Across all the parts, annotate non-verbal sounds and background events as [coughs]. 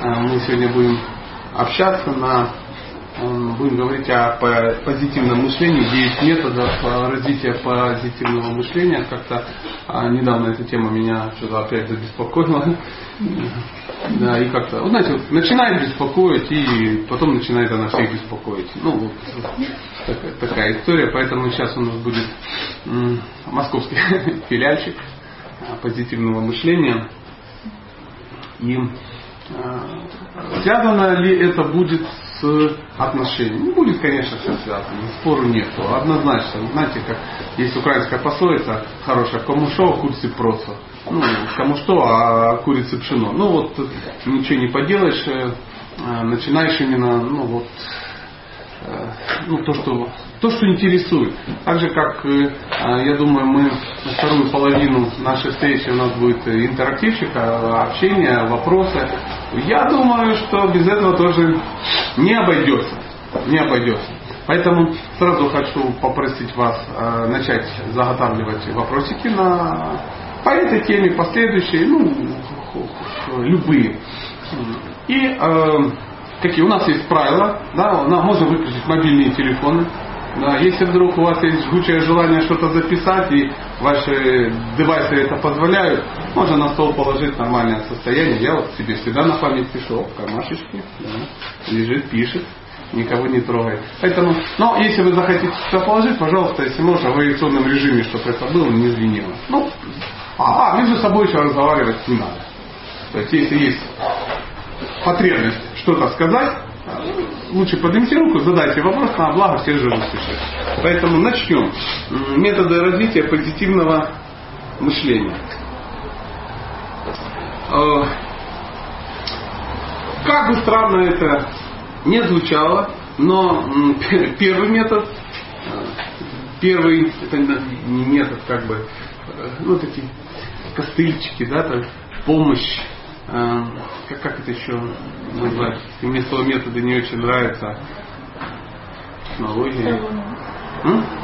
мы сегодня будем общаться на будем говорить о позитивном мышлении, 9 методов развития позитивного мышления. Как-то а, недавно эта тема меня что-то опять забеспокоила. [laughs] Да, и как-то, вот знаете, вот начинает беспокоить, и потом начинает она всех беспокоить. Ну, вот такая, такая история, поэтому сейчас у нас будет московский [laughs] филиальчик а, позитивного мышления. И связано ли это будет с отношениями. Ну, будет, конечно, все связано, спору нету. Однозначно. Знаете, как есть украинская пословица хорошая, кому что, а курицы просто. Ну, кому что, а курицы пшено. Ну вот ничего не поделаешь, э, начинаешь именно, ну вот, ну, то, что, то, что интересует. Так же, как, э, я думаю, мы вторую половину нашей встречи у нас будет интерактивчик, общение, вопросы. Я думаю, что без этого тоже не обойдется. Не обойдется. Поэтому сразу хочу попросить вас э, начать заготавливать вопросики на, по этой теме, последующие, ну, любые. И э, какие у нас есть правила, да, можно выключить мобильные телефоны, да, если вдруг у вас есть жгучее желание что-то записать, и ваши девайсы это позволяют, можно на стол положить нормальное состояние. Я вот себе всегда на память пишу, в кармашечке, да, лежит, пишет, никого не трогает. Поэтому, но если вы захотите сюда положить, пожалуйста, если можно, в авиационном режиме, чтобы это было, не звенело. Ну, а, а между собой еще разговаривать не надо. То есть, если есть потребность что-то сказать, лучше поднимите руку, задайте вопрос, на благо всех же услышать. Поэтому начнем. Методы развития позитивного мышления. Э, как бы странно это не звучало, но [laughs] первый метод, э, первый, это не метод, как бы, э, ну такие костыльчики, да, там, помощь а, как, как это еще назвать? И мне слово методы не очень нравится. Технология.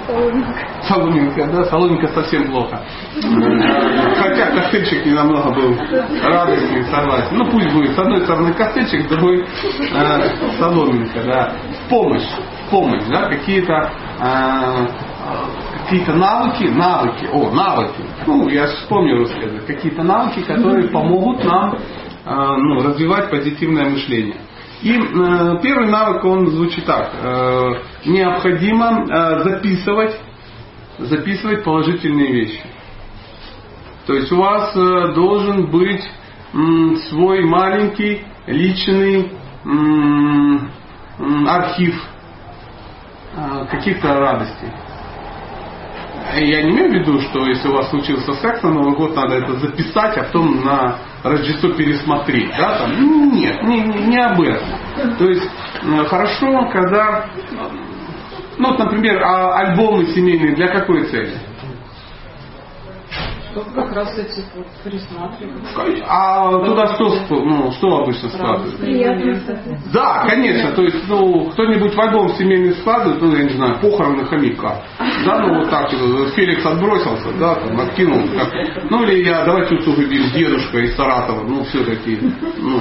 Соломинка. Соломинка, да, соломинка совсем плохо. Хотя костыльчик не намного был радостный, согласен. Ну пусть будет с одной стороны костыльчик, с другой э, соломинка, да. Помощь, помощь, да, какие-то э, какие-то навыки, навыки, о, навыки, ну, я вспомнил какие-то навыки, которые помогут нам э, ну, развивать позитивное мышление. И э, первый навык, он звучит так. Э, необходимо э, записывать, записывать положительные вещи. То есть у вас э, должен быть э, свой маленький личный э, архив э, каких-то радостей. Я не имею в виду, что если у вас случился секс на Новый год, надо это записать, а потом на Рождество пересмотреть. Да? Там, нет, не, не, не об этом. То есть э, хорошо, когда, ну вот, например, а, альбомы семейные для какой цели? Чтобы как раз эти вот присматривать. А туда что, ну, что обычно складывают? Да, конечно. То есть, ну, кто-нибудь в альбом семейный складывает, ну, я не знаю, похороны хомяка. Да, ну вот так, Феликс отбросился, да, там, откинул. Как, ну или я, давайте усугубим, дедушка из Саратова, ну, все-таки, ну,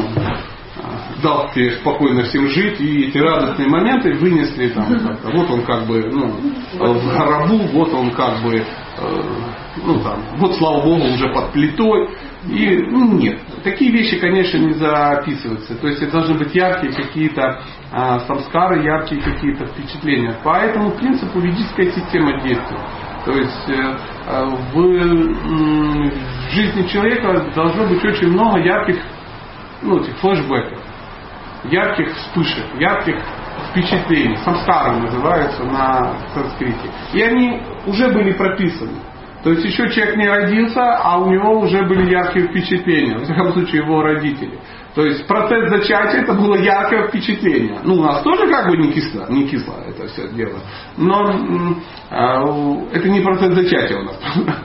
дал тебе спокойно всем жить, и эти радостные моменты вынесли там, вот он как бы, ну, в гробу, вот он как бы, э, ну там, вот слава богу, уже под плитой. И ну, нет, такие вещи, конечно, не записываются. То есть это должны быть яркие какие-то а, самскары, яркие какие-то впечатления. Поэтому принципу ведическая система действует. То есть э, э, в, в жизни человека должно быть очень много ярких ну, этих флешбеков, ярких вспышек, ярких впечатлений, самскары называются на санскрите. И они уже были прописаны. То есть еще человек не родился, а у него уже были яркие впечатления, в всяком случае его родители. То есть процесс зачатия это было яркое впечатление. Ну, у нас тоже как бы не кисло, не кисло это все дело. Но э, это не процесс зачатия у нас. [laughs]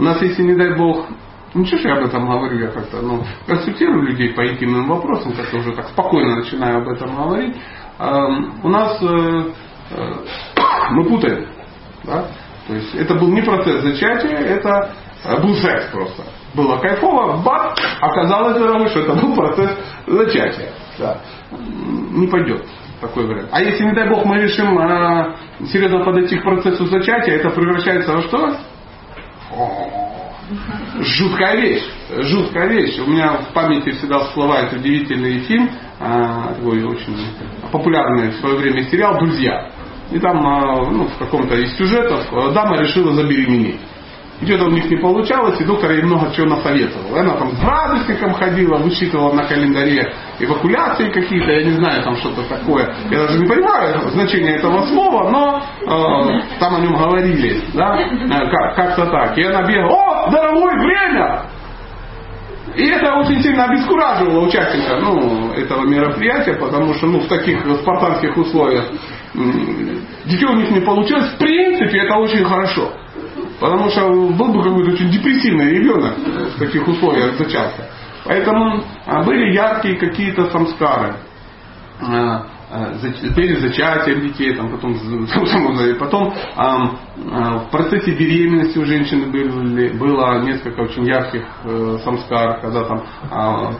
У нас, если не дай бог, ничего, что я об этом говорю, я как-то ну, консультирую людей по интимным вопросам, как-то уже так спокойно начинаю об этом говорить. Э, у нас э, э, мы путаем. Да? То есть это был не процесс зачатия, это был секс просто. было кайфово, бац, оказалось, что это был процесс зачатия. Да. Не пойдет такой вариант. А если, не дай бог, мы решим э, серьезно подойти к процессу зачатия, это превращается во что? Жуткая вещь. Жуткая вещь. У меня в памяти всегда всплывает удивительный фильм, э, такой очень популярный в свое время сериал «Друзья». И там э, ну, в каком-то из сюжетов э, дама решила забеременеть. И что-то у них не получалось, и доктор ей много чего насоветовал. Она там с градусником ходила, высчитывала на календаре эвакуляции какие-то, я не знаю, там что-то такое. Я даже не понимаю значение этого слова, но э, там о нем говорили, да, э, как- как-то так. И она бегала, о, дорогой, время! И это очень сильно обескураживало участника ну, этого мероприятия, потому что ну, в таких спартанских условиях детей у них не получилось. В принципе, это очень хорошо. Потому что был бы какой-то очень депрессивный ребенок в таких условиях зачатка. Поэтому а, были яркие какие-то самскары. А, а, перед зачатием детей, там, потом, [laughs] потом а, а, в процессе беременности у женщины были, было несколько очень ярких э, самскар, когда там, а,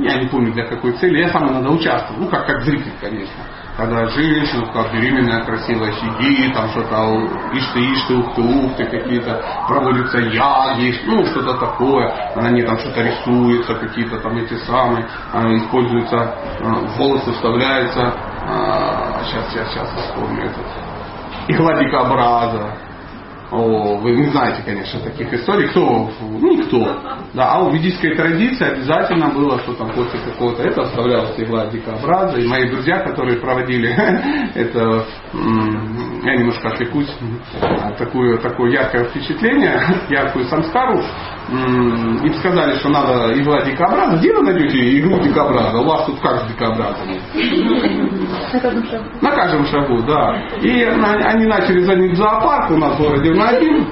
я не помню для какой цели, я сам иногда участвовал, ну как, как зритель, конечно. Когда женщина, как беременная, красивая, сидит, там что-то ишь ты, ишь ты, ух ты, ух ты, какие-то проводятся яги, ну что-то такое, на ней там что-то рисуется, какие-то там эти самые, а, используются, а, волосы вставляется, а, сейчас, сейчас, сейчас вспомню этот, игла дикобраза. О, вы не знаете, конечно, таких историй. Кто? Ну, никто. Да, а в ведической традиции обязательно было, что там после какого-то этого вставлялась игла дикобраза. И мои друзья, которые проводили [laughs] это, я немножко отвлекусь, а, такое, такое яркое впечатление, [laughs] яркую самскару, им сказали, что надо игла дикобраза. Где вы найдете иглу дикобраза? У вас тут как с дикобразами? На каждом шагу, да. И на- они начали звонить в зоопарк у нас в городе один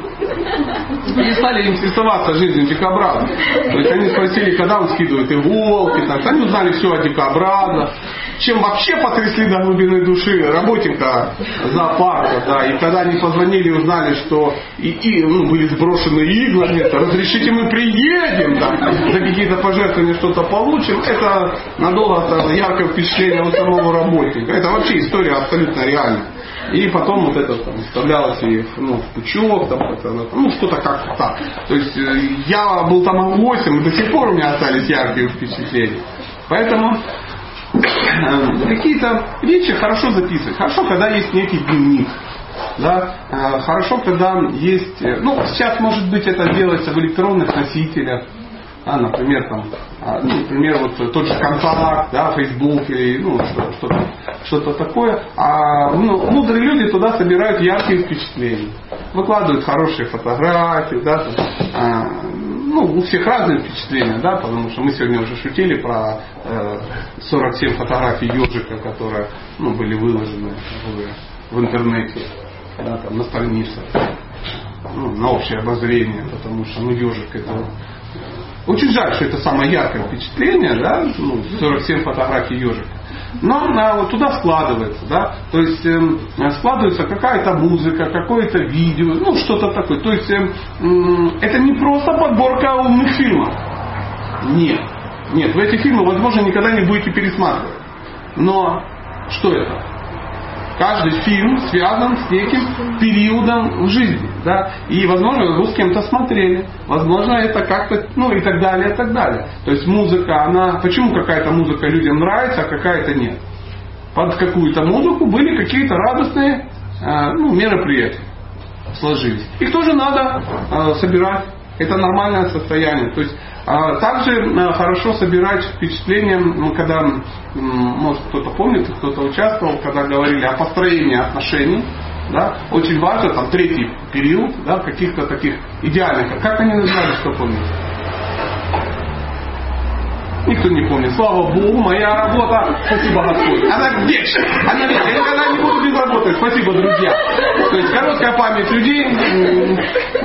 и стали интересоваться жизнью дикобраза. То есть они спросили, когда он скидывает иголки, так. они узнали все о дикобразах. Чем вообще потрясли до глубины души работника зоопарка, да, и когда они позвонили и узнали, что и, и, ну, были сброшены иглы, это разрешите мы приедем, да, за какие-то пожертвования что-то получим, это надолго оставило яркое впечатление у самого работника. Это вообще история абсолютно реальная. И потом вот это там вставлялось и ну, в пучок, там, это, ну что-то как-то так. То есть э, я был там гостем, и до сих пор у меня остались яркие впечатления. Поэтому э, какие-то вещи хорошо записывать. Хорошо, когда есть некий дневник. Да? Э, Хорошо, когда есть... Ну, сейчас, может быть, это делается в электронных носителях. А, например, там, а, ну, например, вот тот же контакт, да, Facebook или ну, что- что-то, что-то такое. А ну, мудрые люди туда собирают яркие впечатления. Выкладывают хорошие фотографии, да, там, а, ну, у всех разные впечатления, да, потому что мы сегодня уже шутили про э, 47 фотографий ежика, которые ну, были выложены в, в интернете, да, там, на страницах, ну, на общее обозрение, потому что ну, ежик это очень жаль, что это самое яркое впечатление, да, ну, 47 фотографий ежика. Но а, вот туда складывается, да, то есть эм, складывается какая-то музыка, какое-то видео, ну что-то такое. То есть эм, м, это не просто подборка умных фильмов. Нет. Нет, вы эти фильмы, возможно, никогда не будете пересматривать. Но что это? Каждый фильм связан с неким периодом в жизни. Да? И, возможно, вы с кем-то смотрели. Возможно, это как-то, ну и так далее, и так далее. То есть музыка, она... Почему какая-то музыка людям нравится, а какая-то нет? Под какую-то музыку были какие-то радостные э, ну, мероприятия сложились. Их тоже надо э, собирать. Это нормальное состояние. То есть а, также э, хорошо собирать впечатления, ну, когда, может кто-то помнит, кто-то участвовал, когда говорили о построении отношений. Да? Очень важно, там третий период, да, каких-то таких идеальных. Как они назывались, кто помнит? Никто не помнит. Слава Богу, моя работа, спасибо Господь. Она вечна. Она вечна. Я никогда не буду без работы. Спасибо, друзья. То есть короткая память людей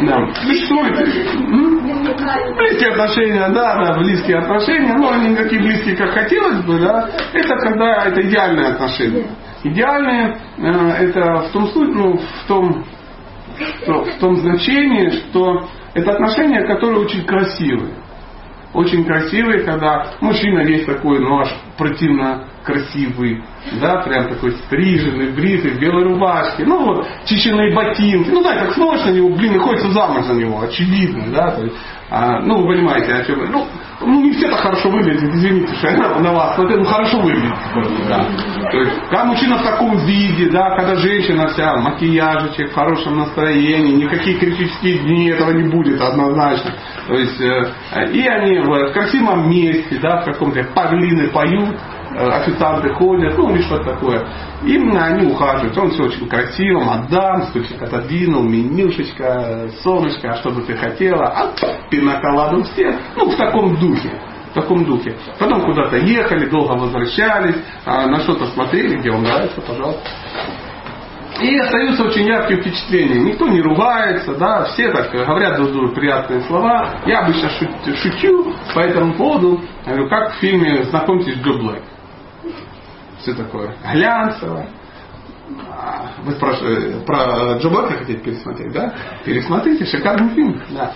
да, существует. Близкие отношения, да, да, близкие отношения, но они не такие близкие, как хотелось бы, да. Это когда это идеальные отношения. Идеальные э, это в том случае, ну, в том, в том значении, что это отношения, которые очень красивые. Очень красивые, когда мужчина весь такой, ну аж противно красивый, да, прям такой стриженный, бритый, в белой рубашке, ну вот, чищенные ботинки, ну да, как смотришь на него, блин, и хочется замуж за него, очевидно, да, то есть, а, ну вы понимаете, о чем ну, ну не все так хорошо выглядят, извините, что я на вас, но это ну, хорошо выглядит, да. То есть, когда мужчина в таком виде, да, когда женщина вся макияжечек, в хорошем настроении, никакие критические дни этого не будет однозначно. То есть, э, и они в красивом месте, да, в каком-то павлины поют, официанты ходят, ну или что-то такое. Именно они ухаживают. Он все очень красиво, мадам, стульчик отодвинул, менюшечка, солнышко, а что бы ты хотела, а пиноколаду всех. Ну, в таком духе. В таком духе. Потом куда-то ехали, долго возвращались, а на что-то смотрели, где он нравится, пожалуйста. И остаются очень яркие впечатления. Никто не ругается, да, все так говорят друг другу приятные слова. Я обычно шучу по этому поводу, как в фильме «Знакомьтесь, Джо Блэк» все такое глянцево. А, вы спрашиваете, про Джо Блэка хотите пересмотреть, да? Пересмотрите, шикарный фильм. Да.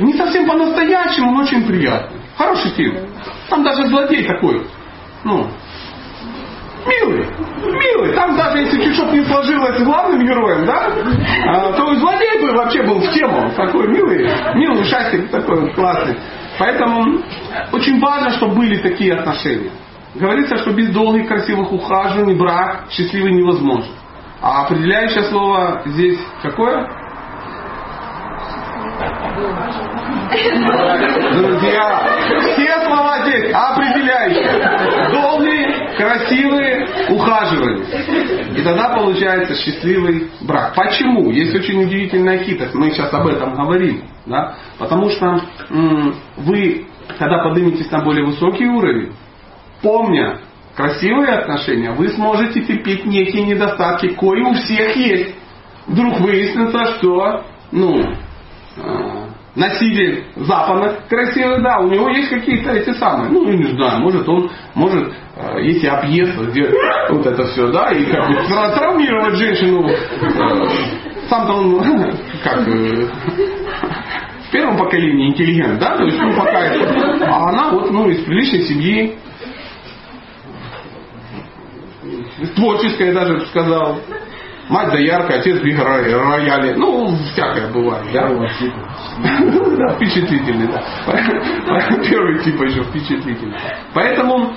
Не совсем по-настоящему, но очень приятный. Хороший фильм. Там даже злодей такой, ну, милый, милый. Там даже если чуть что не сложилось с главным героем, да, а, то злодей бы вообще был в тему. Такой милый, милый ушастик такой классный. Поэтому очень важно, чтобы были такие отношения. Говорится, что без долгих красивых ухаживаний брак счастливый невозможен. А определяющее слово здесь какое? Друзья, все слова здесь определяющие. Долгие, красивые, ухаживания. И тогда получается счастливый брак. Почему? Есть очень удивительная хитрость. Мы сейчас об этом говорим. Да? Потому что м- вы, когда подниметесь на более высокий уровень, помня красивые отношения, вы сможете терпеть некие недостатки, кои у всех есть. Вдруг выяснится, что ну, э, носитель западных красивых, да, у него есть какие-то эти самые, ну, не знаю, может он, может, э, если объезд, где вот это все, да, и как бы травмировать женщину, э, сам-то он, [laughs] как, в первом поколении интеллигент, да, то есть, ну, пока, а она вот, ну, из приличной семьи, творческая даже сказал. Мать да яркая, отец в рояле. Ну, всякое бывает. Да? [laughs] да, впечатлительный, да. [laughs] Первый тип еще впечатлительный. Поэтому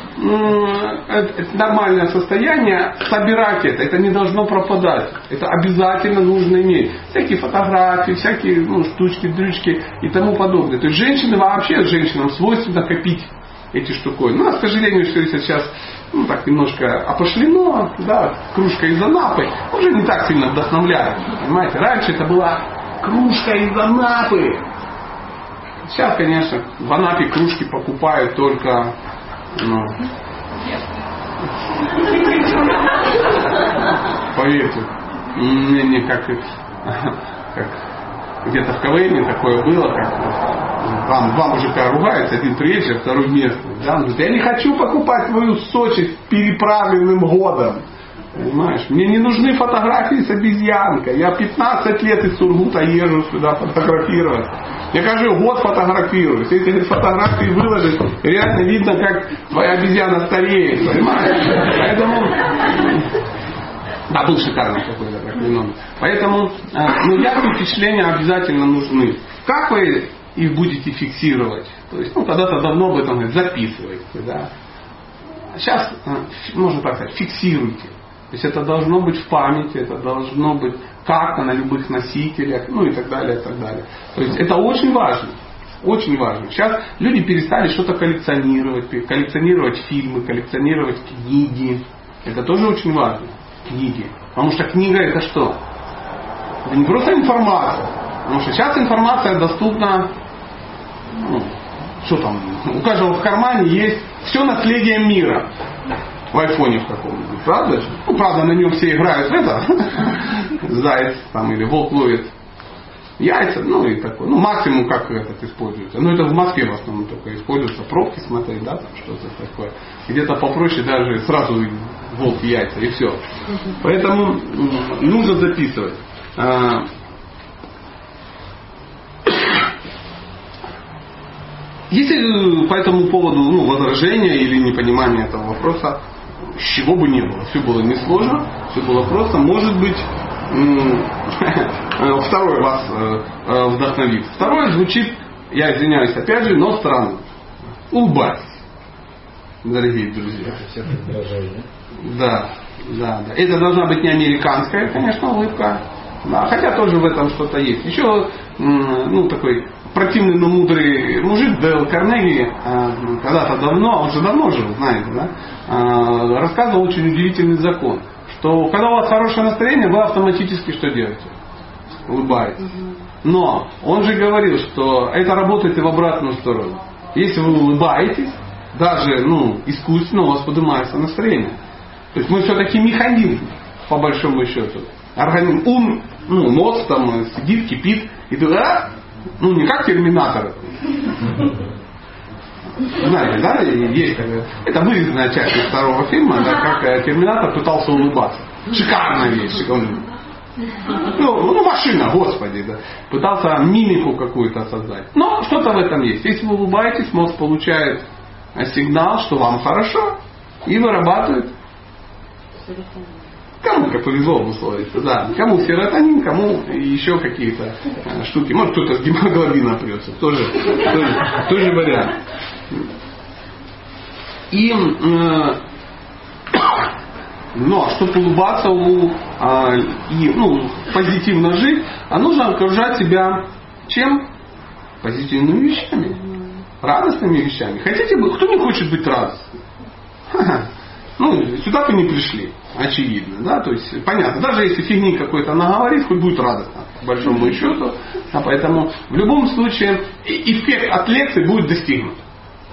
это нормальное состояние, собирать это, это не должно пропадать. Это обязательно нужно иметь. Всякие фотографии, всякие ну, штучки, дрючки и тому подобное. То есть женщины вообще, женщинам свойственно копить эти штуковины. Ну, а, к сожалению, это сейчас ну, так немножко опошлено, да, кружка из Анапы, уже не так сильно вдохновляет. Понимаете, раньше это была кружка из Анапы. Сейчас, конечно, в Анапе кружки покупают только ну, [laughs] поверьте, мне не как, [laughs] как где-то в КВН такое было, как вам, уже когда ругается, один приезжий, а второй местный. Да? Он говорит, я не хочу покупать твою Сочи с переправленным годом. Понимаешь? Мне не нужны фотографии с обезьянкой. Я 15 лет из Сургута езжу сюда фотографировать. Я каждый год фотографируюсь. Если фотографии выложить, реально видно, как твоя обезьяна стареет. Понимаешь? Поэтому да, был шикарный какой-то как номер. Поэтому ну, яркие впечатления обязательно нужны. Как вы их будете фиксировать. То есть, ну, когда-то давно об этом говорят, записывайте. Да. Сейчас, э, можно так сказать, фиксируйте. То есть это должно быть в памяти, это должно быть как-то на любых носителях, ну и так далее, и так далее. То есть это очень важно. Очень важно. Сейчас люди перестали что-то коллекционировать, коллекционировать фильмы, коллекционировать книги. Это тоже очень важно. Книги. Потому что книга это что? Это не просто информация. Потому что сейчас информация доступна ну, что там, у каждого в кармане есть все наследие мира в айфоне в каком-нибудь, правда? Ну, правда, на нем все играют это, [laughs] заяц там или волк ловит яйца, ну и такое. Ну, максимум как этот используется. Ну, это в Москве в основном только используется. Пробки смотреть, да, что-то такое. Где-то попроще даже сразу волк яйца и все. Поэтому нужно записывать. А, Если по этому поводу ну, возражения или непонимание этого вопроса, чего бы не было. Все было несложно, все было просто. Может быть, [laughs] второй вас э, э, вдохновит. Второе звучит, я извиняюсь опять же, но странно. Улыбайтесь, дорогие друзья. Да, да, да. Это должна быть не американская, конечно, улыбка. Да, хотя тоже в этом что-то есть. Еще ну, такой противный, но мудрый мужик Дейл Карнеги, когда-то давно, а он же давно жил, знаете, да, рассказывал очень удивительный закон, что когда у вас хорошее настроение, вы автоматически что делаете? Улыбаетесь. Но он же говорил, что это работает и в обратную сторону. Если вы улыбаетесь, даже ну, искусственно у вас поднимается настроение. То есть мы все-таки механизм, по большому счету. Организм, ум, ну, мозг там сидит, кипит, и ты, а, ну, не как терминатор. Знаете, да, есть это вырезанная часть из второго фильма, да, как э, терминатор пытался улыбаться. Шикарная вещь. Он, ну, ну, машина, господи, да. Пытался мимику какую-то создать. Но что-то в этом есть. Если вы улыбаетесь, мозг получает сигнал, что вам хорошо, и вырабатывает Кому как повезло обусловиться, да. Кому серотонин, кому еще какие-то э, штуки. Может кто-то с гемоглобина прется. Тоже, тоже, тоже вариант. И э, [coughs] но чтобы улыбаться у, э, и ну, позитивно жить, а нужно окружать себя чем? Позитивными вещами. Радостными вещами. Хотите бы, кто не хочет быть радостным? [laughs] Ну, сюда-то не пришли, очевидно, да, то есть понятно, даже если фигни какой-то наговорит, хоть будет радостно, по большому счету, а поэтому в любом случае эффект от лекции будет достигнут.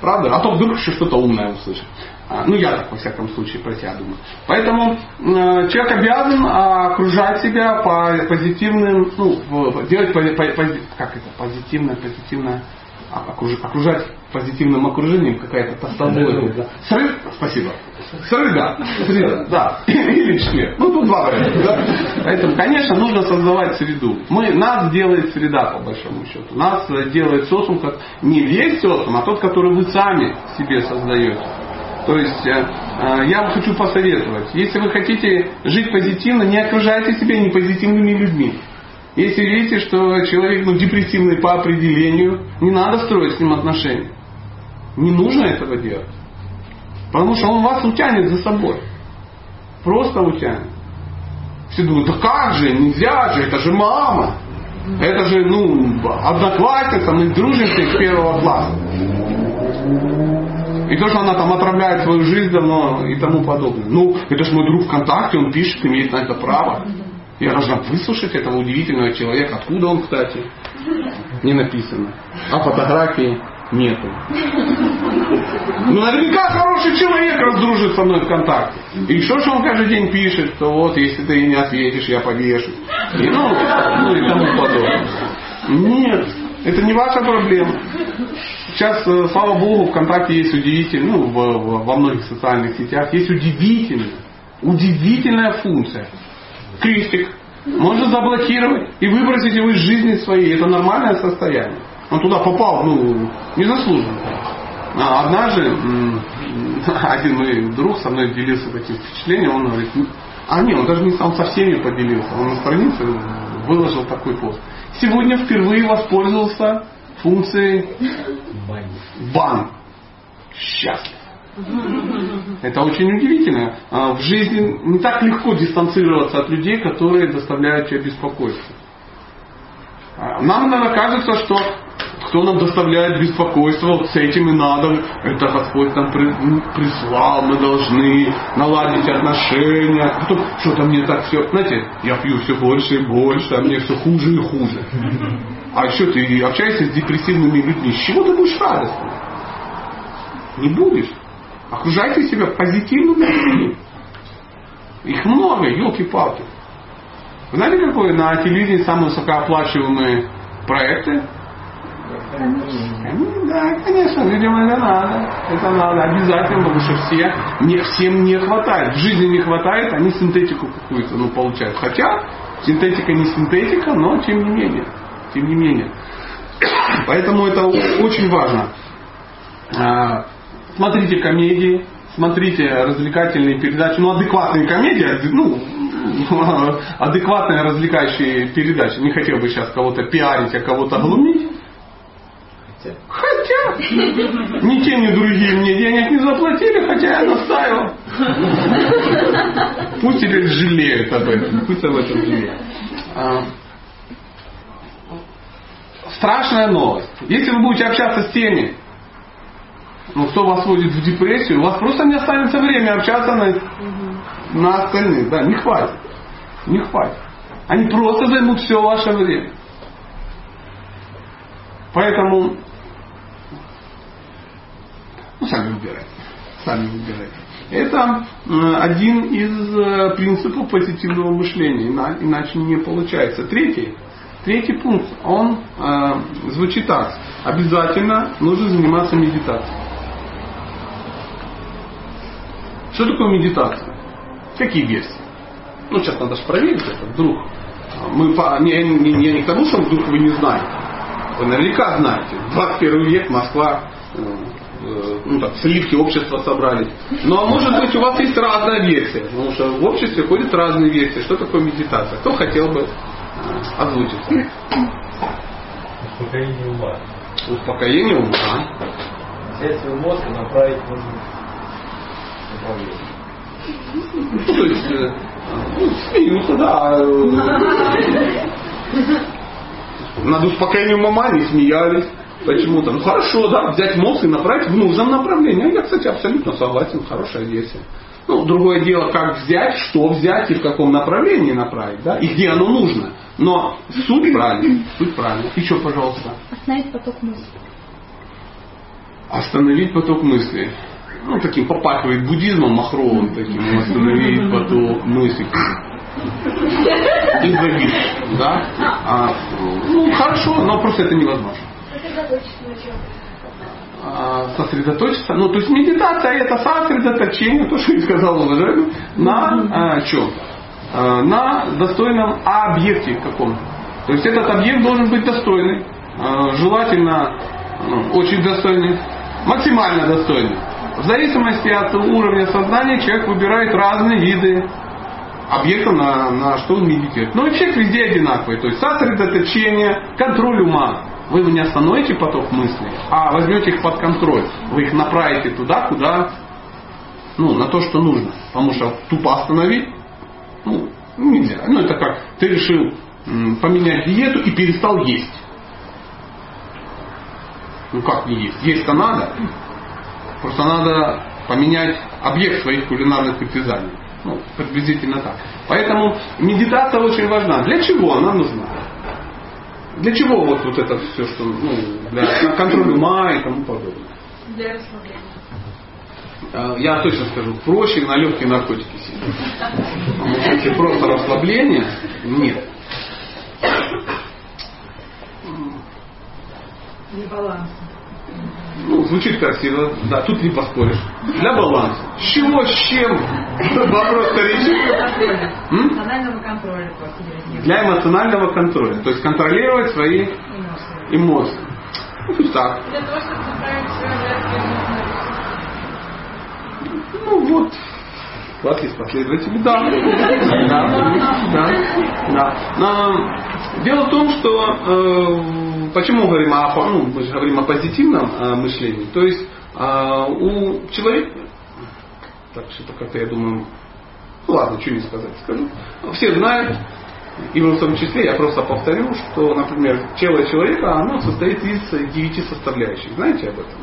Правда? А то вдруг еще что-то умное услышит. А, ну, я так, во всяком случае, про себя думаю. Поэтому э, человек обязан окружать себя по позитивным, ну, делать по, по, по, как это, позитивное, позитивное, а, окружать позитивным окружением какая-то постовое. Да. Срыв? Спасибо. Срыв, да. Или четверг. Ну, тут два варианта. Да? Поэтому, конечно, нужно создавать среду. Мы, нас делает среда, по большому счету. Нас делает социум, как не весь социум, а тот, который вы сами себе создаете. То есть э, э, я вам хочу посоветовать, если вы хотите жить позитивно, не окружайте себя непозитивными людьми. Если видите, что человек ну, депрессивный по определению, не надо строить с ним отношения. Не нужно этого делать. Потому что он вас утянет за собой. Просто утянет. Все думают, да как же, нельзя же, это же мама. Это же, ну, одноклассница, мы дружимся с первого класса. И то, что она там отравляет свою жизнь давно и тому подобное. Ну, это же мой друг ВКонтакте, он пишет, имеет на это право. Я должна выслушать этого удивительного человека. Откуда он, кстати? Не написано. А фотографии нету. [laughs] Ну, наверняка хороший человек раздружит со мной ВКонтакте. И что же он каждый день пишет, то вот, если ты не ответишь, я повешу. И, ну, ну и тому подобное. Нет, это не ваша проблема. Сейчас, э, слава богу, ВКонтакте есть удивительная, ну, в, во многих социальных сетях есть удивительная, удивительная функция. Крестик. Можно заблокировать и выбросить его из жизни своей. Это нормальное состояние. Он туда попал, ну, незаслуженно. А однажды [laughs] один мой друг со мной делился таким впечатлением, он говорит, «Ну, а нет, он даже не сам со всеми поделился, он на странице выложил такой пост. Сегодня впервые воспользовался функцией бан. Счастлив. Это очень удивительно. А в жизни не так легко дистанцироваться от людей, которые доставляют тебе беспокойство. Нам иногда кажется, что кто нам доставляет беспокойство, вот с этим и надо, это Господь нам прислал, мы должны наладить отношения. А потом что-то мне так все, знаете, я пью все больше и больше, а мне все хуже и хуже. А еще ты общаешься с депрессивными людьми, с чего ты будешь радостным? Не будешь. Окружайте себя позитивными людьми. Их много, елки-палки. Вы знаете, какой на телевидении самые высокооплачиваемые проекты? Конечно. Да, конечно, видимо, это надо. Это надо обязательно, потому что все, не, всем не хватает. В жизни не хватает, они синтетику какую-то ну, получают. Хотя синтетика не синтетика, но тем не менее. Тем не менее. [coughs] Поэтому это очень важно. А, смотрите комедии, смотрите развлекательные передачи, ну адекватные комедии, ну [laughs] адекватные развлекающие передачи. Не хотел бы сейчас кого-то пиарить, а кого-то глумить. Хотя ни те, ни другие мне денег не заплатили, хотя я настаивал. Пусть теперь жалеют об этом. Пусть об этом жалеют. А, страшная новость. Если вы будете общаться с теми, ну, кто вас вводит в депрессию, у вас просто не останется времени общаться на, на остальных. Да, не хватит. Не хватит. Они просто займут все ваше время. Поэтому, ну, сами выбирайте. Сами выбирайте. Это один из э, принципов позитивного мышления, иначе не получается. Третий, третий пункт, он э, звучит так. Обязательно нужно заниматься медитацией. Что такое медитация? Какие версии? Ну, сейчас надо же проверить это, вдруг. Мы по, не, не, не, не к тому, что вдруг вы не знаете. Вы наверняка знаете. 21 век, Москва, э, э, ну так, сливки общества собрались. Ну а может быть у вас есть разная версия, потому что в обществе ходят разные версии. Что такое медитация? Кто хотел бы э, озвучить? Успокоение ума. Успокоение ума. Взять свой мозг и направить нужно направление. Ну, то есть, ну, смеются, да. Над успокоением мама не смеялись. Почему-то. Ну хорошо, да, взять мозг и направить в нужном направлении. Я, кстати, абсолютно согласен, хорошая версия. Ну, другое дело, как взять, что взять и в каком направлении направить, да, и где оно нужно. Но суть правильная, суть правильная. Еще, пожалуйста. Остановить поток мысли. Остановить поток мысли ну, таким попахивает буддизмом махровым таким, остановить поток мысли. И забить. Да? А, ну, хорошо, но просто это невозможно. А, сосредоточиться. Ну, то есть медитация это сосредоточение, то, что я сказал уважаемый, на а, чем? А, на достойном объекте каком-то. То есть этот объект должен быть достойный. А, желательно ну, очень достойный, максимально достойный. В зависимости от уровня сознания человек выбирает разные виды объекта, на, на что он медитирует. Но эффект везде одинаковый. То есть сосредоточение, контроль ума. Вы не остановите поток мыслей, а возьмете их под контроль. Вы их направите туда, куда, ну, на то, что нужно. Потому что тупо остановить, ну, нельзя. Ну, это как ты решил поменять диету и перестал есть. Ну как не есть? Есть-то надо. Просто надо поменять объект своих кулинарных притязаний. Ну, приблизительно так. Поэтому медитация очень важна. Для чего она нужна? Для чего вот, вот это все, что ну, для контроля ума и тому подобное? Для расслабления. А, я точно скажу, проще на легкие наркотики сидеть. Если просто расслабление, нет. Не баланс ну, звучит красиво, да, тут не поспоришь. Для баланса. С чего, с чем? Вопрос вторичный. Эмоционального контроля. Для эмоционального контроля. То есть контролировать свои эмоции. Ну, пусть так. Для того, чтобы направить свою Ну вот, у вас есть последователи, да. Да, да, да. Дело в том, что э, почему говорим о, ну, мы же говорим о позитивном э, мышлении? То есть э, у человека, так что-то как-то я думаю, ну ладно, что не сказать, скажу. Все знают, и в том числе я просто повторю, что, например, тело человека, оно состоит из девяти составляющих. Знаете об этом?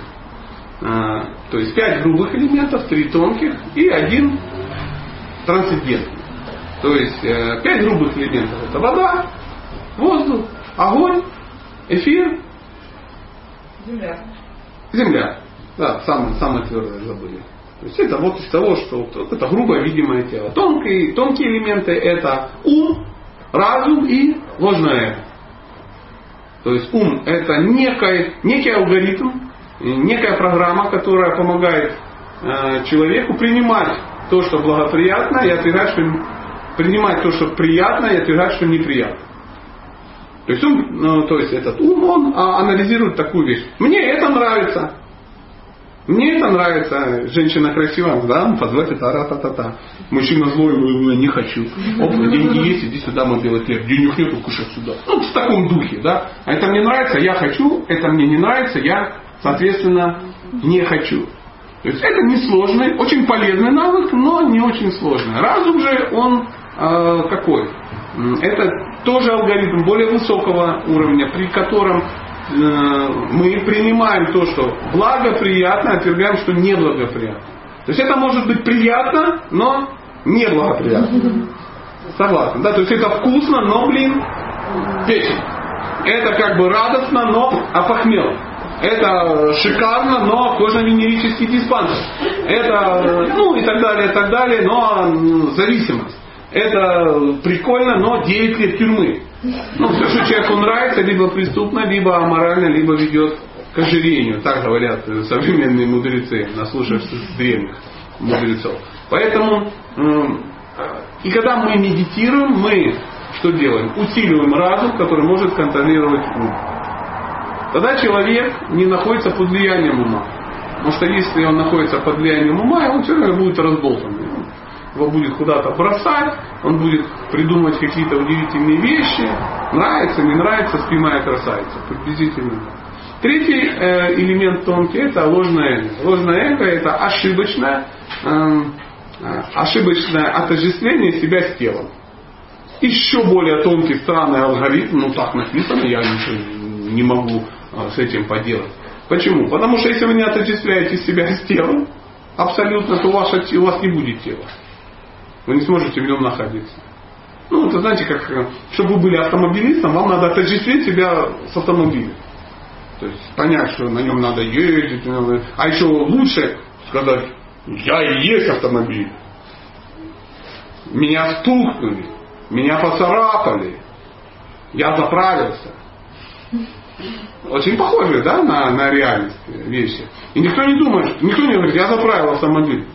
А, то есть пять грубых элементов, три тонких и один трансцендентный. То есть э, пять грубых элементов это вода, воздух, огонь, Эфир? Земля. Земля. Да, самое, самое твердое забыли. То есть это вот из того, что вот, это грубое видимое тело. Тонкие, тонкие элементы это ум, разум и ложное эго. То есть ум это некий, некий алгоритм, некая программа, которая помогает э, человеку принимать то, что благоприятно, и отвергать, что принимать то, что приятно, и отвергать, что неприятно. То есть, он, ну, то есть этот ум, он а, анализирует такую вещь. Мне это нравится. Мне это нравится. Женщина красивая, да, позвать это ра та та та Мужчина злой, ну, не хочу. Оп, деньги есть, иди сюда, мой белый хлеб. Денег нету, кушай сюда. Ну, в таком духе, да. А это мне нравится, я хочу, это мне не нравится, я, соответственно, не хочу. То есть это несложный, очень полезный навык, но не очень сложный. Разум же, он э, какой? Это тоже алгоритм более высокого уровня, при котором Э, мы принимаем то, что благоприятно, отвергаем, что неблагоприятно. То есть это может быть приятно, но неблагоприятно. Согласен. Да? То есть это вкусно, но, блин, печень. Это как бы радостно, но опохмел. Это шикарно, но кожно-венерический диспансер. Это, ну и так далее, и так далее, но зависимость. Это прикольно, но 9 лет тюрьмы. Ну, все, что человеку нравится, либо преступно, либо аморально, либо ведет к ожирению. Так говорят современные мудрецы, наслушавшись древних мудрецов. Поэтому, и когда мы медитируем, мы что делаем? Усиливаем разум, который может контролировать ум. Тогда человек не находится под влиянием ума. Потому что если он находится под влиянием ума, он все равно будет разболтан его будет куда-то бросать, он будет придумывать какие-то удивительные вещи, нравится, не нравится, спимая красавица, приблизительно. Третий э, элемент тонкий это ложное эго. Ложное эго это ошибочное, эм, э, ошибочное отождествление себя с телом. Еще более тонкий, странный алгоритм, ну так написано, я ничего не могу э, с этим поделать. Почему? Потому что если вы не отождествляете себя с телом, абсолютно, то у у вас не будет тела. Вы не сможете в нем находиться. Ну, это знаете, как, э, чтобы вы были автомобилистом, вам надо отождествить себя с автомобилем. То есть понять, что на нем надо ездить. Надо... А еще лучше сказать, я и есть автомобиль. Меня стукнули, меня поцарапали, я заправился. Очень похожие, да, на, на реальность вещи. И никто не думает, никто не говорит, я заправил автомобиль.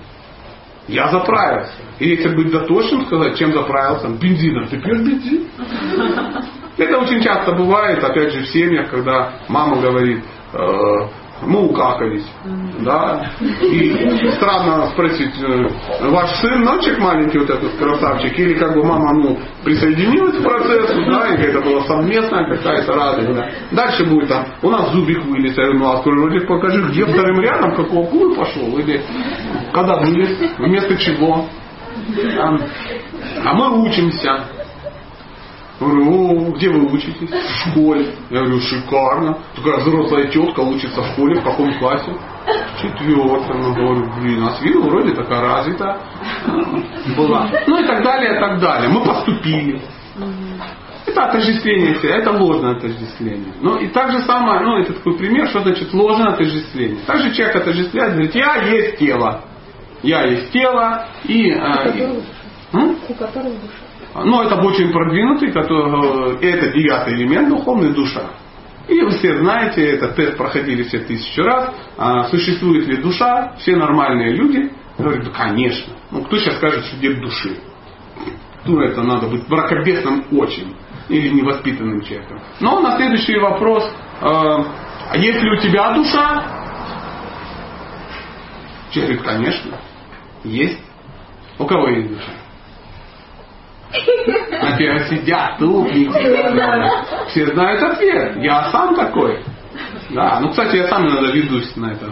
Я заправился. И если быть дотошным, сказать, чем заправился? Бензином. Ты пьешь бензин? [laughs] Это очень часто бывает, опять же, в семьях, когда мама говорит, э, мы укакались. Да? И странно спросить, э, ваш сын мальчик маленький, вот этот красавчик, или как бы мама ну, присоединилась к процессу, да, и это была совместная какая-то радость. Да. Дальше будет там, у нас зубик вылез, я говорю, ну открой ротик, покажи, где вторым рядом, какого пулы пошел, или когда вылез, вместо чего. А мы учимся. Говорю, о, где вы учитесь? В школе. Я говорю, шикарно. Такая взрослая тетка учится в школе, в каком классе? Четвертом. Ну, говорю, блин, а с виду вроде такая развита была. Ну и так далее, и так далее. Мы поступили. Это отождествление себя, это ложное отождествление. Ну и так же самое, ну это такой пример, что значит ложное отождествление. Также человек отождествляет, говорит, я есть тело. Я есть тело и... А, и, у которого душа. Но это очень продвинутый, который, э, это девятый элемент духовной душа. И вы все знаете, этот тест проходили все тысячу раз. А, существует ли душа? Все нормальные люди говорят, да конечно. Ну кто сейчас скажет, что нет души? Ну это надо быть бракобесным очень. Или невоспитанным человеком. Но на следующий вопрос. Э, а есть ли у тебя душа? Человек конечно. Есть. У кого есть душа? Например, сидят, тупники. Все знают ответ. Я сам такой. Да, ну, кстати, я сам иногда ведусь на это.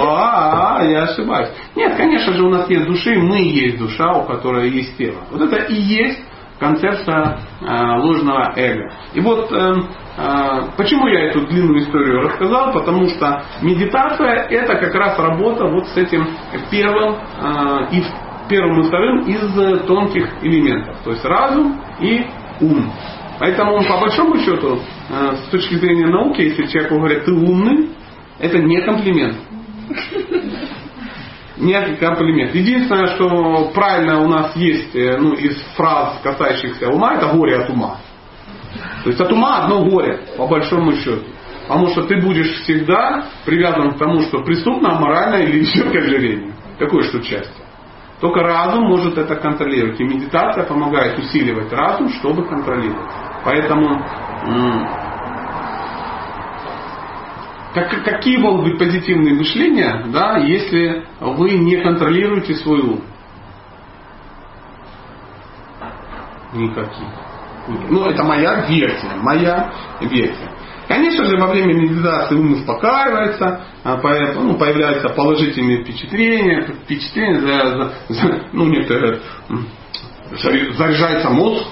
А, а, я ошибаюсь. Нет, конечно же, у нас нет души, мы есть душа, у которой есть тело. Вот это и есть концепция э, ложного эго. И вот э, э, почему я эту длинную историю рассказал, потому что медитация это как раз работа вот с этим первым э, и первым и вторым из э, тонких элементов. То есть разум и ум. Поэтому по большому счету, э, с точки зрения науки, если человеку говорят, ты умный, это не комплимент. [laughs] Не комплимент. Единственное, что правильно у нас есть э, ну, из фраз, касающихся ума, это горе от ума. То есть от ума одно горе, по большому счету. Потому что ты будешь всегда привязан к тому, что преступно, аморально или еще к ожирению. Какое что счастье. Только разум может это контролировать. И медитация помогает усиливать разум, чтобы контролировать. Поэтому как, какие могут быть позитивные мышления, да, если вы не контролируете свой ум? Никаких. Ну, это моя версия, моя версия. Конечно же, во время медитации ум успокаивается, а, ну, появляются положительные впечатления, впечатления, за, за, за, ну, некоторые заряжается мозг,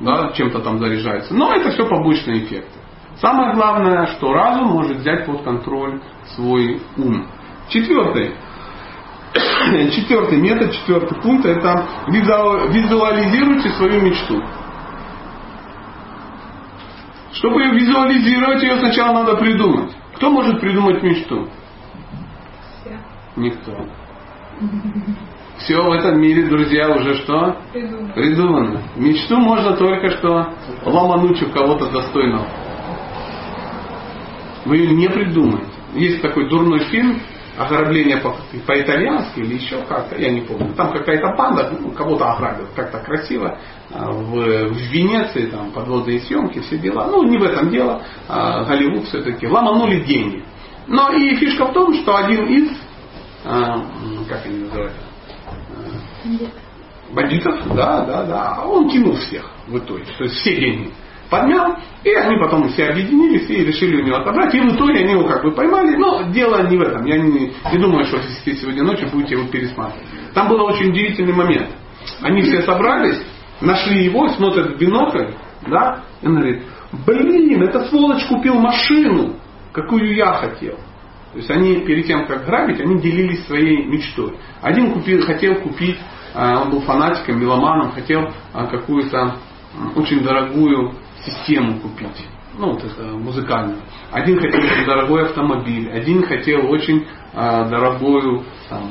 да, чем-то там заряжается. Но это все побочные эффекты. Самое главное, что разум может взять под контроль свой ум. Четвертый. [coughs] Четвертый метод, четвертый пункт это визуализируйте свою мечту. Чтобы ее визуализировать, ее сначала надо придумать. Кто может придумать мечту? Все. Никто. Все в этом мире, друзья, уже что? Придумано. Придумано. Мечту можно только что ломануть у кого-то достойного. Вы ее не придумаете. Есть такой дурной фильм ограбление по- по-итальянски или еще как-то, я не помню. Там какая-то банда ну, кого-то ограбила как-то красиво. А, в, в Венеции, там подводные съемки, все дела. Ну, не в этом дело. А, Голливуд все-таки ломанули деньги. Но и фишка в том, что один из, а, как они называются, бандитов, да, да, да, он кинул всех в итоге, то есть все деньги поднял, и они потом все объединились и решили у него отобрать, и в итоге они его как бы поймали, но дело не в этом, я не, не думаю, что если сегодня ночью будете его пересматривать. Там был очень удивительный момент. Они все собрались, нашли его, смотрят в бинокль, да, и он говорит, блин, этот сволочь купил машину, какую я хотел. То есть они перед тем, как грабить, они делились своей мечтой. Один купил, хотел купить, а, он был фанатиком, меломаном, хотел а, какую-то очень дорогую систему купить. Ну, вот это музыкальную. Один хотел очень дорогой автомобиль, один хотел очень а, дорогую там,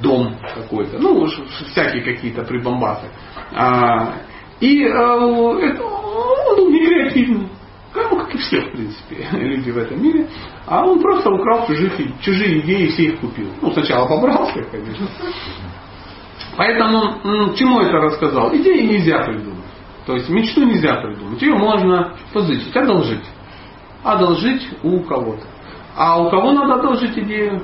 дом какой-то. Ну, всякие какие-то прибамбасы. А, и а, это, он был некреативный. Ну, как и все, в принципе, [laughs] люди в этом мире. А он просто украл чужих, чужие идеи и все их купил. Ну, сначала побрался, конечно. Поэтому, чему это рассказал? Идеи нельзя придумать. То есть мечту нельзя придумать. Ее можно позычить, одолжить. Одолжить у кого-то. А у кого надо одолжить идею?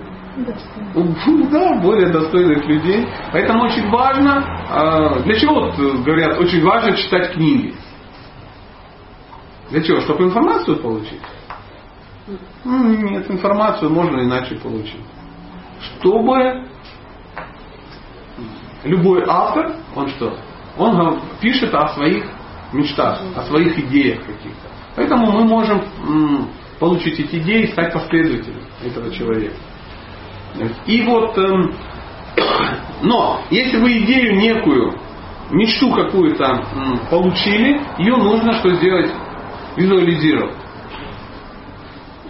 У, Да, более достойных людей. Поэтому очень важно, э, для чего говорят, очень важно читать книги. Для чего? Чтобы информацию получить? М, Нет, информацию можно иначе получить. Чтобы любой автор, он что? Он пишет о своих мечтах, о своих идеях каких-то. Поэтому мы можем получить эти идеи и стать последователем этого человека. И вот, эм, [coughs] но если вы идею некую, мечту какую-то получили, ее нужно что сделать? Визуализировать.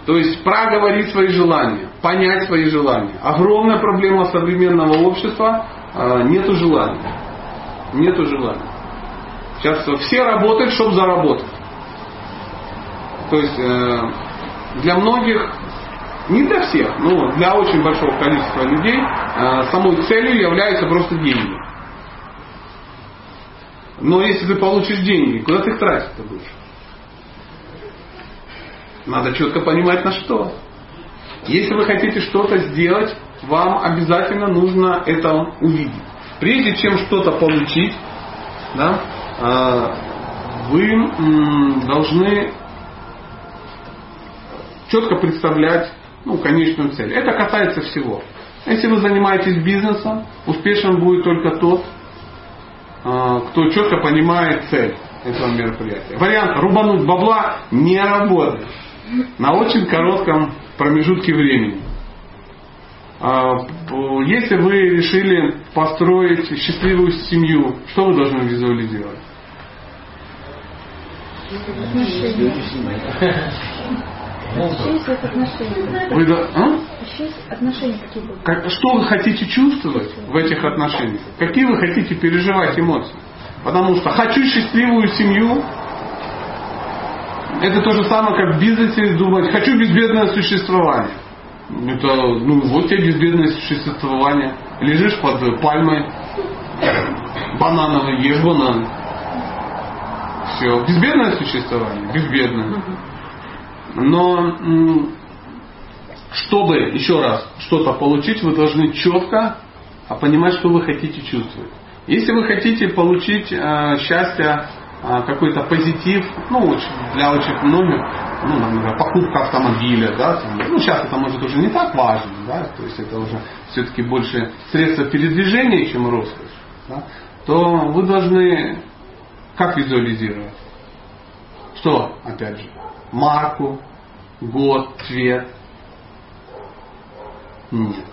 То есть проговорить свои желания, понять свои желания. Огромная проблема современного общества э, нету желания. Нету желания. Сейчас все работают, чтобы заработать. То есть э, для многих, не для всех, но для очень большого количества людей э, самой целью являются просто деньги. Но если ты получишь деньги, куда ты их тратить-то будешь? Надо четко понимать на что. Если вы хотите что-то сделать, вам обязательно нужно это увидеть. Прежде чем что-то получить, да, а, вы должны четко представлять ну, конечную цель. Это касается всего. Если вы занимаетесь бизнесом, успешен будет только тот, а, кто четко понимает цель этого мероприятия. Вариант рубануть бабла не работает на очень коротком промежутке времени. А, п- Если вы решили построить счастливую семью, что вы должны визуализировать? Вы, а? Как- что вы хотите чувствовать в этих отношениях? Какие вы хотите переживать эмоции? Потому что хочу счастливую семью, это то же самое, как в бизнесе думать, хочу безбедное существование. Это, ну вот тебе безбедное существование. Лежишь под пальмой, банановый, ешь банан. Все. Безбедное существование? Безбедное. Но чтобы, еще раз, что-то получить, вы должны четко понимать, что вы хотите чувствовать. Если вы хотите получить э, счастье, какой-то позитив, ну, для очень многих, ну, например, покупка автомобиля, да, там, ну, сейчас это может уже не так важно, да, то есть это уже все-таки больше средства передвижения, чем роскошь, да, то вы должны как визуализировать? Что, опять же, марку, год, цвет? Нет.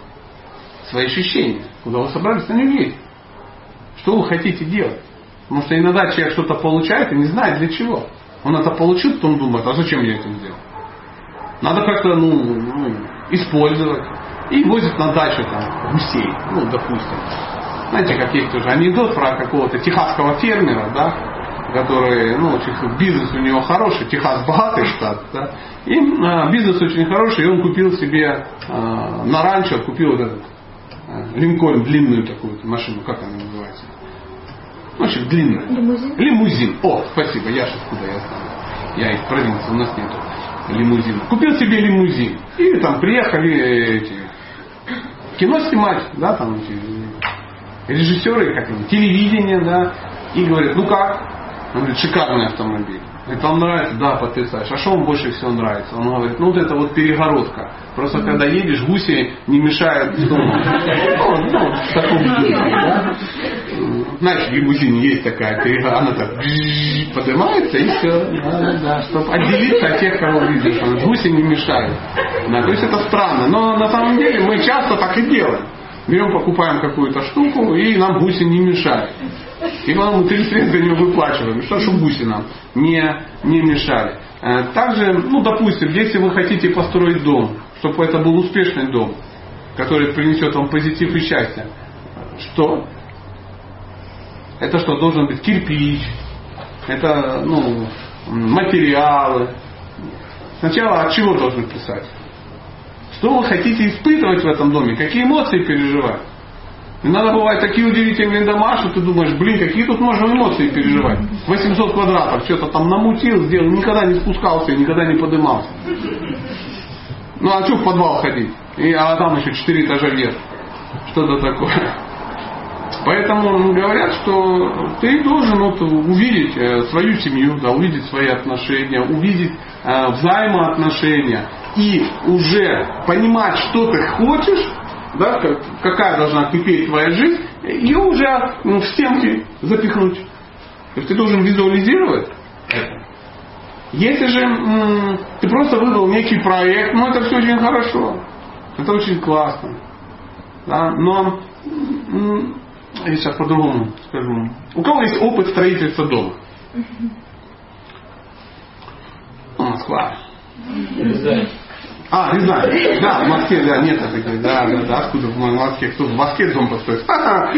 Свои ощущения. Куда вы собрались, них есть. Что вы хотите делать? Потому что иногда человек что-то получает и не знает для чего. Он это получил, потом думает, а зачем я это сделал? Надо как-то ну, ну, использовать. И возит на дачу там гусей, ну, допустим. Знаете, как есть тоже анекдот про какого-то техасского фермера, да, который, ну, бизнес у него хороший, Техас богатый штат, да, и а, бизнес очень хороший, и он купил себе а, на ранчо, купил вот этот а, Линкольн, длинную такую машину, как она называется? Ну, общем, длинная. Лимузин. Лимузин. О, спасибо, я же откуда я знаю. Я из провинции, у нас нету лимузина. Купил себе лимузин. И там приехали эти, кино снимать, да, там эти режиссеры, как они, телевидение, да, и говорят, ну как? Он говорит, шикарный автомобиль. Это вам нравится? Да, потрясающе. А что вам больше всего нравится? Он говорит, ну вот это вот перегородка. Просто когда едешь, гуси не мешают дому. Ну, ну, в таком да? Знаешь, в лимузине есть такая перегородка, она так поднимается и все. Да, да, чтобы отделиться от тех, кого видишь. Гуси не мешают. Да, то есть это странно. Но на самом деле мы часто так и делаем. Берем, покупаем какую-то штуку, и нам гуси не мешают. И потом мы 30 лет за нее выплачиваем. Что, чтобы гуси нам не, не мешали. Э, также, ну, допустим, если вы хотите построить дом, чтобы это был успешный дом, который принесет вам позитив и счастье, что? Это что, должен быть кирпич, это, ну, материалы. Сначала от чего должны писать? Что вы хотите испытывать в этом доме? Какие эмоции переживать? Иногда бывают такие удивительные дома, что ты думаешь, блин, какие тут можно эмоции переживать. 800 квадратов, что-то там намутил, сделал, никогда не спускался никогда не поднимался. Ну а что в подвал ходить? И, а там еще 4 этажа вверх. Что-то такое. Поэтому говорят, что ты должен вот увидеть э, свою семью, да, увидеть свои отношения, увидеть э, взаимоотношения и уже понимать, что ты хочешь, да, какая должна кипеть твоя жизнь, и уже ну, в стенки запихнуть. То есть ты должен визуализировать это. Если же м- ты просто выбрал некий проект, ну это все очень хорошо. Это очень классно. Да? Но м- я сейчас по-другому скажу. У кого есть опыт строительства дома? Москва. А, не знаю. Да, в Москве, да, нет таких. Да, да, да. Откуда в Москве? Кто в Москве дом построит? Да,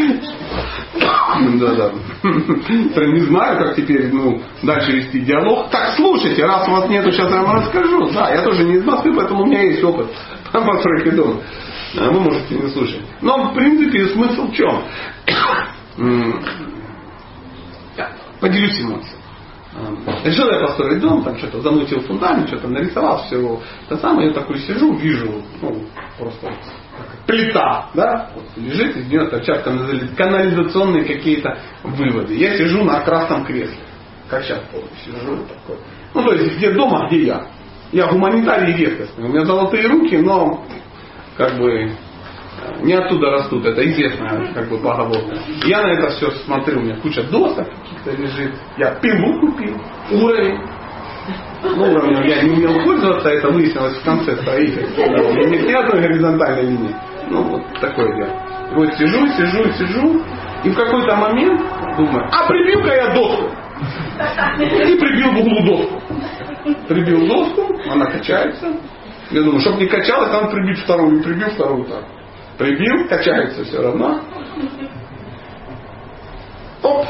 да. Не знаю, как теперь ну, дальше вести диалог. Так, слушайте, раз у вас нету, сейчас я вам расскажу. Да, я тоже не из Москвы, поэтому у меня есть опыт [laughs] по постройке дома. Вы можете не слушать. Но, в принципе, смысл в чем? [coughs] Поделюсь эмоцией. Решил я построить дом, там что-то замутил фундамент, что-то нарисовал, все это самое, я такой сижу, вижу, ну, просто плита, да, вот лежит, из нее торчат канализационные какие-то выводы. Я сижу на красном кресле, как сейчас помню, сижу такой. Ну, то есть, где дома, где я. Я гуманитарий редкостный. У меня золотые руки, но как бы не оттуда растут, это известная как бы поговорка. Я на это все смотрю, у меня куча досок каких-то лежит. Я пилу купил, уровень. Ну, уровнем я не умел пользоваться, это выяснилось в конце строительства. Нет ни одной горизонтальной линии. Ну, вот такое дело. Вот сижу, сижу, сижу, и в какой-то момент думаю, а прибью-ка я доску. И прибил в углу доску. Прибил доску, она качается. Я думаю, чтобы не качалась, надо прибить вторую. И прибил вторую так. Прибил, качается все равно. Оп,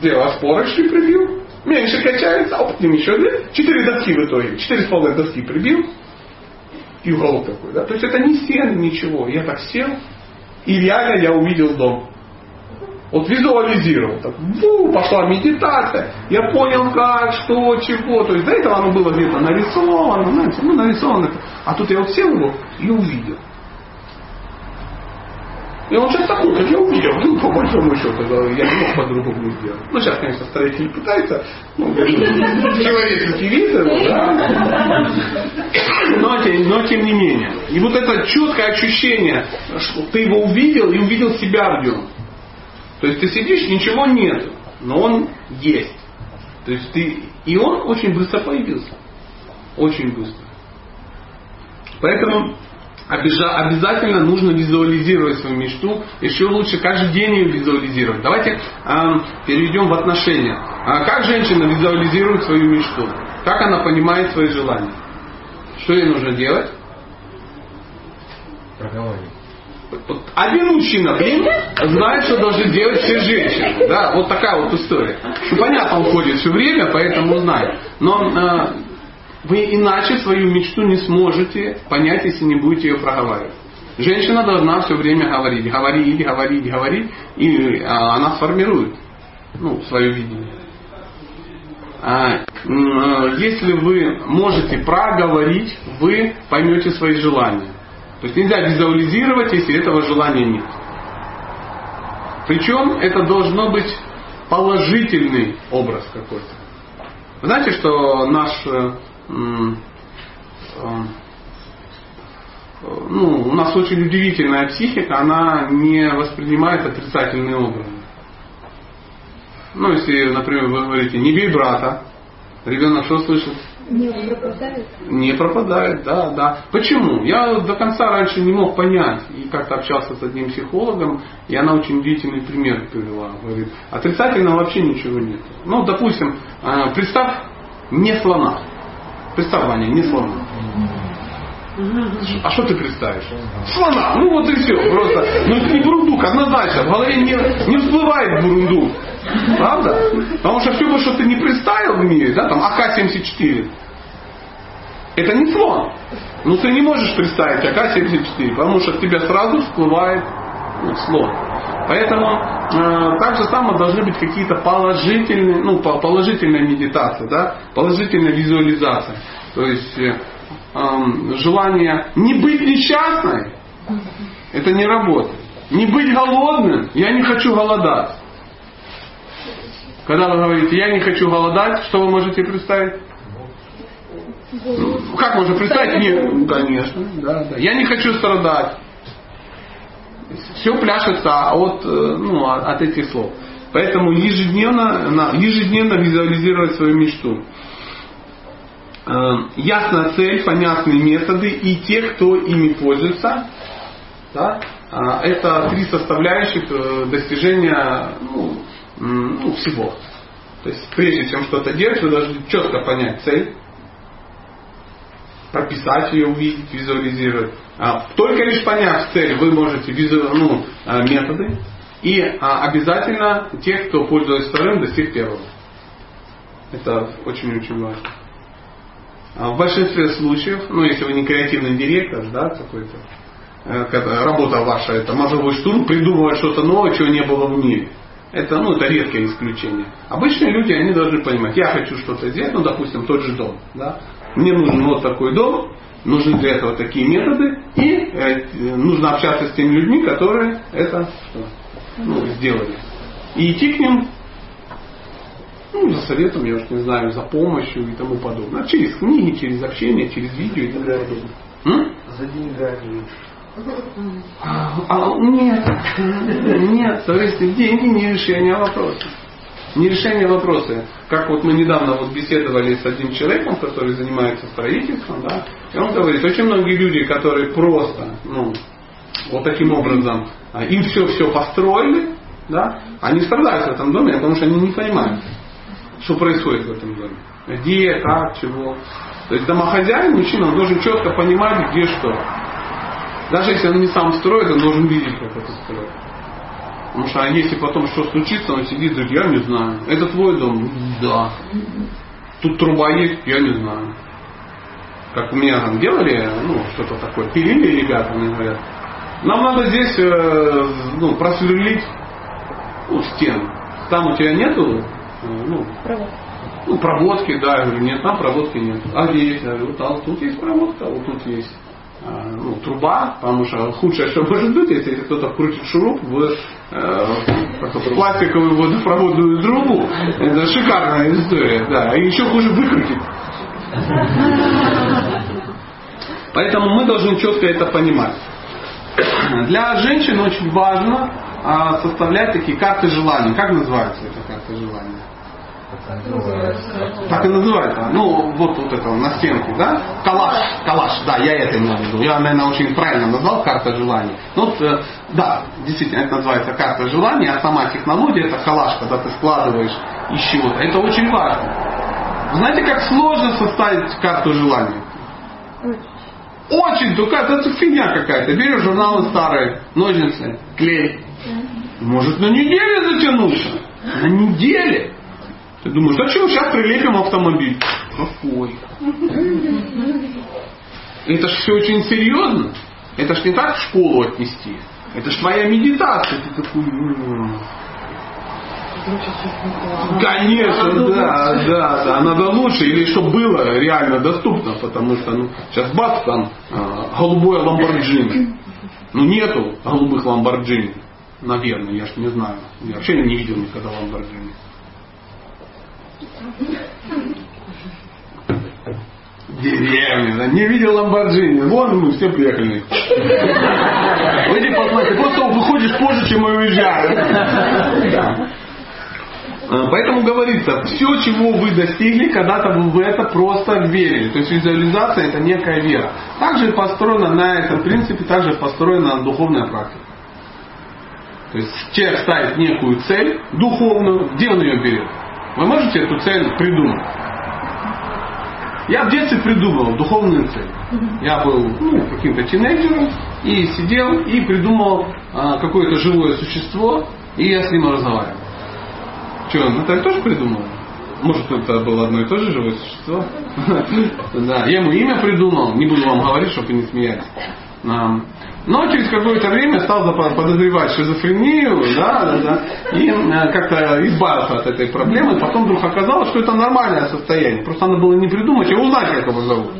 две распорочки прибил. Меньше качается, оп, ним еще две. Четыре доски в итоге. Четыре половиной доски прибил. И уголок такой, да. То есть это не стены, ничего. Я так сел, и реально я увидел дом. Вот визуализировал. Так, фу, пошла медитация. Я понял, как, что, чего. То есть до этого оно было где-то нарисовано. Знаете, ну нарисовано А тут я вот сел его и увидел. И он сейчас такой, как я увидел, ну, по большому счету, да, я не мог по-другому сделать. Ну, сейчас, конечно, строители пытаются, ну, человеческий вид, да. Но, но тем не менее. И вот это четкое ощущение, что ты его увидел и увидел себя в нем. То есть ты сидишь, ничего нет, но он есть. То есть ты... И он очень быстро появился. Очень быстро. Поэтому обязательно нужно визуализировать свою мечту. Еще лучше каждый день ее визуализировать. Давайте э, перейдем в отношения. А как женщина визуализирует свою мечту? Как она понимает свои желания? Что ей нужно делать? Проговаривать. Один мужчина, блин, знает, что должны делать все женщины. Да, вот такая вот история. Ну, понятно, он ходит все время, поэтому знает. Но э, вы иначе свою мечту не сможете понять, если не будете ее проговаривать. Женщина должна все время говорить, говорить, говорить, говорить, и а, она сформирует ну, свое видение. А, если вы можете проговорить, вы поймете свои желания. То есть нельзя визуализировать, если этого желания нет. Причем это должно быть положительный образ какой-то. знаете, что наш э, ну, у нас очень удивительная психика, она не воспринимает отрицательные образы. Ну, если, например, вы говорите, не бей брата, ребенок что слышит? Не пропадает? Не пропадает, да, да. Почему? Я до конца раньше не мог понять. И как-то общался с одним психологом, и она очень удивительный пример привела. Говорит, отрицательного вообще ничего нет. Ну, допустим, э, представь не слона. Представь, Ваня, не слона. А что ты представишь? Слона! Ну вот и все. Просто. Ну это не бурундук, однозначно. В голове не, не всплывает бурундук. Правда? Потому что все, что ты не представил в мире, да, там АК-74, это не слон. Ну ты не можешь представить АК-74, потому что в тебя сразу всплывает слон. Поэтому э, так же самое должны быть какие-то положительные, ну, положительная медитация, да, положительная визуализация. То есть э, э, желание не быть несчастной, это не работает. Не быть голодным, я не хочу голодать. Когда вы говорите, я не хочу голодать, что вы можете представить? Ну, как можно представить? Нет, конечно, да, да. Я не хочу страдать все пляшется от, э, ну, от этих слов. Поэтому ежедневно, ежедневно визуализировать свою мечту. Э, ясная цель, понятные методы и те, кто ими пользуется. Да, а, это три составляющих э, достижения ну, ну, всего. То есть прежде чем что-то делать, вы должны четко понять цель, прописать ее, увидеть, визуализировать. А, только лишь поняв цель, вы можете визу, ну, а, методы и а, обязательно те, кто пользуется вторым, достиг первого. Это очень-очень важно. В большинстве случаев, ну если вы не креативный директор, да, какой-то, э, работа ваша, это мозговой штурм, придумывать что-то новое, чего не было в мире. Это, ну, это редкое исключение. Обычные люди, они должны понимать, я хочу что-то сделать, ну, допустим, тот же дом. Да? Мне нужен вот такой дом, нужны для этого такие методы, и э, нужно общаться с теми людьми, которые это ну, сделали. И идти к ним ну, за советом, я уж не знаю, за помощью и тому подобное. Через книги, через общение, через видео и тому подобное. За деньгами. А, нет, нет, то есть деньги не решение вопроса не решение вопроса. Как вот мы недавно вот беседовали с одним человеком, который занимается строительством, да, и он говорит, очень многие люди, которые просто, ну, вот таким образом, а, им все-все построили, да, они страдают в этом доме, потому что они не понимают, что происходит в этом доме. Где, как, чего. То есть домохозяин, мужчина, он должен четко понимать, где что. Даже если он не сам строит, он должен видеть, как это строить. Потому что если потом что случится, он сидит и говорит, я не знаю. Это твой дом? Да. Тут труба есть? Я не знаю. Как у меня там делали, ну, что-то такое, пилили ребята, мне говорят, нам надо здесь э, ну, просверлить ну, стену. Там у тебя нету э, ну, провод. Ну, проводки, да, я говорю, нет, там проводки нет. А где есть? Я говорю, вот а, тут есть проводка, вот тут есть а, ну, труба, потому что худшее, что может быть, если кто-то вкрутит шуруп в э, пластиковую водопроводную трубу, это шикарная история, да, и еще хуже выкрутить. Поэтому мы должны четко это понимать. Для женщин очень важно а, составлять такие карты желаний. Как называется эта карта желаний? Так и называется. Ну, вот, вот это на стенке, да? Калаш, калаш, да, я это имел в виду. Я, наверное, очень правильно назвал карта желаний. Ну, вот, э, да, действительно, это называется карта желаний, а сама технология это калаш, когда ты складываешь из чего-то. Это очень важно. Знаете, как сложно составить карту желаний? Очень, только это фигня какая-то. Берешь журналы старые, ножницы, клей. Может на неделю затянуться. На неделе. Ты думаешь, а что, сейчас прилепим автомобиль? Какой? Это ж все очень серьезно. Это ж не так в школу отнести. Это ж твоя медитация. Ты такой... Конечно, да, да, да. Надо лучше, или чтобы было реально доступно, потому что ну, сейчас бац там э, голубое ламборджини. Ну нету голубых ламборджини. Наверное, я ж не знаю. Я вообще не видел никогда ламборджини. Деревня, не видел Ламборджини. Вон мы все приехали. Иди посмотри, просто выходишь позже, чем мы уезжаем. А, поэтому говорится, все, чего вы достигли, когда-то вы в это просто верили. То есть визуализация это некая вера. Также построена на этом принципе, также построена духовная практика. То есть человек ставит некую цель духовную, где он ее берет? Вы можете эту цель придумать? Я в детстве придумал духовную цель. Я был ну, каким-то тинейджером и сидел и придумал а, какое-то живое существо, и я с ним разговаривал. Что, Наталья тоже придумала? Может, это было одно и то же живое существо? [laughs] Да, я ему имя придумал, не буду вам говорить, чтобы не смеялись. Но через какое-то время стал подозревать шизофрению, да, да, да, и э, как-то избавился от этой проблемы. Потом вдруг оказалось, что это нормальное состояние. Просто надо было не придумать, а узнать, как его зовут.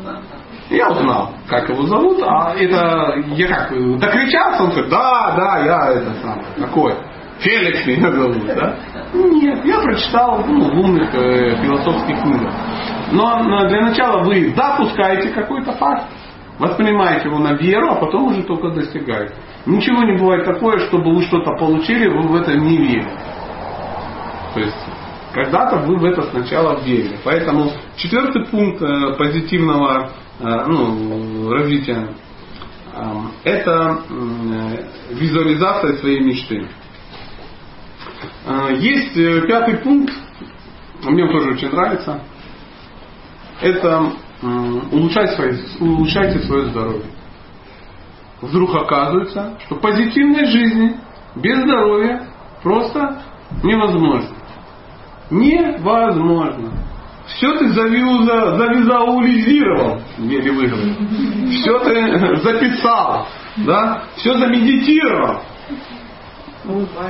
Я узнал, как его зовут, а это я как докричался, он говорит, да, да, я это сам, такой. Феликс меня зовут, да? Нет, я прочитал ну, в умных э, философских книгах. Но, но для начала вы допускаете какой-то факт, Воспринимаете его на веру, а потом уже только достигаете. Ничего не бывает такое, чтобы вы что-то получили, вы в это не верите. То есть когда-то вы в это сначала верили. Поэтому четвертый пункт э, позитивного э, ну, развития э, это визуализация своей мечты. Есть пятый пункт, мне он тоже очень нравится. Это улучшать свои, улучшайте свое здоровье. Вдруг оказывается, что позитивной жизни без здоровья просто невозможно. Невозможно. Все ты завиза, завизуализировал, еле выговорил. Все ты записал, да? Все замедитировал.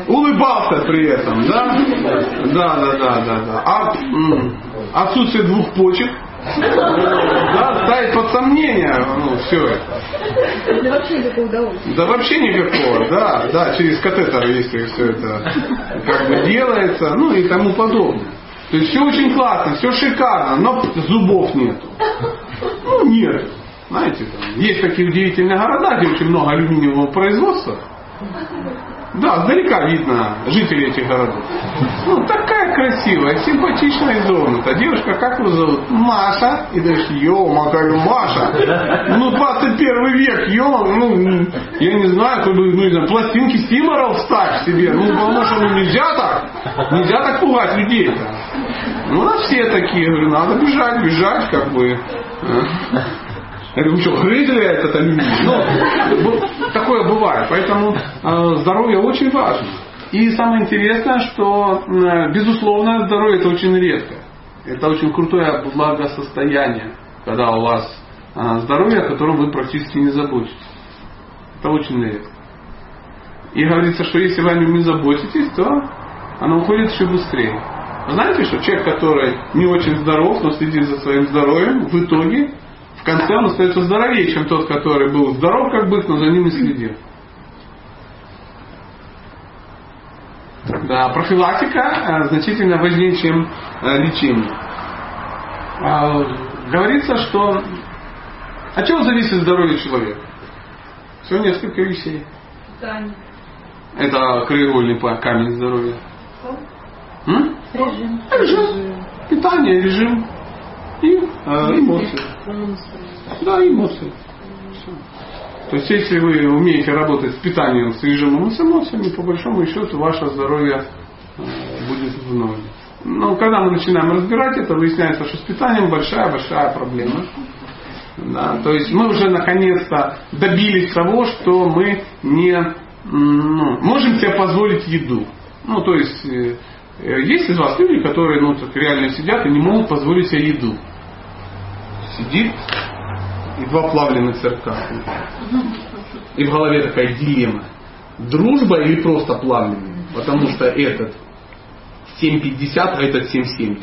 Улыбался при этом, да? Да, да, да, да, да. А отсутствие двух почек да, ставить под сомнение ну, все это. Да вообще никакого удовольствия. Да вообще никакого, да, да, через катетер, если все это как бы делается, ну и тому подобное. То есть все очень классно, все шикарно, но зубов нету. Ну, нет. Знаете, там, есть такие удивительные города, где очень много алюминиевого производства. Да, сдалека видно жителей этих городов. Ну, такая красивая, симпатичная изогнута. Девушка, как его зовут? Маша. И говоришь, ё говорю, Маша. Ну, 21 век, ё ну, я не знаю, как бы, ну, знаю, пластинки Симоров вставь себе. Ну, потому что ну, нельзя так. Нельзя так пугать людей-то. Ну, у нас все такие, говорю, надо бежать, бежать, как бы. Я говорю, что, грызли этот алюминий? Ну, такое бывает. Поэтому э, здоровье очень важно. И самое интересное, что, э, безусловно, здоровье это очень редко. Это очень крутое благосостояние, когда у вас э, здоровье, о котором вы практически не заботитесь. Это очень редко. И говорится, что если вы нем не заботитесь, то оно уходит еще быстрее. Знаете, что человек, который не очень здоров, но следит за своим здоровьем, в итоге в конце он остается здоровее, чем тот, который был здоров как бык, но за ним не следил. Да, профилактика э, значительно важнее, чем э, лечение. А, говорится, что от чего зависит здоровье человека? Всего несколько вещей. Питание. Это краеугольный камень здоровья. Режим. Режим. Питание, режим и э, эмоции. Да, эмоции. То есть, если вы умеете работать с питанием, с режимом и с эмоциями, по большому счету, ваше здоровье э, будет в норме. Но когда мы начинаем разбирать это, выясняется, что с питанием большая-большая проблема. Да, то есть мы уже наконец-то добились того, что мы не ну, можем себе позволить еду. Ну, то есть э, есть из вас люди, которые ну, так реально сидят и не могут позволить себе еду. Сидит и два плавленных сырка. И в голове такая дилемма. Дружба или просто плавленый? Потому что этот 7,50, а этот 7,70.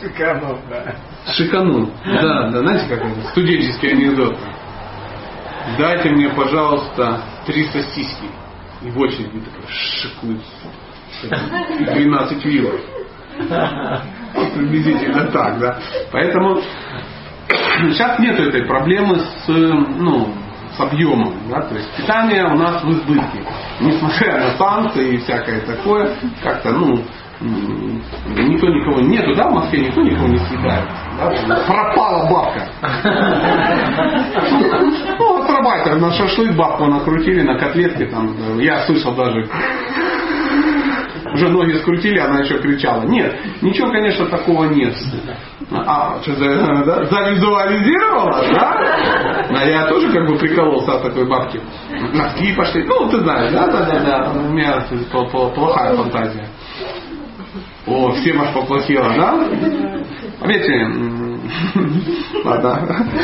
Шиканул, да. Шиканул. Да, да, знаете, как это? Студенческий анекдот. Дайте мне, пожалуйста, три сосиски. И в очереди такой шикует. 12 вилок. Приблизительно так, да. Поэтому сейчас нет этой проблемы с, ну, с объемом. Да? То есть питание у нас в избытке. Несмотря на санкции и всякое такое, как-то, ну, никто никого нету, да, в Москве никто никого не съедает. Да? Пропала бабка. Ну, астробайтер на шашлык бабку накрутили, на котлетки там. Я слышал даже уже ноги скрутили, она еще кричала. Нет, ничего, конечно, такого нет. А, что за, да, завизуализировала, да? А я тоже как бы прикололся от такой бабки. Носки пошли. Ну, ты знаешь, да, да, да, да. У меня плохая фантазия. О, всем аж поплохело, да? Видите, [laughs] ладно,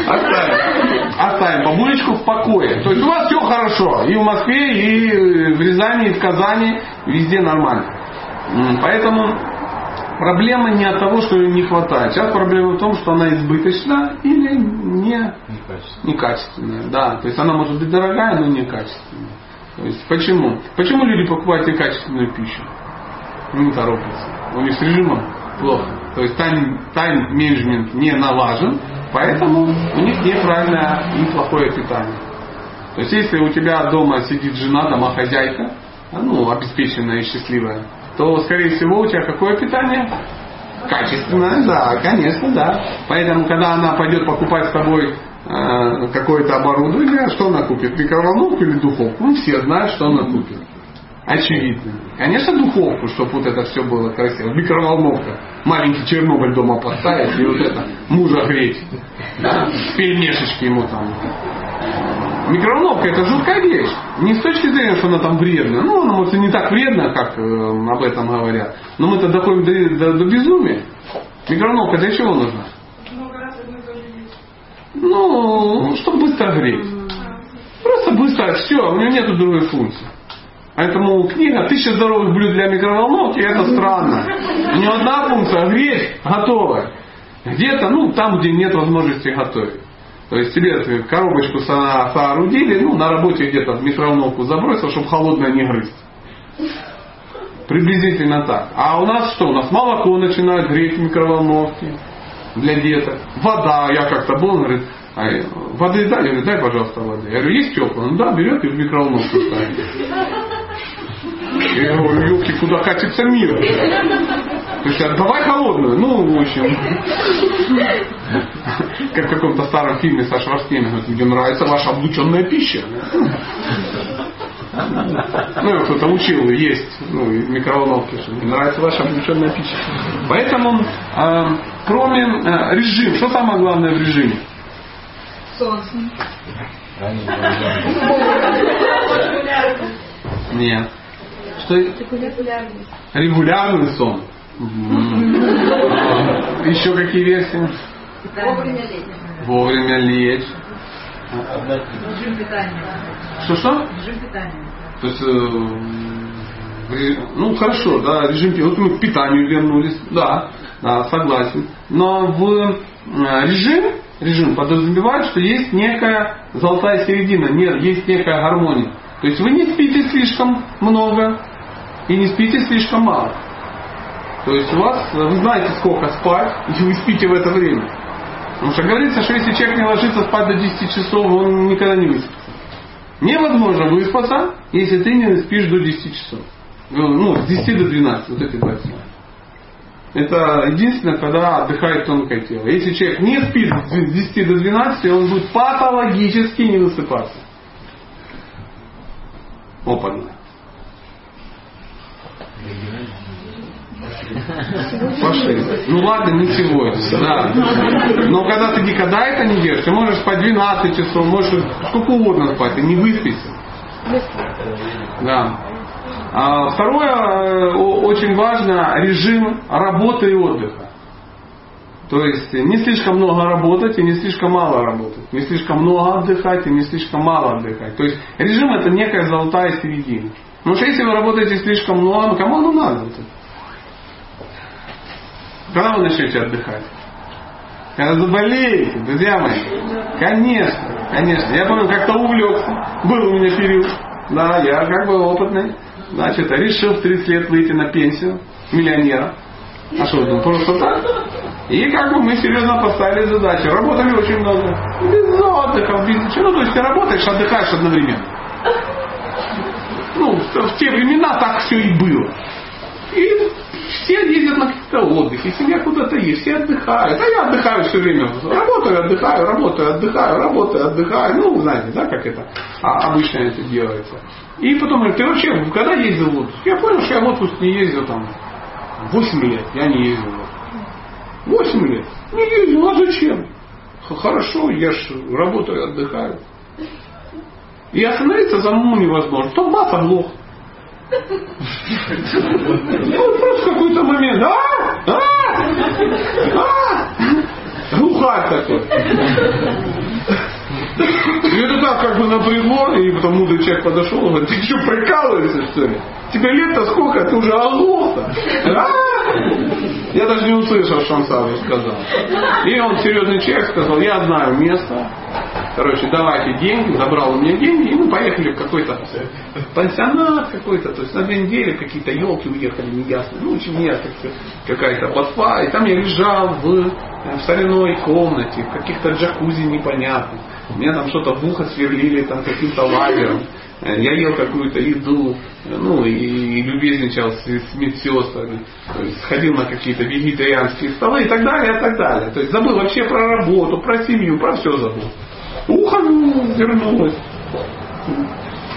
оставим. Оставим бабулечку в покое. То есть у вас все хорошо. И в Москве, и в Рязани, и в Казани. Везде нормально. Поэтому проблема не от того, что ее не хватает. Сейчас проблема в том, что она избыточна или не, некачественная. Да, то есть она может быть дорогая, но некачественная. То есть почему? Почему люди покупают некачественную пищу? Не торопятся. У них с режимом плохо. То есть тайм-менеджмент не налажен, поэтому у них неправильное, неплохое питание. То есть если у тебя дома сидит жена, домохозяйка, ну, обеспеченная и счастливая, то, скорее всего, у тебя какое питание? Качественное, да, конечно, да. Поэтому, когда она пойдет покупать с тобой э, какое-то оборудование, что она купит? Микроволновку или духовку? Ну, все знают, что она купит. Очевидно. Конечно, духовку, чтобы вот это все было красиво. Микроволновка. Маленький Чернобыль дома поставить и вот это мужа греть. Да? Пельмешечки ему там Микроволновка это жуткая вещь. Не с точки зрения, что она там вредная. Ну, она может и не так вредна, как э, об этом говорят. Но мы-то доходим до, до, до безумия. Микроволновка для чего нужна? Ну, чтобы быстро греть. Просто быстро, все, у нее нет другой функции. Поэтому книга «Тысяча здоровых блюд для микроволновки» это странно. У нее одна функция – греть, готово. Где-то, ну, там, где нет возможности готовить. То есть тебе коробочку соорудили, ну, на работе где-то в микроволновку забросил, чтобы холодное не грызть. Приблизительно так. А у нас что? У нас молоко начинает греть в микроволновке для деток. Вода, я как-то был, он говорит, а, воды дай, я говорю, дай, пожалуйста, воды. Я говорю, есть теплая? Ну да, берет и в микроволновку ставит. Я говорю, елки, куда катится мир? То есть, давай холодную. Ну, в общем, как в каком-то старом фильме со Шварценеггером, мне нравится ваша облученная пища. Ну, кто-то учил, есть ну, микроволновки, что мне нравится ваша облученная пища. Поэтому, э, кроме э, режима, что самое главное в режиме? Солнце. Нет. Что? Регулярность. Регулярный сон. Еще какие версии? Вовремя лечь. Вовремя лечь. Режим питания. Что что? Режим питания. То есть э, Ну хорошо, да, режим вот мы к питанию вернулись, да, да, согласен. Но в э, режим, режим подразумевает, что есть некая золотая середина, нет, есть некая гармония. То есть вы не спите слишком много и не спите слишком мало. То есть у вас, вы знаете, сколько спать, и вы спите в это время. Потому что говорится, что если человек не ложится спать до 10 часов, он никогда не выспится. Невозможно выспаться, если ты не спишь до 10 часов. Ну, с 10 до 12, вот эти два часа. Это единственное, когда отдыхает тонкое тело. Если человек не спит с 10 до 12, он будет патологически не высыпаться. Опытно. Пошли. Ну ладно, не сегодня. Да. Но когда ты никогда это не делаешь, ты можешь спать 12 часов, можешь сколько угодно спать, ты не выспишься. Да. А второе, э, очень важно, режим работы и отдыха. То есть не слишком много работать и не слишком мало работать. Не слишком много отдыхать и не слишком мало отдыхать. То есть режим это некая золотая середина. Потому что если вы работаете слишком много, ну кому оно надо? Когда вы начнете отдыхать? Когда заболеете, друзья мои. Конечно, конечно. Я помню, как-то увлекся. Был у меня период. Да, я как бы опытный. Значит, решил в 30 лет выйти на пенсию миллионера. А что, просто так? И как бы мы серьезно поставили задачу. Работали очень много. Без отдыха, без ничего. Ну, то есть ты работаешь, отдыхаешь одновременно. Ну, в те времена так все и было. И все ездят на какие-то отдыхи, семья куда-то есть, все отдыхают. А я отдыхаю все время. Работаю, отдыхаю, работаю, отдыхаю, работаю, отдыхаю. Ну, знаете, да, как это а, обычно это делается. И потом говорю, ты вообще когда ездил в отпуск? Я понял, что я в отпуск не ездил там 8 лет. Я не ездил в отпуск. 8 лет. Не ездил, а зачем? Хорошо, я ж работаю, отдыхаю. И остановиться за самому невозможно. То бац, оглох. Ну, просто какой-то момент. А? А? А? Глухарь такой. И это так как бы напрягло, и потом мудрый человек подошел и говорит, ты что, прикалываешься что ли? Тебе лет-то сколько, ты уже оглох-то. А? Я даже не услышал, что он сразу сказал. И он, серьезный человек, сказал, я знаю место, короче, давайте деньги, забрал у меня деньги, и мы поехали в какой-то пансионат какой-то, то есть на две недели какие-то елки уехали неясно, ну очень неясно, какая-то подпа, и там я лежал в, в соляной комнате, в каких-то джакузи непонятных, меня там что-то в ухо сверлили там каким-то лагером, я ел какую-то еду, ну и любезничал с, с медсестрами, сходил на какие-то вегетарианские столы и так далее, и так далее. То есть забыл вообще про работу, про семью, про все забыл. Ухожу, вернулась.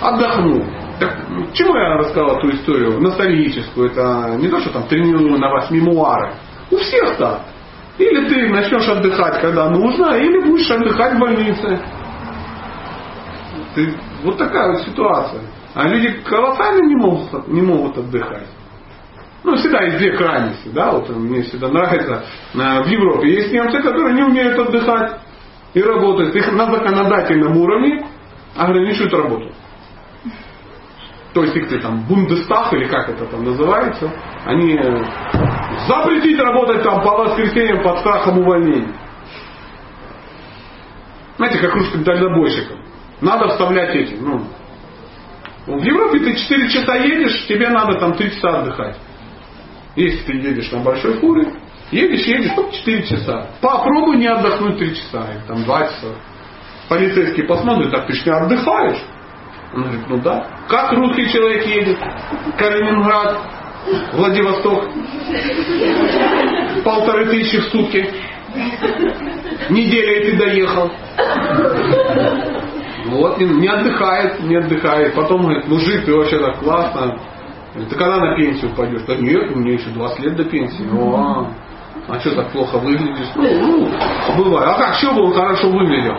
Отдохнул. Так, чему я рассказал эту историю ностальгическую? Это не то, что там тренирую на вас мемуары. У всех так. Или ты начнешь отдыхать, когда нужно, или будешь отдыхать в больнице. Ты, вот такая вот ситуация. А люди колоссально не могут, не могут отдыхать. Ну, всегда есть две крайности, да, вот мне всегда нравится. Э, в Европе есть немцы, которые не умеют отдыхать и работают. Их на законодательном уровне ограничивают работу. То есть их там Бундестаг или как это там называется, они э, запретить работать там по воскресеньям под страхом увольнения. Знаете, как русским дальнобойщикам. Надо вставлять эти. Ну, в Европе ты 4 часа едешь, тебе надо там 3 часа отдыхать. Если ты едешь на большой фуре, Едешь, едешь, только 4 часа. Попробуй не отдохнуть 3 часа, или там 2 часа. Полицейский посмотрит, так ты ж не отдыхаешь. Он говорит, ну да. Как русский человек едет? Калининград, Владивосток. Полторы тысячи в сутки. Неделя и ты доехал. Вот, не отдыхает, не отдыхает. Потом говорит, мужик, ты вообще так классно. Ты когда на пенсию пойдешь? Да нет, меня еще 20 лет до пенсии. О, а что так плохо выглядишь? Ну, ну, бывает. А как, чтобы он хорошо выглядел?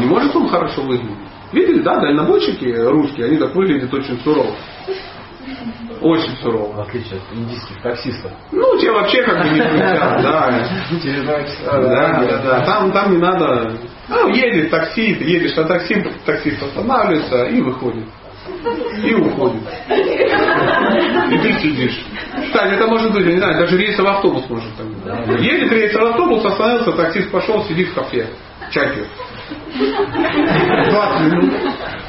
Не может он хорошо выглядеть. Видели, да, дальнобойщики русские, они так выглядят очень сурово. Очень сурово. В отличие от индийских таксистов. Ну, те вообще как бы не кричат, да. Да, да, да. Там, там не надо. Ну, едет такси, едешь на такси, таксист останавливается и выходит. И уходит. И ты сидишь. Кстати, это может быть, я не знаю, даже рейсовый автобус может так быть. Едет рейсовый автобус, остановился, таксист пошел, сидит в кафе. Чай пьет. 20 минут,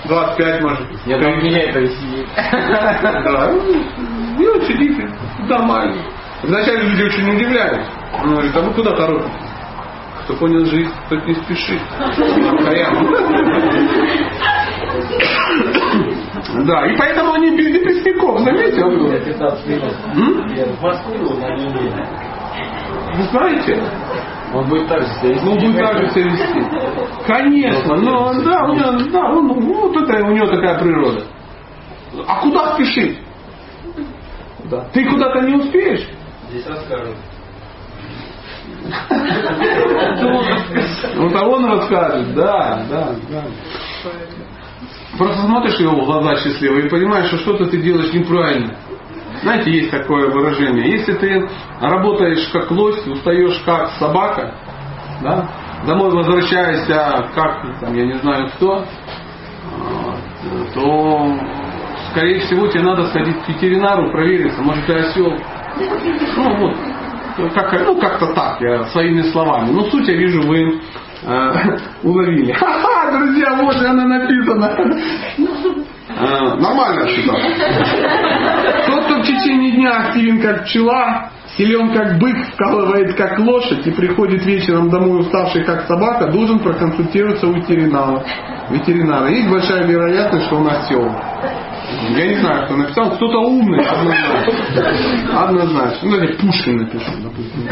25 может. Я думаю, меня это веселит. Да. Вот сидите, нормально. Вначале люди очень удивляются. Он говорит, а вы куда торопитесь? Кто понял жизнь, тот не спешит. Да, и поэтому они без депрессников, заметил? 15 минут. М? Я в Москву на неделю. Вы знаете? Он будет так же себя вести. Ну, будет так же себя вести. Конечно, но да, у него, да, он, ну, вот это у него такая природа. А куда спешить? Да. Ты куда-то не успеешь? Здесь расскажут. Вот а он расскажет, да, да, да. Просто смотришь его в глаза счастливые и понимаешь, что что-то ты делаешь неправильно. Знаете, есть такое выражение. Если ты работаешь как лось, устаешь как собака, да, домой возвращаешься как, там, я не знаю кто, вот, то, скорее всего, тебе надо сходить к ветеринару, провериться, может ты осел. Ну вот, как, ну как-то так, я своими словами. Ну суть я вижу, вы э, [laughs] уловили. [laughs] Ха-ха, друзья, вот она написана. [laughs] Э, нормальная ситуация. Тот, кто в течение дня активен как пчела, силен как бык, вкалывает как лошадь и приходит вечером домой уставший как собака, должен проконсультироваться у ветеринара. ветеринара. Есть большая вероятность, что он осел. Я не знаю, кто написал. Кто-то умный, однозначно. Однозначно. Ну, или Пушкин написал, допустим.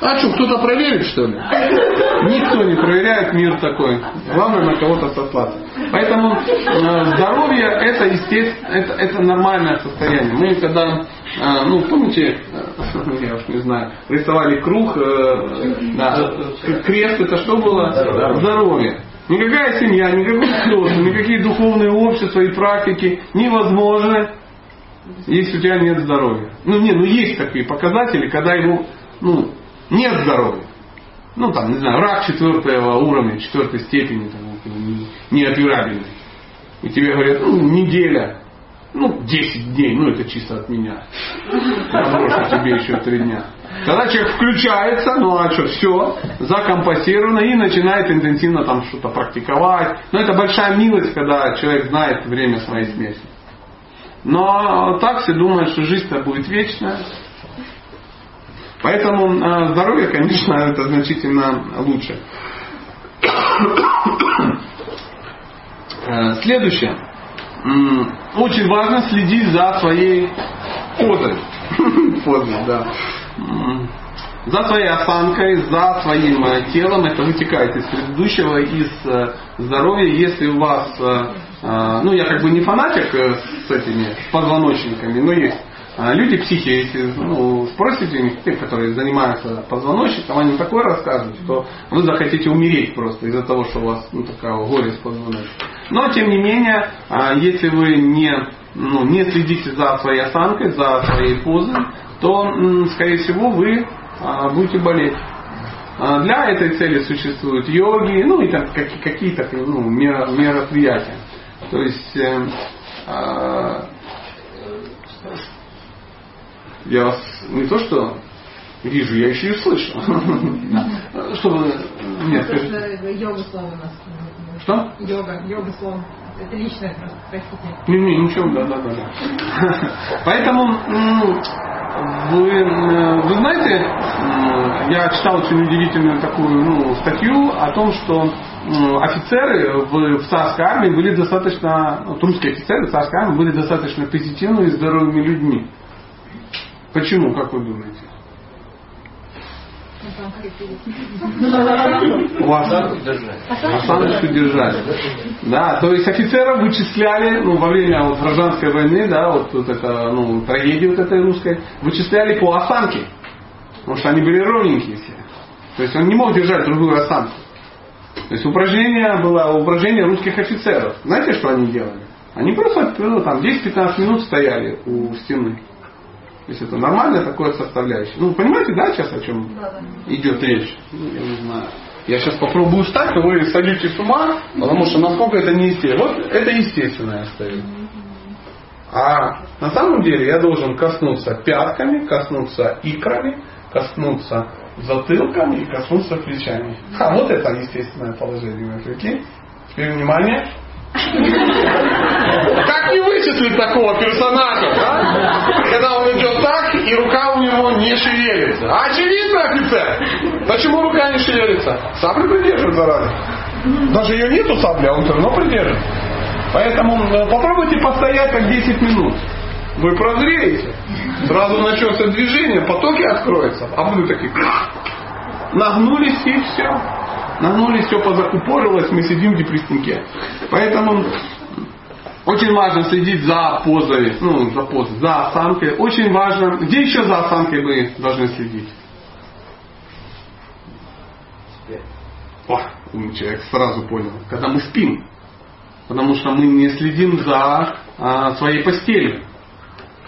А что, кто-то проверит, что ли? Никто не проверяет, мир такой. Главное на кого-то сослаться. Поэтому э, здоровье это естественно, это, это нормальное состояние. Мы когда, э, ну помните, э, [laughs] я уж не знаю, рисовали круг, э, да, крест это что было? Здоровье. Никакая семья, никакой слез, никакие духовные общества и практики невозможны, если у тебя нет здоровья. Ну, не, ну есть такие показатели, когда ему, ну, нет здоровья. Ну, там, не знаю, рак четвертого уровня, четвертой степени, там, неоперабельный. И тебе говорят, ну, неделя, ну, 10 дней, ну, это чисто от меня. Я тебе еще три дня. Тогда человек включается, ну а что, все, закомпасировано и начинает интенсивно там что-то практиковать. Но это большая милость, когда человек знает время своей смерти. Но так все думают, что жизнь-то будет вечная. Поэтому э, здоровье, конечно, [laughs] это значительно лучше. Э, следующее. Очень важно следить за своей позой. [laughs] Позой, да. За своей осанкой, за своим э, телом. Это вытекает из предыдущего, из здоровья. Если у вас, ну я как бы не фанатик с этими позвоночниками, но есть люди психи, если ну, спросите у них, те, которые занимаются позвоночником, они такое расскажут, что вы захотите умереть просто из-за того, что у вас ну, такая горе с позвоночником. Но, тем не менее, а, если вы не, ну, не следите за своей осанкой, за своей позой, то, скорее всего, вы а, будете болеть. Для этой цели существуют йоги, ну и там какие-то ну, мероприятия. То есть э, я вас не то что вижу, я еще и слышу. [laughs] Чтобы... Нет, Йога слово у нас. Что? Йога, йога слово. Это личное просто, простите. Не, не, ничего, да, да, да. да. [laughs] Поэтому вы, вы знаете, я читал очень удивительную такую ну, статью о том, что офицеры в, в царской армии были достаточно, вот русские офицеры в царской армии были достаточно позитивными и здоровыми людьми. Почему, как вы думаете? У вас осаночку держали. Да, то есть офицеров вычисляли, ну, во время вот, гражданской войны, да, вот, вот это, ну, трагедии вот этой русской, вычисляли по осанке. Потому что они были ровненькие все. То есть он не мог держать другую осанку. То есть упражнение было упражнение русских офицеров. Знаете, что они делали? Они просто ну, там 10-15 минут стояли у стены. То есть это нормальная такое составляющее. Ну, понимаете, да, сейчас о чем да, да. идет речь? Ну, я не знаю. Я сейчас попробую встать, но вы садитесь с ума, потому что насколько это неестественно. Вот это естественное стою. А на самом деле я должен коснуться пятками, коснуться икрами, коснуться затылком и коснуться плечами. А вот это естественное положение. Прикинь? Теперь внимание. [laughs] Как не вычислить такого персонажа, да? Когда он идет и рука у него не шевелится. Очевидно, офицер! Почему рука не шевелится? Сабля придерживает, зараза. Даже ее нету сабли, а он все равно придерживает. Поэтому э, попробуйте постоять так 10 минут. Вы прозреете. Сразу начнется движение, потоки откроются. А вы такие нагнулись и все. Нагнулись, все позакупорилось, мы сидим в депресснике. Поэтому очень важно следить за позой, ну, за позой, за осанкой. Очень важно, где еще за осанкой вы должны следить? О, умный человек сразу понял. Когда мы спим. Потому что мы не следим за а, своей постелью.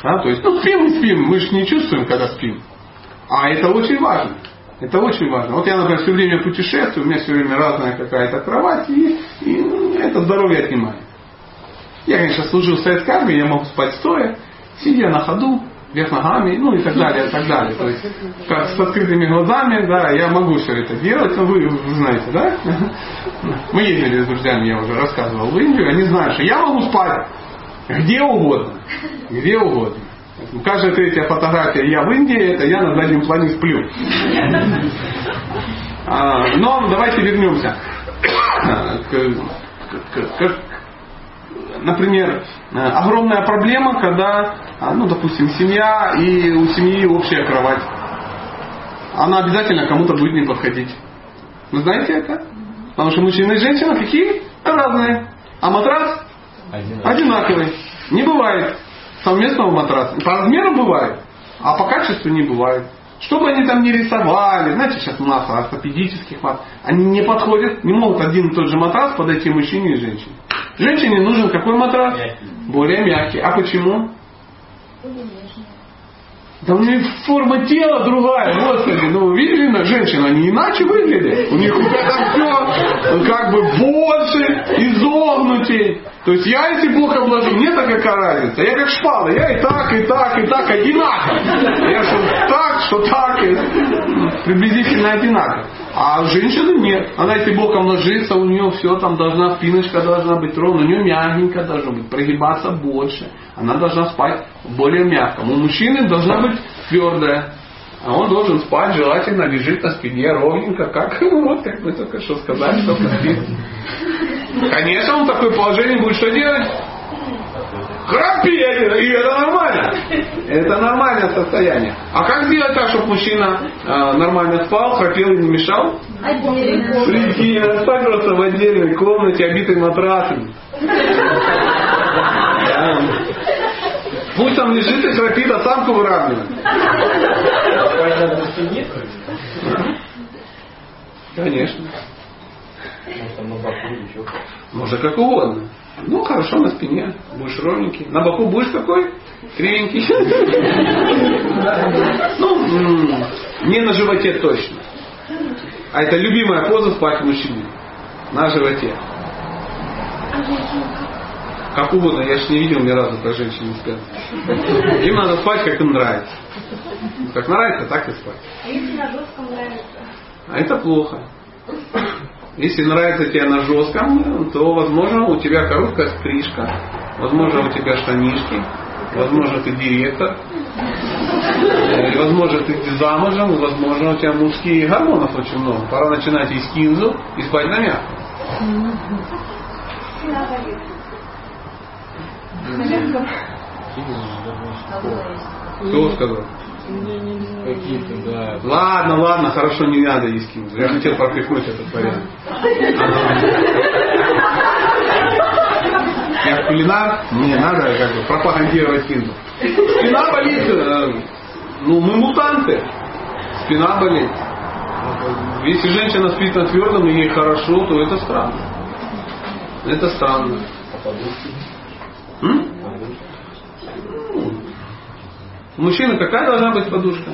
Да? То есть, ну, спим и спим, мы же не чувствуем, когда спим. А это очень важно. Это очень важно. Вот я, например, все время путешествую, у меня все время разная какая-то кровать, и, и ну, это здоровье отнимает. Я, конечно, служил в советской армии, я мог спать стоя, сидя на ходу, вверх ногами, ну и так далее, и так далее. То есть, как с открытыми глазами, да, я могу все это делать, но вы, вы знаете, да? [laughs] Мы ездили с друзьями, я уже рассказывал, в Индию, они знают, что я могу спать где угодно. Где угодно. Каждая третья фотография я в Индии, это я на заднем плане сплю. [laughs] А, но давайте вернемся к, к, к, например, огромная проблема, когда, ну, допустим, семья и у семьи общая кровать. Она обязательно кому-то будет не подходить. Вы знаете это? Потому что мужчина и женщина какие? Разные. А матрас Одинаковый. Одинаковый. Не бывает совместного матраса. По размеру бывает, а по качеству не бывает. Что бы они там не рисовали, знаете, сейчас у нас ортопедических матрас, они не подходят, не могут один и тот же матрас подойти мужчине и женщине. Женщине нужен какой матрас? Мягкий. Более мягкий. А почему? Да у них форма тела другая, господи, ну видели на женщин, они иначе выглядят. У них это все как бы больше, изогнутей. То есть я если плохо обложу, мне так какая разница. Я как шпала, я и так, и так, и так одинаково. Я что так, что так, и приблизительно одинаково. А женщины нет. Она если боком ложится, у нее все там должна, спиночка должна быть ровно, у нее мягенько должно быть, прогибаться больше. Она должна спать более мягко. У мужчины должна быть твердая. А он должен спать, желательно лежит на спине ровненько, как вот, как мы только что сказали, только спит. Конечно, он в такое положение будет что делать? Храпеть, и это нормально. Это нормальное состояние. А как сделать так, чтобы мужчина э, нормально спал, храпел и не мешал? Отдельно. Прикинь, расстакиваться в отдельной комнате, обитой матрасами. Пусть там лежит и храпит, а самку выравнивает. Конечно. Можно как угодно. Ну, хорошо на спине. Будешь ровненький. На боку будешь какой? Кривенький. Ну, не на животе точно. А это любимая поза спать мужчине. На животе. Как угодно, я же не видел ни разу, как женщины спят. Им надо спать, как им нравится. Как нравится, так и спать. А если на жестком нравится? А это плохо. Если нравится тебе на жестком, то, возможно, у тебя короткая стрижка, возможно, у тебя штанишки, возможно, ты директор, и, возможно, ты замужем, возможно, у тебя мужских гормонов очень много. Пора начинать есть кинзу и спать на мягком. Кто сказал? Какие-то, да. Ладно, ладно, хорошо, не надо есть кинзу. Я хотел пропихнуть этот вариант. Я кулинар, мне надо как бы пропагандировать кинзу. Спина болит, э, ну мы мутанты. Спина болит. Если женщина спит на твердом и ей хорошо, то это странно. Это странно. М? У мужчины какая должна быть подушка?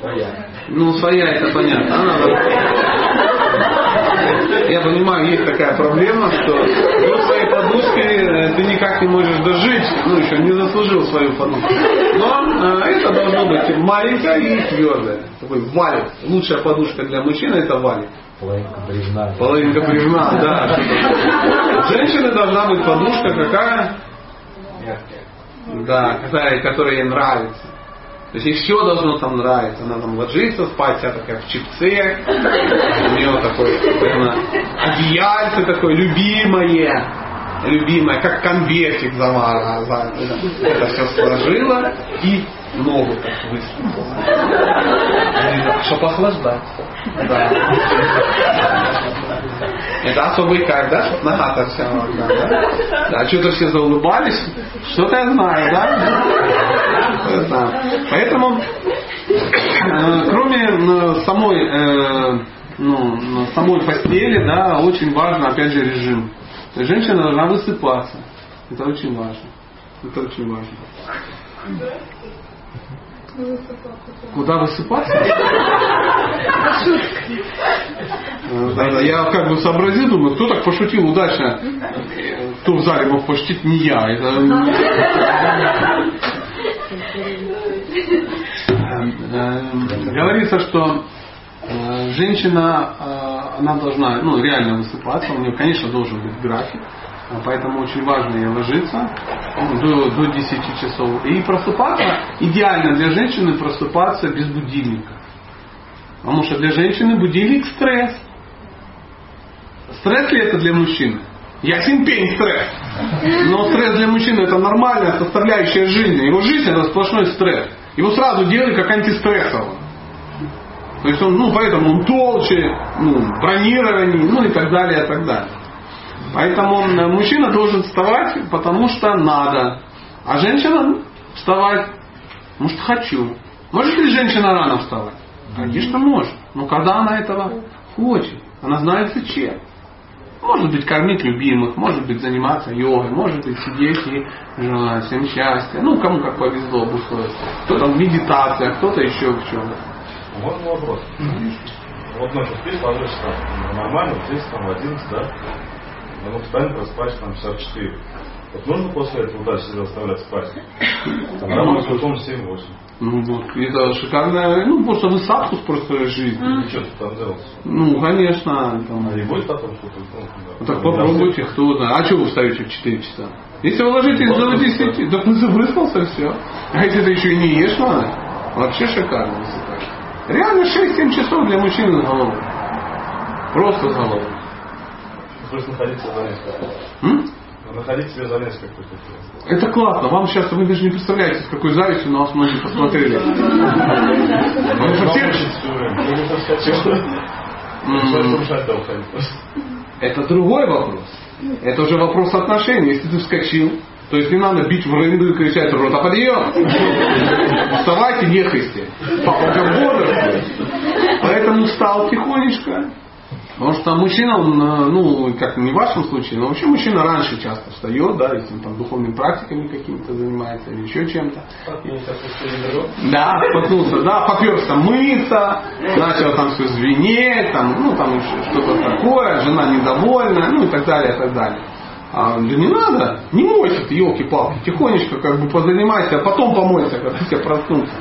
Своя. Ну, своя, это понятно. Она Я понимаю, есть такая проблема, что до своей подушки э, ты никак не можешь дожить, ну еще не заслужил свою подушку. Но э, это должно быть маленькая и твердая. Такой валик. Лучшая подушка для мужчины это валик. Половинка бревна. Половинка бревна, да. [laughs] Женщины должна быть подушка какая? Да, которая, которая ей нравится. То есть ей все должно там нравиться. Она там ложится спать, вся такая в чипце. У нее такой, наверное, одеяльце такое любимое. Любимое, как конвертик заварено. Это все сложила и ногу так высунула. Чтобы охлаждать. Да. Это особый кайф, да? Чтоб нога-то вся да? Да, что-то все заулыбались. Что-то я знаю, да? Знаю. Поэтому, э, кроме э, самой, э, ну, самой постели, да, очень важно, опять же, режим. То есть женщина должна высыпаться. Это очень важно. Это очень важно. Куда высыпаться? Я как бы сообразил, думаю, кто так пошутил удачно, кто в зале мог пошутить, не я. Это... Говорится, что э, женщина, э, она должна ну, реально высыпаться, у нее, конечно, должен быть график, поэтому очень важно ложиться до, до 10 часов. И просыпаться, идеально для женщины просыпаться без будильника. Потому что для женщины будильник стресс. Стресс ли это для мужчины? Ясен пень стресс. Но стресс для мужчины это нормальная составляющая жизни. Его жизнь это сплошной стресс. Его сразу делали как антистрессового. То есть он, ну, поэтому он толще, ну, бронированнее, ну и так далее, и так далее. Поэтому мужчина должен вставать, потому что надо. А женщина вставать, может, хочу. Может ли женщина рано вставать? Конечно, может. Но когда она этого хочет, она знает зачем. Может быть, кормить любимых, может быть, заниматься йогой, может быть, сидеть и желать всем счастья. Ну, кому как повезло обусловиться. Кто-то в медитации, а кто-то еще в чем. Можно вопрос? Вот ночью спишь, ложишься нормально, 10, там, в 11, да? Ну, встань, проспать там часа 4. Вот нужно после этого дальше себя заставлять спать? Тогда может потом 7-8. Ну вот, это шикарная, ну просто вы статус просто жизни. Mm. Что ты там делал? Ну, конечно. Там... А не будет потом что-то? Ну, так попробуйте, кто да. А что вы встаете в 4 часа? Если вы ложитесь до 10, так ну забрызгался все. А если ты еще и не ешь надо, вообще шикарно высыпаешь. Реально 6-7 часов для мужчины с головой. Просто с головой. Просто находиться за несколько. Находить себе за несколько. Это классно. Вам сейчас, вы даже не представляете, с какой завистью на вас многие посмотрели. Это другой вопрос. Это уже вопрос отношений. Если ты вскочил, то есть не надо бить в рынду и кричать «Рота, подъем!» Вставайте, ехайте. Папа как бодрствует. Поэтому встал тихонечко, Потому что мужчина, он, э, ну, как не в вашем случае, но вообще мужчина раньше часто встает, да, если он там духовными практиками какими-то занимается или еще чем-то. Да, споткнулся, да, поперся мыться, начал там все звенеть, там, ну, там что-то такое, жена недовольна, ну и так далее, и так далее. А, да не надо, не мойся ты, елки-палки, тихонечко как бы позанимайся, а потом помойся, когда тебя проснутся.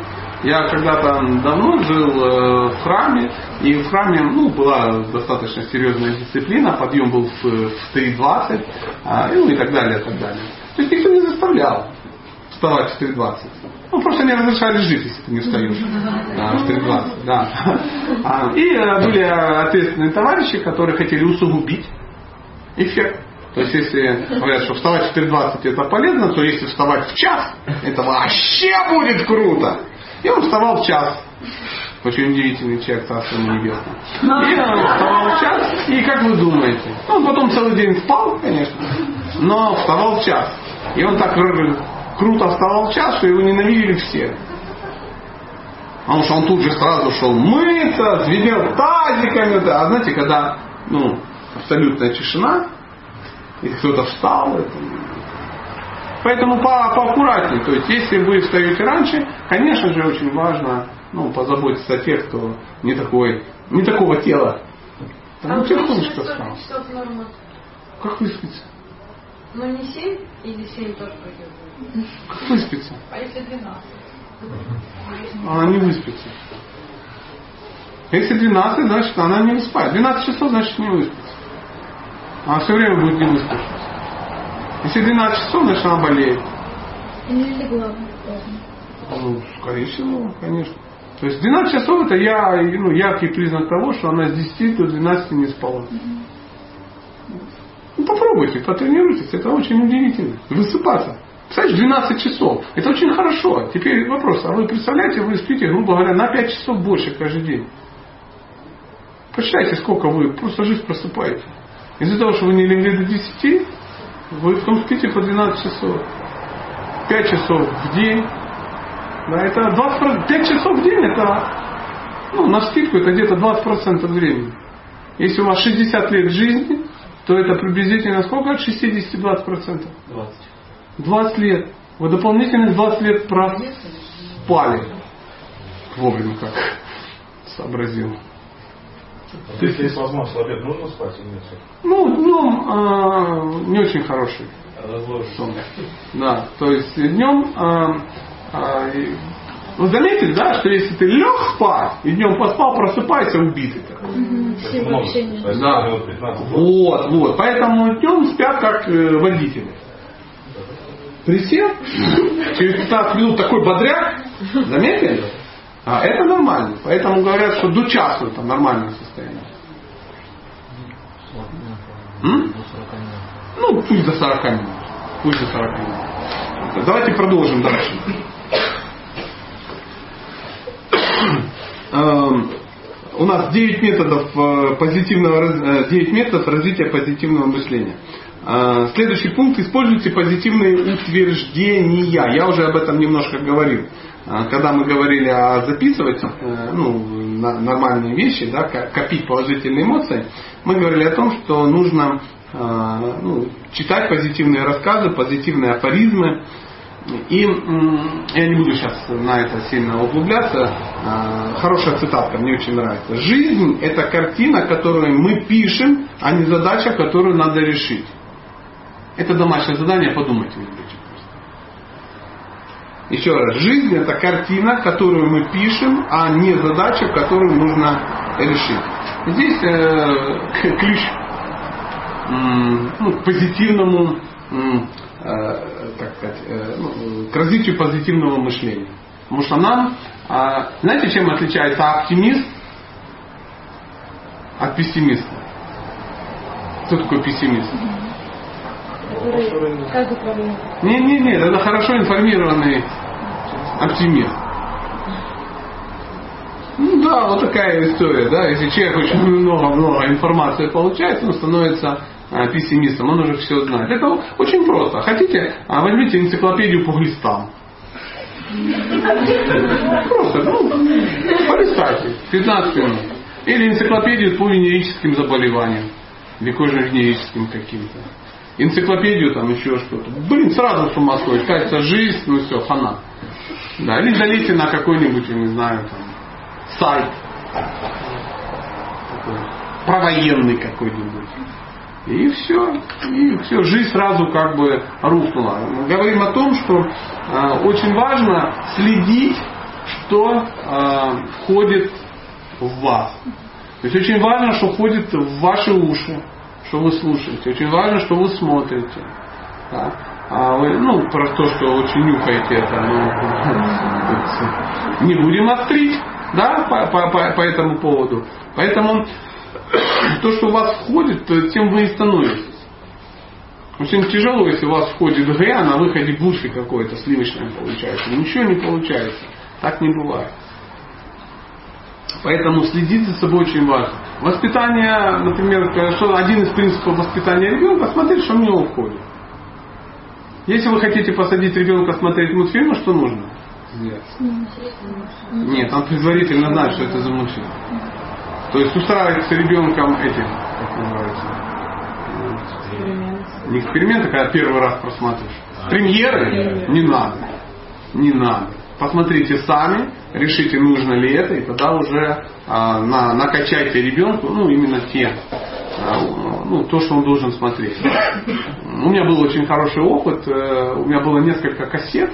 Я когда-то давно жил э, в храме, и в храме ну, была достаточно серьезная дисциплина, подъем был в, в 3.20, а, ну и так далее, так далее. То есть никто не заставлял вставать в 3.20. Ну, просто не разрешали жить, если ты не встаешь а, в 3.20. Да. И э, были ответственные товарищи, которые хотели усугубить эффект. То есть, если говорят, что вставать в 4.20 это полезно, то если вставать в час, это вообще будет круто. И он вставал в час. Очень удивительный человек, Царство Небесное. И он вставал в час, и как вы думаете? Он потом целый день спал, конечно, но вставал в час. И он так круто вставал в час, что его ненавидели все. Потому что он тут же сразу шел мыться, звенел тазиками. Да. А знаете, когда ну, абсолютная тишина, и кто-то встал, это Поэтому по, поаккуратнее. То есть, если вы встаете раньше, конечно же, очень важно ну, позаботиться о тех, кто не, такой, не такого тела. А Ну, у тихонечко норма? Как выспится? Ну не 7 или 7 тоже пойдет? Как выспится? А если 12? Она не выспится. Если 12, значит она не выспает. 12 часов, значит не выспится. Она все время будет не выспавшись. Если 12 часов, значит она болеет. И не легла. Ну, скорее всего, конечно. То есть 12 часов это я, ну, яркий признак того, что она с 10 до 12 не спала. Ну, попробуйте, потренируйтесь, это очень удивительно. Высыпаться. Представляешь, 12 часов. Это очень хорошо. Теперь вопрос, а вы представляете, вы спите, грубо говоря, на 5 часов больше каждый день. Посчитайте, сколько вы просто жизнь просыпаете. Из-за того, что вы не легли до 10, вы потом спите по 12 часов. 5 часов в день. Да, это 20, 5 часов в день это, ну, на скидку это где-то 20% времени. Если у вас 60 лет жизни, то это приблизительно сколько от 60 20%? 20. 20 лет. Вы дополнительные 20 лет проспали. Вовремя как [laughs] сообразил. То есть, если возможность в обед нужно спать или нет? Ну, днем а, не очень хороший Разложишь. сон. Да, то есть днем а, а, и- вы заметили, да, что если ты лег спать и днем поспал, просыпайся убитый есть, Да. минут 15. Вот, вот. Поэтому днем спят как э, водители. Присел, через 15 минут такой бодряк, заметили? А это нормально. Поэтому говорят, что до часу это нормальное состояние. М? Ну, пусть до 40 минут. Пусть до 40 минут. Давайте продолжим дальше. Эм, У нас 9 методов э, позитивного раз- э, 9 методов развития позитивного мышления. Э, Следующий пункт. Используйте позитивные утверждения. Я уже об этом немножко говорил. Э, Когда мы говорили о записывать э, ну, нормальные вещи, да, ко- копить положительные эмоции, мы говорили о том, что нужно э, ну, читать позитивные рассказы, позитивные афоризмы. И я не буду сейчас на это сильно углубляться. А, Хорошая цитатка, мне очень нравится. Жизнь это картина, которую мы пишем, а не задача, которую надо решить. Это домашнее задание, подумайте, любите. Еще раз, жизнь это картина, которую мы пишем, а не задача, которую нужно решить. Здесь э, [laughs] ключ м, ну, к позитивному, э, так сказать, э, ну, к развитию позитивного мышления. Потому что нам, а, знаете, чем отличается оптимист от пессимиста? Кто такой пессимист? Управляет? Не, не, не, это хорошо информированный оптимист. Ну да, вот такая история, да. Если человек очень много-много информации получает, он становится а, пессимистом, он уже все знает. Это очень просто. Хотите, а, возьмите энциклопедию по глистам. Просто, ну, полистайте, 15 минут. Или энциклопедию по венерическим заболеваниям. Или кожно-венерическим каким-то. Энциклопедию там еще что-то. Блин, сразу с ума сходит. Кажется, жизнь, ну все, хана. Да, или залейте на какой-нибудь, я не знаю, там, сайт. Такой, провоенный какой-нибудь. И все. И все, жизнь сразу как бы рухнула. Мы говорим о том, что э, очень важно следить, что э, входит в вас. То есть очень важно, что входит в ваши уши, что вы слушаете. Очень важно, что вы смотрите. Да? А вы, ну, про то, что очень нюхаете это, ну, [laughs] не будем острить, да, по, по, по, по этому поводу. Поэтому [clears throat] то, что у вас входит, тем вы и становитесь. Очень тяжело, если у вас входит Г, а на выходе буши какое-то сливочное получается. Ничего не получается. Так не бывает. Поэтому следить за собой очень важно. Воспитание, например, что один из принципов воспитания ребенка, смотреть, что в него входит. Если вы хотите посадить ребенка смотреть мультфильмы, что нужно сделать? Нет, он предварительно знает, что это за мультфильм. То есть устраивать с ребенком эти, как называется, не эксперименты, когда первый раз просматриваешь. Премьеры не надо. Не надо. Посмотрите сами, решите, нужно ли это, и тогда уже а, на, накачайте ребенку, ну, именно те, а, ну, то, что он должен смотреть. У меня был очень хороший опыт, э, у меня было несколько кассет,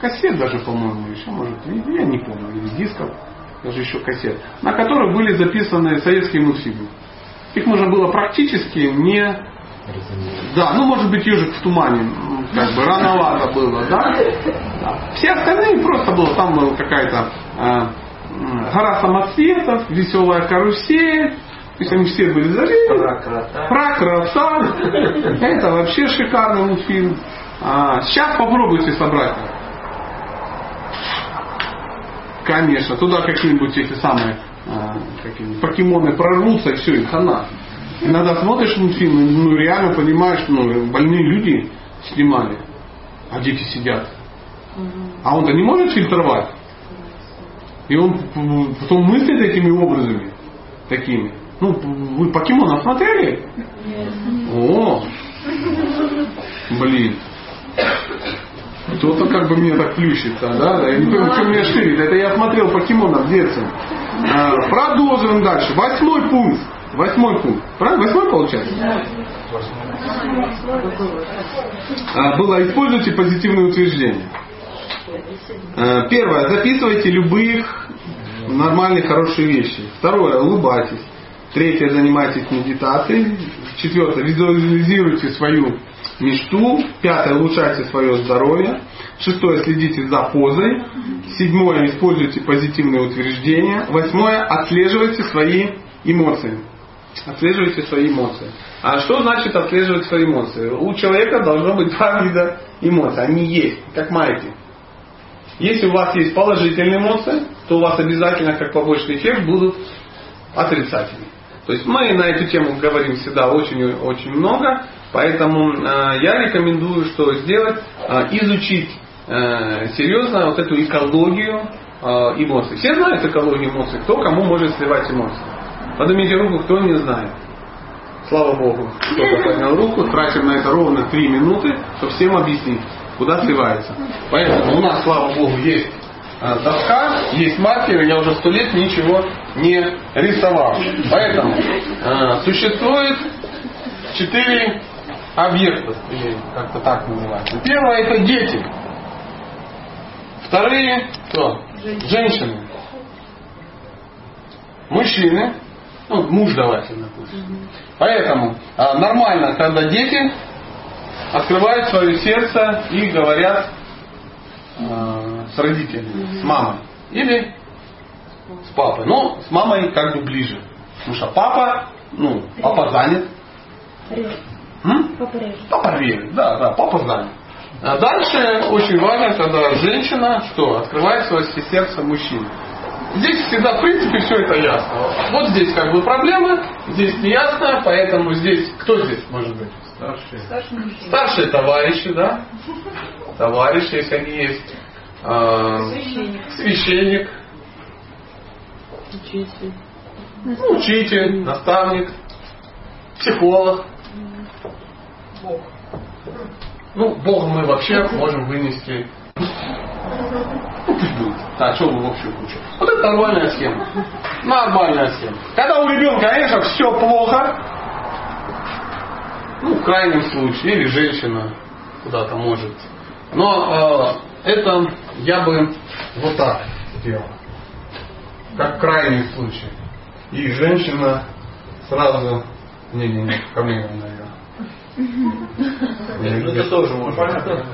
кассет даже, по-моему, еще, может, я не помню, или дисков, даже еще кассет, на которых были записаны советские мультфильмы. Их можно было практически не да, ну может быть ежик в тумане, как бы рановато было, да? Все остальные просто было, там была какая-то э, гора самоцветов, веселая карусель, то есть они все были зарезаны. Про крота. Про крота. Это вообще шикарный мультфильм. А, сейчас попробуйте собрать. Конечно, туда какие-нибудь эти самые а, какие покемоны прорвутся, и все, и хана. Иногда смотришь мультфильмы, ну реально понимаешь, ну больные люди снимали, а дети сидят. А он-то не может фильтровать. И он потом мыслит этими образами такими. Ну, вы покемонов смотрели? О, блин. Кто-то как бы мне так плющится, да? Я не понимаю, что меня ширит. Это я смотрел покемонов в детстве. А, продолжим дальше. Восьмой пункт. Восьмой пункт. Правильно? Восьмой получается? А, было используйте позитивные утверждения. А, первое. Записывайте любых нормальные, хорошие вещи. Второе. Улыбайтесь. Третье. Занимайтесь медитацией. Четвертое. Визуализируйте свою мечту. Пятое. Улучшайте свое здоровье. Шестое. Следите за позой. Седьмое. Используйте позитивные утверждения. Восьмое. Отслеживайте свои эмоции. Отслеживайте свои эмоции. А что значит отслеживать свои эмоции? У человека должно быть два [laughs] вида эмоций. Они есть, как маятник. Если у вас есть положительные эмоции, то у вас обязательно как побочный эффект будут отрицательные. То есть мы на эту тему говорим всегда очень-очень много, поэтому э, я рекомендую, что сделать, э, изучить э, серьезно вот эту экологию эмоций. Все знают экологию эмоций, кто кому может сливать эмоции. Поднимите руку, кто не знает. Слава Богу, кто-то поднял руку, тратим на это ровно 3 минуты, чтобы всем объяснить, куда сливается. Поэтому у нас, слава Богу, есть э, доска, есть маркеры, я уже сто лет ничего не рисовал. Поэтому э, существует четыре объекта, или как-то так называется. Первое это дети. Вторые кто? Женщины. Мужчины. Ну, муж давайте, допустим. Поэтому а, нормально, когда дети открывают свое сердце и говорят а, с родителями, с мамой. Или с папой. Но с мамой как бы ближе. Потому что папа, ну, папа занят. Режет. М? Папа режет. Папа режет, да, да, папа занят. А дальше очень важно, когда женщина что? Открывает свое сердце мужчине. Здесь всегда, в принципе, все это ясно. Вот здесь как бы проблема, здесь не ясно, поэтому здесь, кто здесь может быть? Старшие. Мужчина. Старшие товарищи, да? Товарищи, если они есть. А, Священник. священник, Учитель. ну, учитель, наставник, психолог. Бог. Ну, Бога мы вообще [laughs] можем вынести. Ну, пусть будет. Да, что вы в общую кучу. Вот это нормальная схема. Нормальная схема. Когда у ребенка, конечно, все плохо, ну, в крайнем случае, или женщина куда-то может. Но э, это я бы вот так сделал. Как крайний случай. И женщина сразу... Не-не-не, ко мне, наверное. Ну, это тоже можно.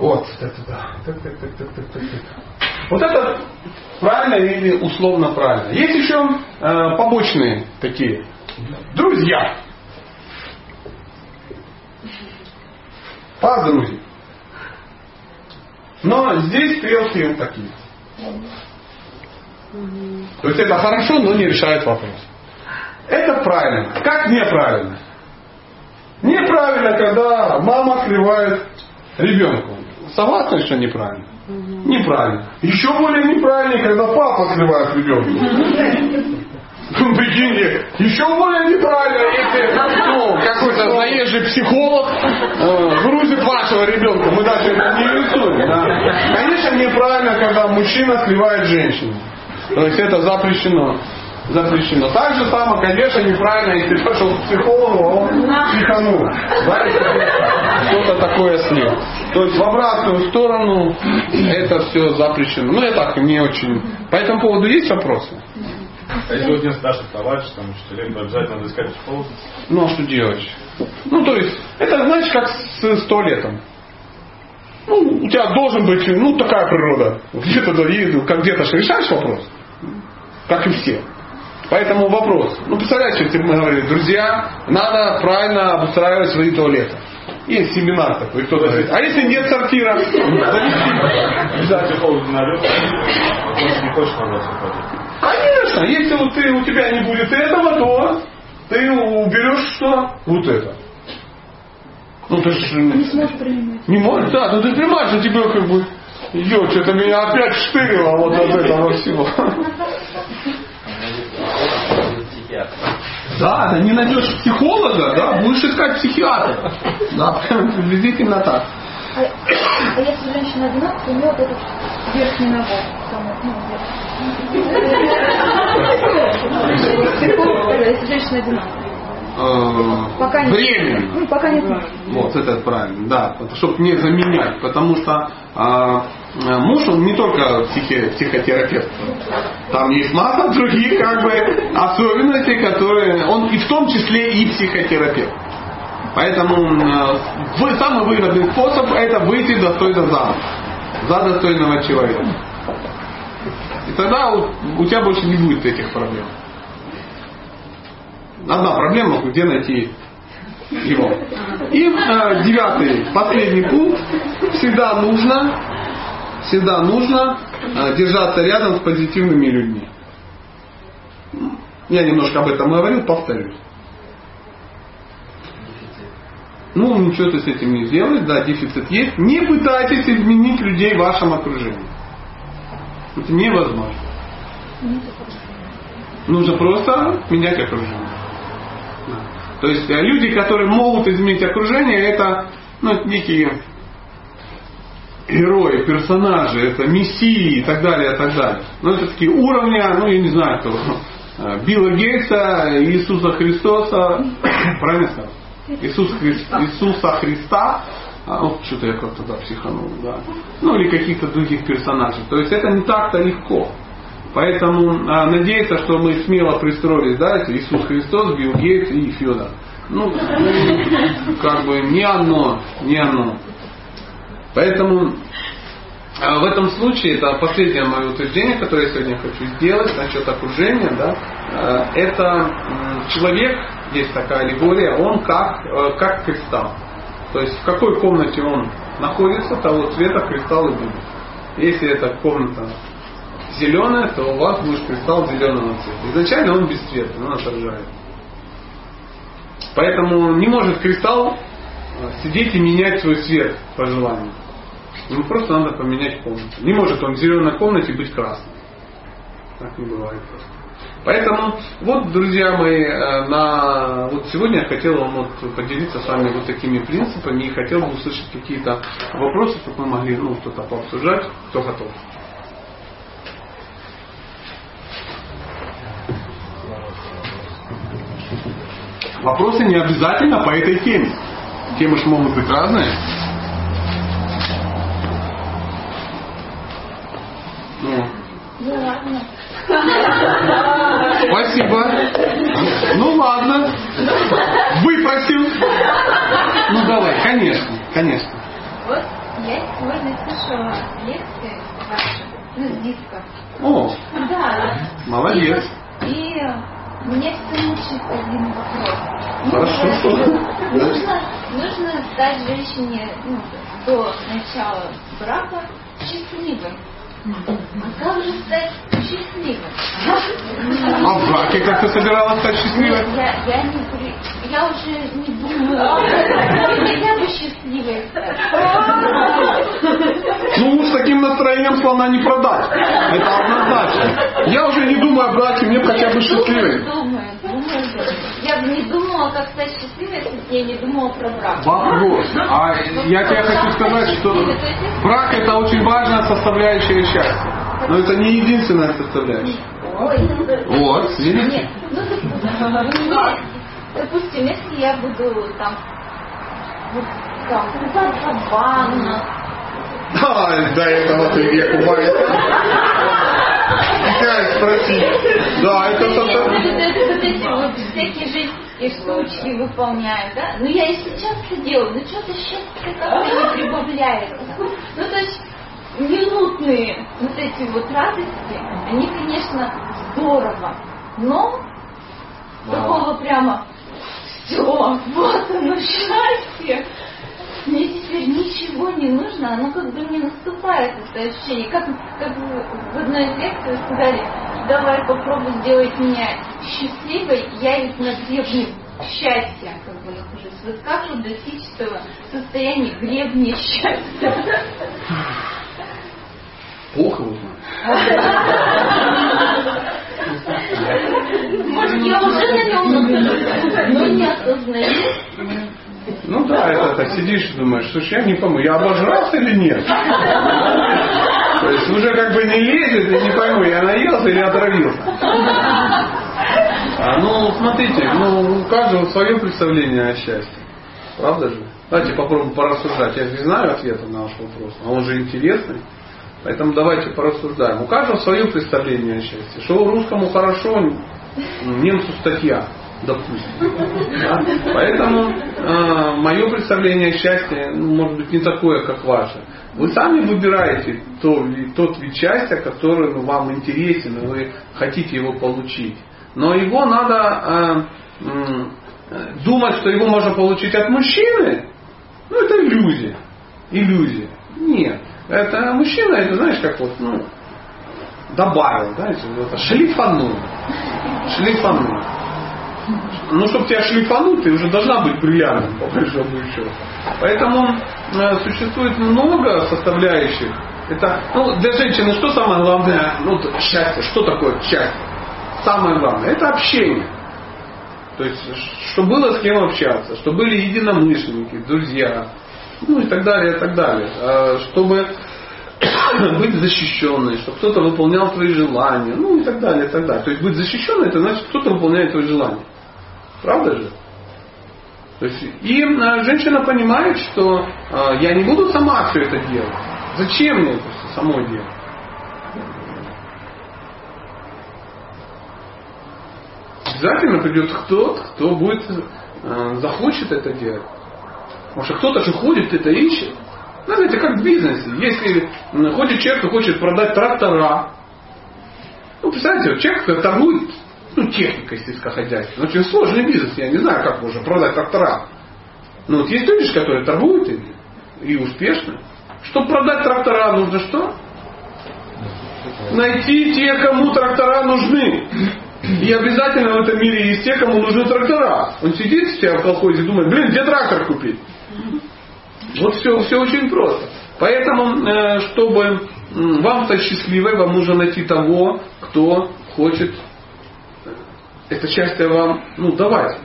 Вот. Так, так, так, так, так, так, так. Вот это правильно или условно правильно. Есть еще э, побочные такие. Друзья. Подруги. Но здесь стрелки такие. То есть это хорошо, но не решает вопрос. Это правильно. Как неправильно? Неправильно, когда мама открывает ребенку. Согласны, что неправильно? Неправильно. Еще более неправильно, когда папа открывает ребенку. Ну, прикиньте, еще более неправильно, если ну, какой-то заезжий психолог э, грузит вашего ребенка. Мы даже это не рисуем. Да? Конечно, неправильно, когда мужчина сливает женщину. То есть это запрещено. Запрещено. Так же самое, конечно, неправильно, если пошел к психологу, а он психанул. Да, что-то такое слил. То есть в обратную сторону это все запрещено. Ну, я так не очень. По этому поводу есть вопросы? А если один из наших товарищей, там, учителей, то обязательно надо искать психолога. Ну, а что делать? Ну, то есть, это, знаешь, как с туалетом. Ну, у тебя должен быть, ну, такая природа. Где-то, да, как где-то решаешь вопрос. Как и все. Поэтому вопрос. Ну, представляете, бы мы говорили, друзья, надо правильно обустраивать свои туалеты. Есть семинар такой, кто говорит. А если нет сортира? Конечно, если вот ты, у тебя не будет этого, то ты уберешь что? Вот это. Ну ты же Не сможешь принимать. не можешь, да, ну ты понимаешь, что тебе как бы, ё, что-то меня опять штырило вот от этого всего. Психиатр. Да, да не найдешь психолога, да, будешь искать психиатра. Да, приблизительно так. А, а если женщина одинака, у нее вот этот верхний набор. самый, ну, верхний. Если женщина одинака. Э, Пока не Временно. Ну, пока не знаю. Вот, это правильно, да, чтобы не заменять, потому что а, муж, он не только психи- психотерапевт, там есть масса других как бы особенностей, которые, он и в том числе и психотерапевт. Поэтому э, самый выгодный способ это выйти достойно замуж за достойного человека. И тогда у, у тебя больше не будет этих проблем. Одна проблема, где найти его. И э, девятый, последний пункт. Всегда нужно, всегда нужно э, держаться рядом с позитивными людьми. Я немножко об этом говорил, повторюсь. Ну, ничего ты с этим не сделаешь, да, дефицит есть. Не пытайтесь изменить людей в вашем окружении. Это невозможно. Нужно просто менять окружение. То есть э, люди, которые могут изменить окружение, это ну, некие герои, персонажи, это мессии и так далее, и так далее. Ну, это такие уровни, ну, я не знаю, кто, э, Билла Гейтса, Иисуса Христоса, [coughs] правильно сказал? Иисус Хри- Иисуса Христа, ну, что-то я как-то да, психанул, да. Ну, или каких-то других персонажей. То есть это не так-то легко. Поэтому а, надеяться, что мы смело пристроились, да, это Иисус Христос, Билл Гейтс и Федор. Ну, как бы не оно, не оно. Поэтому а, в этом случае, это последнее мое утверждение, которое я сегодня хочу сделать насчет окружения, да, а, это человек, есть такая аллегория, он как, э, как кристалл. То есть в какой комнате он находится, того цвета кристалл и будет. Если эта комната зеленая, то у вас будет кристалл зеленого цвета. Изначально он бесцветный, он отражает. Поэтому не может кристалл э, сидеть и менять свой цвет по желанию. Ему просто надо поменять комнату. Не может он в зеленой комнате быть красным. Так не бывает просто. Поэтому, вот, друзья мои, э, на, вот сегодня я хотел вам вот поделиться с вами вот такими принципами и хотел бы услышать какие-то вопросы, чтобы мы могли ну, что-то пообсуждать, кто готов. Вопросы не обязательно по этой теме. Темы же могут быть разные. Ну. Спасибо. Ну ладно. Выпросил. Ну давай, конечно, конечно. Вот я сегодня слышала лекции ваши, ну, диска. О, Да. молодец. И мне все мучает один вопрос. Хорошо. Нужно, нужно стать женщине ну, до начала брака счастливой. А как же стать счастливой? А в браке как ты собиралась стать счастливой? Я, я не я уже не думаю. Нельзя бы счастливой. Ну, с таким настроением слона не продать. Это однозначно. Я уже не думаю о браке, мне хотя бы счастливый. Думаю, думаю, думаю. Я бы не думала, как стать счастливой, если я не думала про брак. Вопрос. А я тебе хочу сказать, что брак это очень важная составляющая счастья. Но это не единственная составляющая. Вот, видите? Ну допустим, если я буду там, там, забавно, Да, до этого ты век Как спросить? Да, это вот это вот всякие житейские штучки выполняю, да? Ну я и сейчас это делаю, но что-то счастье как-то не прибавляется. Ну то есть минутные вот эти вот радости, они, конечно, здорово, но такого прямо все, вот оно счастье. Мне теперь ничего не нужно, оно как бы не наступает, это ощущение. Как, как в одной из лекций сказали, давай попробуй сделать меня счастливой, я ведь на гребне счастья как бы нахожусь. Вот как вот достичь этого состояния гребня счастья? Плохо. Может, я уже на нем нахожусь, но не осознаю. Так сидишь и думаешь, слушай, я не пойму, я обожрался или нет? То есть уже как бы не лезет, и не пойму, я наелся или отравился. А, ну, смотрите, ну, у каждого свое представление о счастье. Правда же? Давайте попробуем порассуждать. Я же знаю ответа на ваш вопрос, а он же интересный. Поэтому давайте порассуждаем. У каждого свое представление о счастье. Что русскому хорошо, немцу статья допустим. Да? Поэтому э, мое представление о счастье ну, может быть не такое, как ваше. Вы сами выбираете то, тот вид счастья, который ну, вам интересен, и вы хотите его получить. Но его надо э, э, думать, что его можно получить от мужчины. Ну, это иллюзия. Иллюзия. Нет. Это мужчина, это знаешь, как вот, ну, добавил, знаете, это шлифанул. Шлифанул. Ну, чтобы тебя шлифануть, ты уже должна быть бриллиантом, по большому счету. Поэтому э, существует много составляющих. Это, ну, для женщины что самое главное? Ну, счастье. Что такое счастье? Самое главное, это общение. То есть, чтобы было с кем общаться, чтобы были единомышленники, друзья, ну и так далее, и так далее. А, чтобы [coughs] быть защищенной, чтобы кто-то выполнял твои желания, ну и так далее, и так далее. То есть быть защищенной, это значит, кто-то выполняет твои желания. Правда же? То есть, и а, женщина понимает, что а, я не буду сама все это делать. Зачем мне это все само делать? Обязательно придет кто-то, кто будет, а, захочет это делать. Потому что кто-то же ходит, это ищет. Ну, знаете, как в бизнесе. Если ходит человек и хочет продать трактора, ну, представляете, вот человек торгует ну, техника сельскохозяйственная. Очень сложный бизнес, я не знаю, как можно продать трактора. Но вот есть люди, которые торгуют ими, и успешно. Чтобы продать трактора, нужно что? Найти те, кому трактора нужны. И обязательно в этом мире есть те, кому нужны трактора. Он сидит у себя в колхозе и думает, блин, где трактор купить? Вот все, все очень просто. Поэтому, э, чтобы вам стать счастливой, вам нужно найти того, кто хочет это счастье вам ну, давать.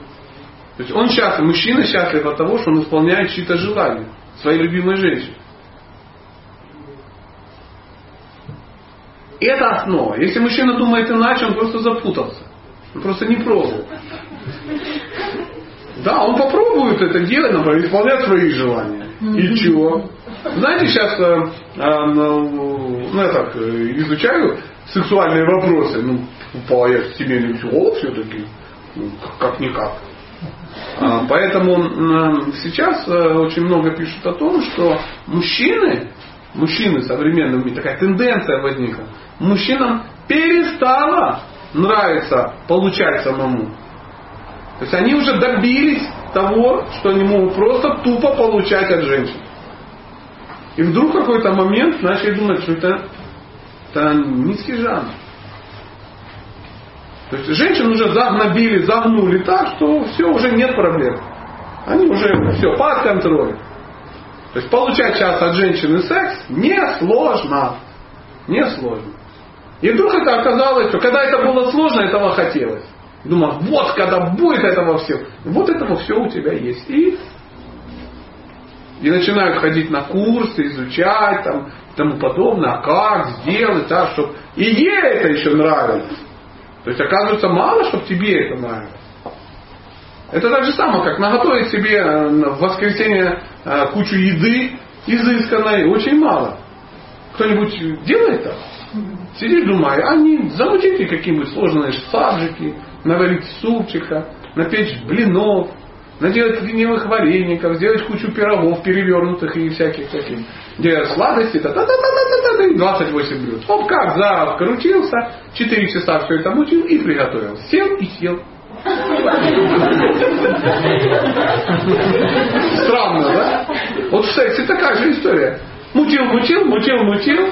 То есть он счастлив, мужчина счастлив от того, что он исполняет чьи-то желания, своей любимой женщины. Это основа. Если мужчина думает иначе, он просто запутался. Он просто не пробовал. Да, он попробует это делать, например, исполнять свои желания. И чего? Знаете, сейчас э, э, ну, я так э, изучаю сексуальные вопросы. Ну, упал я семейный психолог все-таки, ну, как-никак. А, поэтому сейчас э, очень много пишут о том, что мужчины, мужчины современными, такая тенденция возникла, мужчинам перестало нравиться получать самому. То есть они уже добились того, что они могут просто тупо получать от женщин. И вдруг какой-то момент начали думать, что это, это низкий жанр. То есть женщин уже загнобили, загнули так, что все, уже нет проблем. Они уже все под контролем. То есть получать сейчас от женщины секс не сложно. Не сложно. И вдруг это оказалось, что когда это было сложно, этого хотелось. Думал, вот когда будет этого всего, вот этого все у тебя есть. И, и начинают ходить на курсы, изучать там, и тому подобное, а как сделать так, чтобы и ей это еще нравилось. То есть оказывается мало, чтобы тебе это нравилось. Это так же самое, как наготовить себе э, в воскресенье э, кучу еды изысканной, очень мало. Кто-нибудь делает так? Сидишь, думаю, а не замутите какие-нибудь сложные саджики, наварить супчика, напечь блинов, наделать ленивых вареников, сделать кучу пирогов перевернутых и всяких таких, где сладости, та та та та та та та 28 блюд. Оп, как за крутился, 4 часа все это мучил и приготовил. Сел и съел. Странно, да? Вот в сексе такая же история. Мутил, мутил, мутил.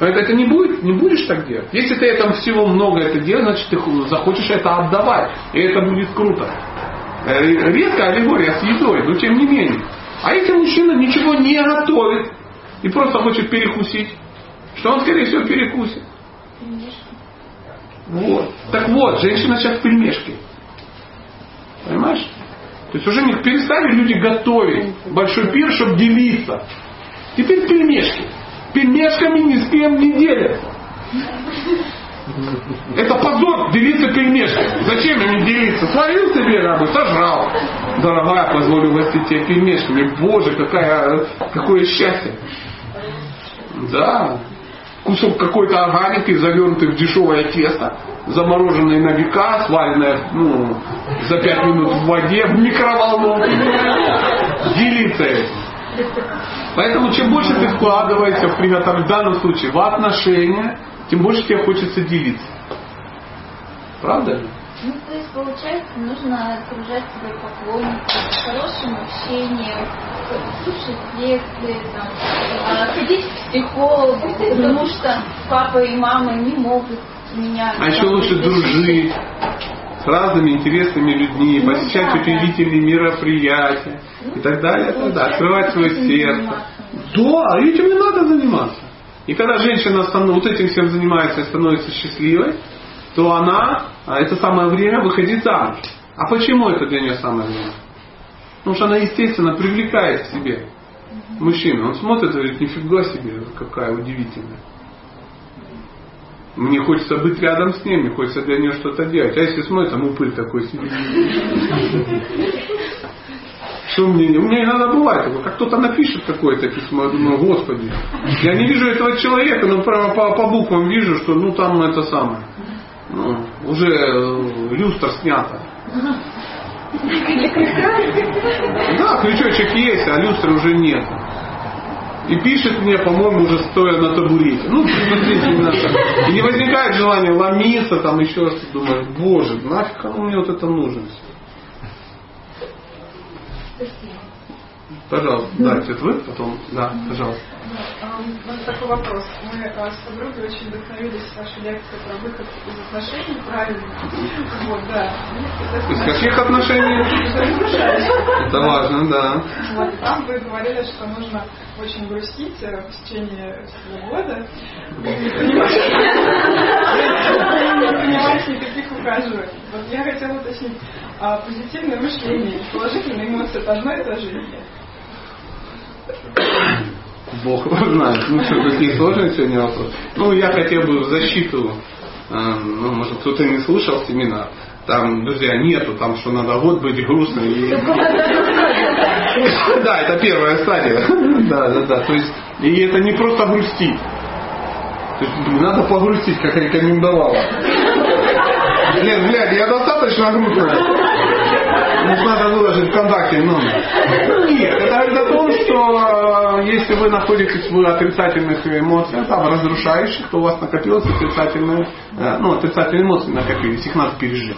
Но это, это не будет, не будешь так делать. Если ты этом всего много это делаешь, значит ты захочешь это отдавать. И это будет круто. Э, редко аллегория с едой, но тем не менее. А если мужчина ничего не готовит и просто хочет перекусить, что он, скорее всего, перекусит? Вот. Так вот, женщина сейчас в пельмешке. Понимаешь? То есть уже не перестали люди готовить большой пир, чтобы делиться. Теперь пельмешки. Пельмешками ни с кем не делятся. Это позор делиться пельмешками. Зачем ими делиться? Сварил себе рабы, сожрал. Дорогая, позволю угостить тебе пельмешками. Боже, какая, какое счастье. Да. Кусок какой-то органики, завернутый в дешевое тесто, замороженное на века, сваренное ну, за пять минут в воде, в микроволновке. Делиться. Поэтому чем больше ты вкладываешься в в данном случае в отношения, тем больше тебе хочется делиться. Правда? Ну, то есть, получается, нужно окружать себя поклонниками, хорошим общением, слушать лекции, там, а, ходить к психологу, потому что папа и мама не могут меня... А еще лучше дружить с разными интересными людьми, Ну, посещать да, удивительные мероприятия и так далее, и так далее. открывать свое сердце. Да, этим не надо заниматься. И когда женщина вот этим всем занимается и становится счастливой, то она а, это самое время выходит замуж. А почему это для нее самое время? Потому что она, естественно, привлекает к себе мужчину. Он смотрит и говорит, нифига себе, какая удивительная. Мне хочется быть рядом с ней, мне хочется для нее что-то делать. А если смотрит, там упырь такой сидит. Что мне? У меня иногда бывает как кто-то напишет какое-то письмо, я думаю, господи, я не вижу этого человека, но прямо по, по буквам вижу, что ну там это самое. Ну, уже э, люстра снята. Да, крючочек есть, а люстры уже нет. И пишет мне, по-моему, уже стоя на табурете. Ну. И не возникает желания ломиться, там еще что-то. Думаешь, боже, нафиг кому мне вот это нужно? 15. Пожалуйста, да, это вы, потом, да, пожалуйста. А, Вот такой вопрос. Мы а, с подругой очень вдохновились вашей лекцией про выход из отношений правильно. Вот, да. Из каких отношений? Это важно, да. Вот, там вы говорили, что нужно очень грустить э, в течение всего года. И не понимать, [laughs] не понимать никаких ухаживаний. Вот я хотела уточнить, а позитивное мышление и положительные эмоции это одно и то же или нет? Бог его знает. Ну что, какие сложные сегодня вопросы. Ну, я хотел бы в защиту, э, ну, может, кто-то не слушал семинар. Там, друзья, нету, там, что надо год быть грустным. и- [laughs] Да, это первая стадия. [laughs] Да, да, да. То есть, и это не просто грустить. То есть, блин, надо погрустить, как рекомендовала. Лен, глядь, я достаточно грустная. Ну, надо выложить ВКонтакте номер. Нет, это говорит о том, что э, если вы находитесь в отрицательных эмоциях, там, разрушающих, то у вас накопилось отрицательные, э, ну, отрицательные эмоции накопились, их надо пережить.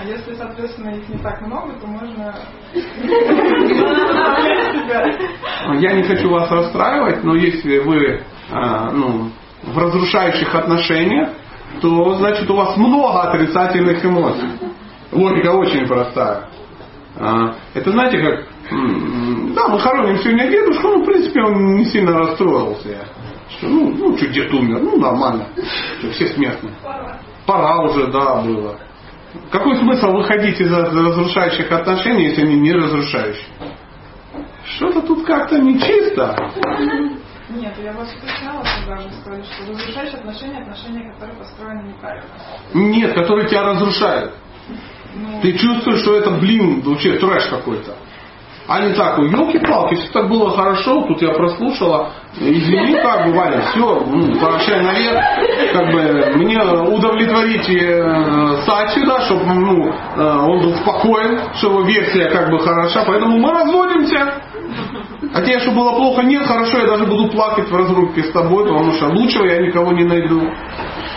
А если, соответственно, их не так много, то можно. Я не хочу вас расстраивать, но если вы э, ну, в разрушающих отношениях, то значит у вас много отрицательных эмоций. Логика очень простая. А, Это знаете как, да, мы хороним сегодня дедушку, ну, в принципе, он не сильно расстроился. Что, ну, ну, что дед умер, ну, нормально. Что, все смертные. Пора уже, да, было. Какой смысл выходить из разрушающих отношений, если они не разрушающие? Что-то тут как-то нечисто. Нет, я вас уточняла тогда же, сказали, что разрушающие отношения, отношения, которые построены неправильно. Нет, которые тебя разрушают. Ну, Ты чувствуешь, что это, блин, вообще трэш какой-то. А не так, елки-палки, все так было хорошо, тут я прослушала, извини, как бы, Валя, все, ну, прощай наверх, как бы, мне удовлетворить э, да, чтобы ну, э, он был спокоен, что его версия как бы хороша, поэтому мы разводимся. А тебе, что было плохо, нет, хорошо, я даже буду плакать в разрубке с тобой, потому что лучшего я никого не найду.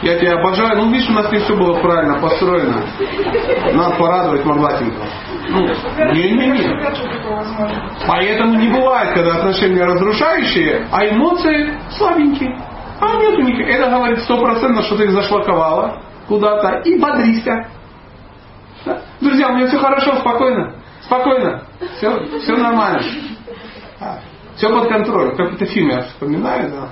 Я тебя обожаю. Ну, видишь, у нас не все было правильно построено. Надо порадовать Мордатенького. Ну, не-не-не. Поэтому не бывает, когда отношения разрушающие, а эмоции слабенькие. А нету никаких. Это говорит стопроцентно, что ты их зашлаковала куда-то и бодрися. Друзья, у меня все хорошо, спокойно. Спокойно. Все, все нормально. Все под контролем. Как это фильм я вспоминаю, да.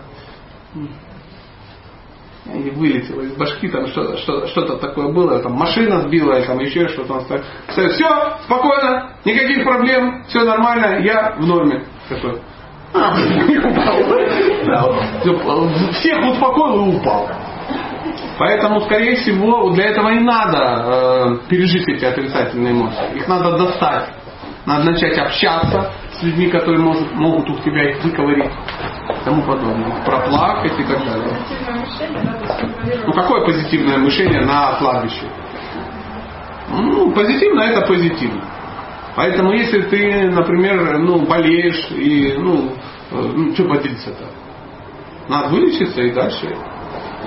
И вылетело из башки, там что-то, что, что такое было, там машина сбила, там еще что-то. Он стоит. Все, спокойно, никаких проблем, все нормально, я в норме. Такой. «А, упал». Да, вот. Всех успокоил и упал. Поэтому, скорее всего, для этого и надо э, пережить эти отрицательные эмоции. Их надо достать. Надо начать общаться с людьми, которые может, могут у тебя их выковырить и тому подобное. Проплакать и так далее. Ну какое позитивное мышление на кладбище? Ну, позитивно это позитивно. Поэтому если ты, например, ну, болеешь и, ну, э, ну что бодриться-то? Надо вылечиться и дальше.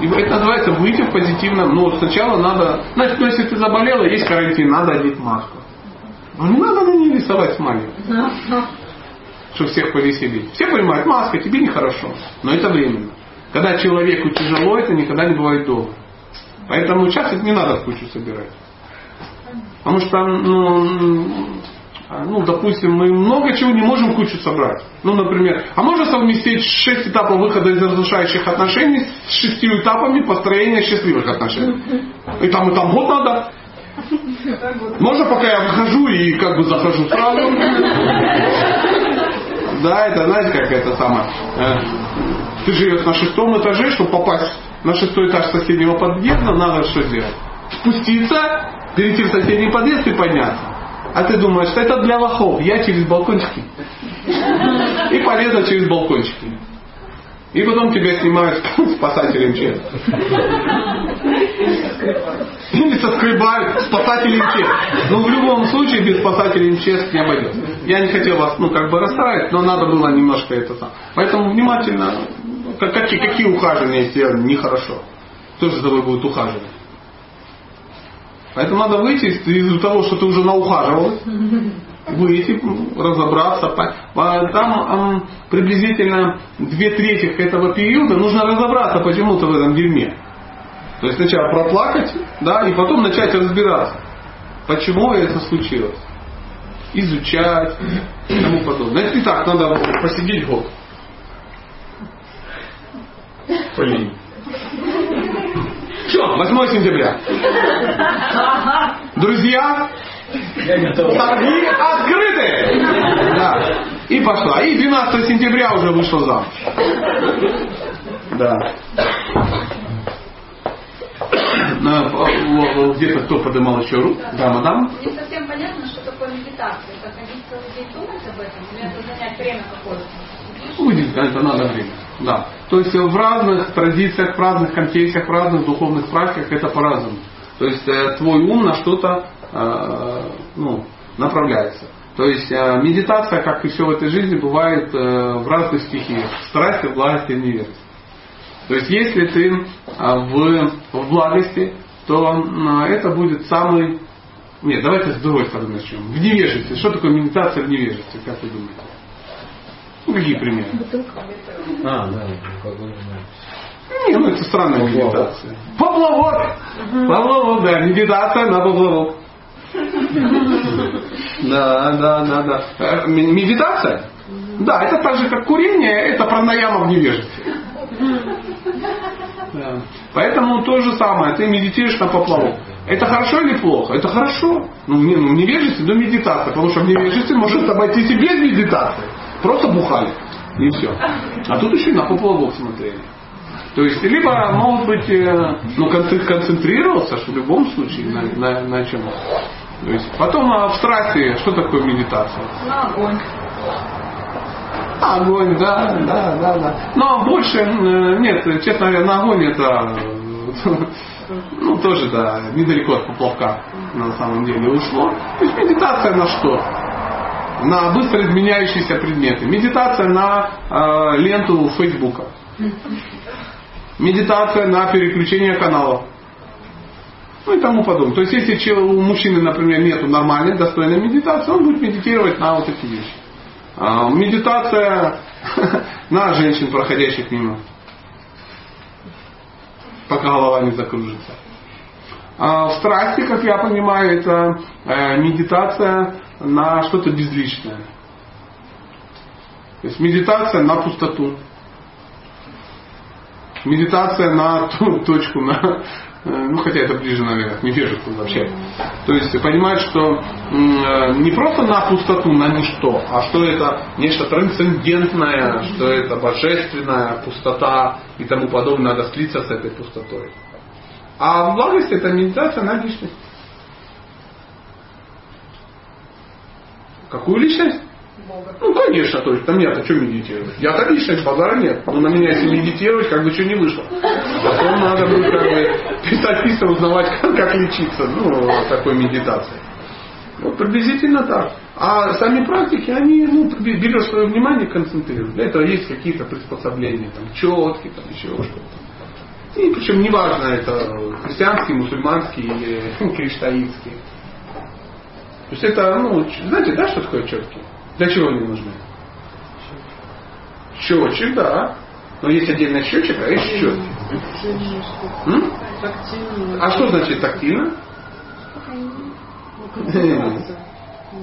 И это называется выйти в позитивном. Ну, сначала надо... Значит, ну, если ты заболела, есть карантин, надо одеть маску. Ну, не надо на ней рисовать смайлик. Чтобы всех повеселить. Все понимают, маска, тебе нехорошо. Но это временно. Когда человеку тяжело, это никогда не бывает долго. Поэтому часто не надо в кучу собирать. Потому что, ну, ну, допустим, мы много чего не можем кучу собрать. Ну, например, а можно совместить шесть этапов выхода из разрушающих отношений с шестью этапами построения счастливых отношений. И там, и там год надо. Можно, пока я выхожу и как бы захожу сразу. Да, это знаете, как это самое. э, Ты живешь на шестом этаже, чтобы попасть на шестой этаж соседнего подъезда, надо что сделать? Спуститься, перейти в соседний подъезд и подняться. А ты думаешь, это для лохов, я через балкончики. И полезла через балкончики. И потом тебя снимают [laughs] спасателем МЧС. Или соскребают спасателем МЧС. Но в любом случае без спасателя МЧС не обойдется. Я не хотел вас, ну, как бы расстраивать, но надо было немножко это сам. Поэтому внимательно, как- какие, какие ухаживания если нехоро. Кто же за тобой будет ухаживать? Поэтому надо выйти из- из-за того, что ты уже наухаживалась, выйти, разобраться. по- а Там приблизительно две трети этого периода нужно разобраться почему-то в этом дерьме. То есть сначала проплакать, да, и потом начать разбираться, почему это случилось. Изучать и тому подобное. Не так, надо посидеть год. Блин. Все, 8 сентября. Друзья. Торги открыты. Да. И пошла. И 12 сентября уже вышла замуж. Да. В- в- Где-то кто поднимал еще руку? Да, мадам? Не совсем понятно, что такое медитация. Это ходить целый день думать об этом? Или это занять время какое-то? Будет, это надо время. Да. То есть в разных традициях, в разных конфессиях, в разных духовных практиках это по-разному. То есть э, твой ум на что-то э, ну, направляется. То есть э, медитация, как и все в этой жизни, бывает э, в разных стихиях. Страсть, власть и неверность. То есть если ты э, в, в благости, то это будет самый... Нет, давайте с другой стороны начнем. В невежестве. Что такое медитация в невежестве, как вы думаете? Ну, какие примеры? А, да. Не, ну это странная медитация. Поплавок! Поплавок, да, медитация на поплавок. Да, да, да, да. Э, Медитация? Да, это так же, как курение, это пранаяма в невежестве. Поэтому то же самое, ты медитируешь на поплавок. Это хорошо или плохо? Это хорошо. Ну, не, ну, в невежестве до медитации, потому что в невежестве может обойтись и без медитации. Просто бухали. И все. А тут еще и на поплавок смотрели. То есть, либо, может быть, э, ну, концентрировался, что в любом случае на, на, на чем. То есть, потом а в страсти, что такое медитация? На огонь. Огонь, да, да, да, да. Но больше, э, нет, честно говоря, на огонь это, [laughs] ну, тоже, да, недалеко от поплавка на самом деле ушло. То есть медитация на что? На быстро изменяющиеся предметы. Медитация на э, ленту Фейсбука. [laughs] Медитация на переключение каналов. Ну и тому подобное. То есть, если у мужчины, например, нет нормальной, достойной медитации, он будет медитировать на вот эти вещи. А, медитация [laughs] на женщин, проходящих мимо. Пока голова не закружится. А страсти, как я понимаю, это э, медитация на что-то безличное. То есть медитация на пустоту. Медитация на [laughs] ту точку, на, ну хотя это ближе, наверное, к невежеству вообще. То есть понимать, что э, не просто на пустоту, на ничто, а что это нечто трансцендентное, что это божественная пустота и тому подобное, надо слиться с этой пустотой. А благость это медитация на личность. Какую личность? Ну, конечно, то есть, там я-то что медитировать? Я-то личность, базара нет. Ну, на меня если медитировать, как бы что не вышло. Потом надо будет как бы писать письма, узнавать, как, как лечиться, ну, такой медитации. Вот приблизительно так. А сами практики, они ну, берешь свое внимание, концентрируют. Для этого есть какие-то приспособления, там, четки, там, еще что-то. И причем неважно, это христианский, мусульманский или [laughs] криштаитский. То есть это, ну, знаете, да, что такое четки? Для чего они нужны? Счетчик, да. Но есть отдельно счетчик, а есть счетки. М? А что значит тактильно?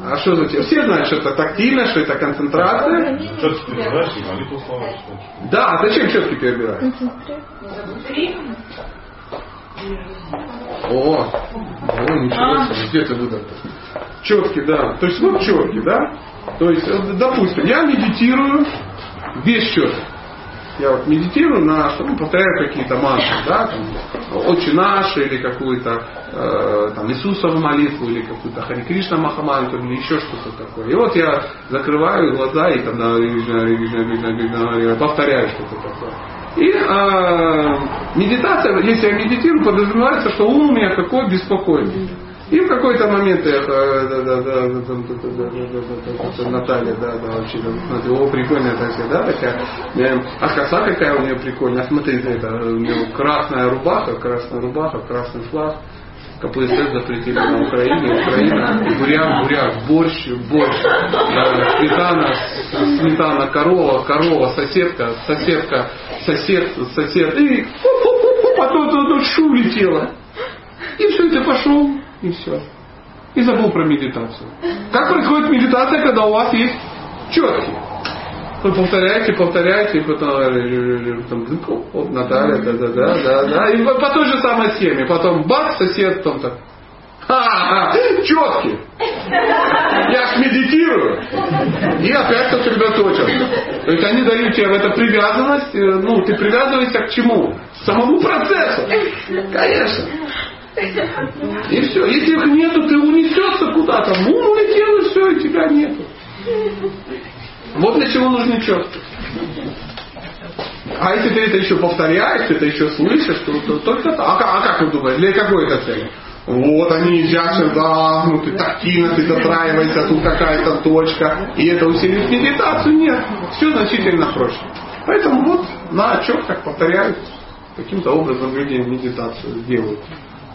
А что значит? Все знают, что это тактильно, что это концентрация. Четко перебираешь и молитву слова Да, а зачем четки перебирать? О, о, ничего себе, где ты выдал Четки, да. То есть вот четки, да? То есть, допустим, я медитирую без четок. Я вот медитирую на что ну, повторяю какие-то мантры, да, там, Отче наш, или какую-то э, там Иисусову молитву, или какую-то Хари Кришна Махамантру, или еще что-то такое. И вот я закрываю глаза и там повторяю что-то такое. И э, медитация, если я медитирую, подразумевается, что ум у меня какой беспокойный. И в какой-то момент я, да, да, да, да, да, Наталья, да, да, вообще, смотри, о, прикольная такая, да, такая, а коса какая у нее прикольная, смотрите, это у нее красная рубаха, красная рубаха, красный флаг, КПСС запретили на Украине, Украина, буряк, буряк, борщ, борщ, сметана, сметана, корова, корова, соседка, соседка, сосед, сосед, и потом тут шу летела. И все, это пошел и все. И забыл про медитацию. Как происходит медитация, когда у вас есть четки? Вы повторяете, повторяете, и потом там, оп, Наталья, да, да, да, да, да. И по, той же самой схеме. Потом бац, сосед там так. Ха-ха, четки. Я ж медитирую. И опять сосредоточен. То есть они дают тебе в это привязанность. Ну, ты привязываешься к чему? К самому процессу. Конечно. И все. Если их нету, ты унесется куда-то. Ну, улетел и все, и тебя нету. Вот для чего нужны четки. А если ты это еще повторяешь, ты это еще слышишь, то, то только так. А, а как вы думаете, для какой это цели? Вот они едят сюда, ну ты тактильно ты дотраиваешься, тут какая-то точка, и это усиливает медитацию. Нет, все значительно проще. Поэтому вот на четках повторяют, каким-то образом люди медитацию делают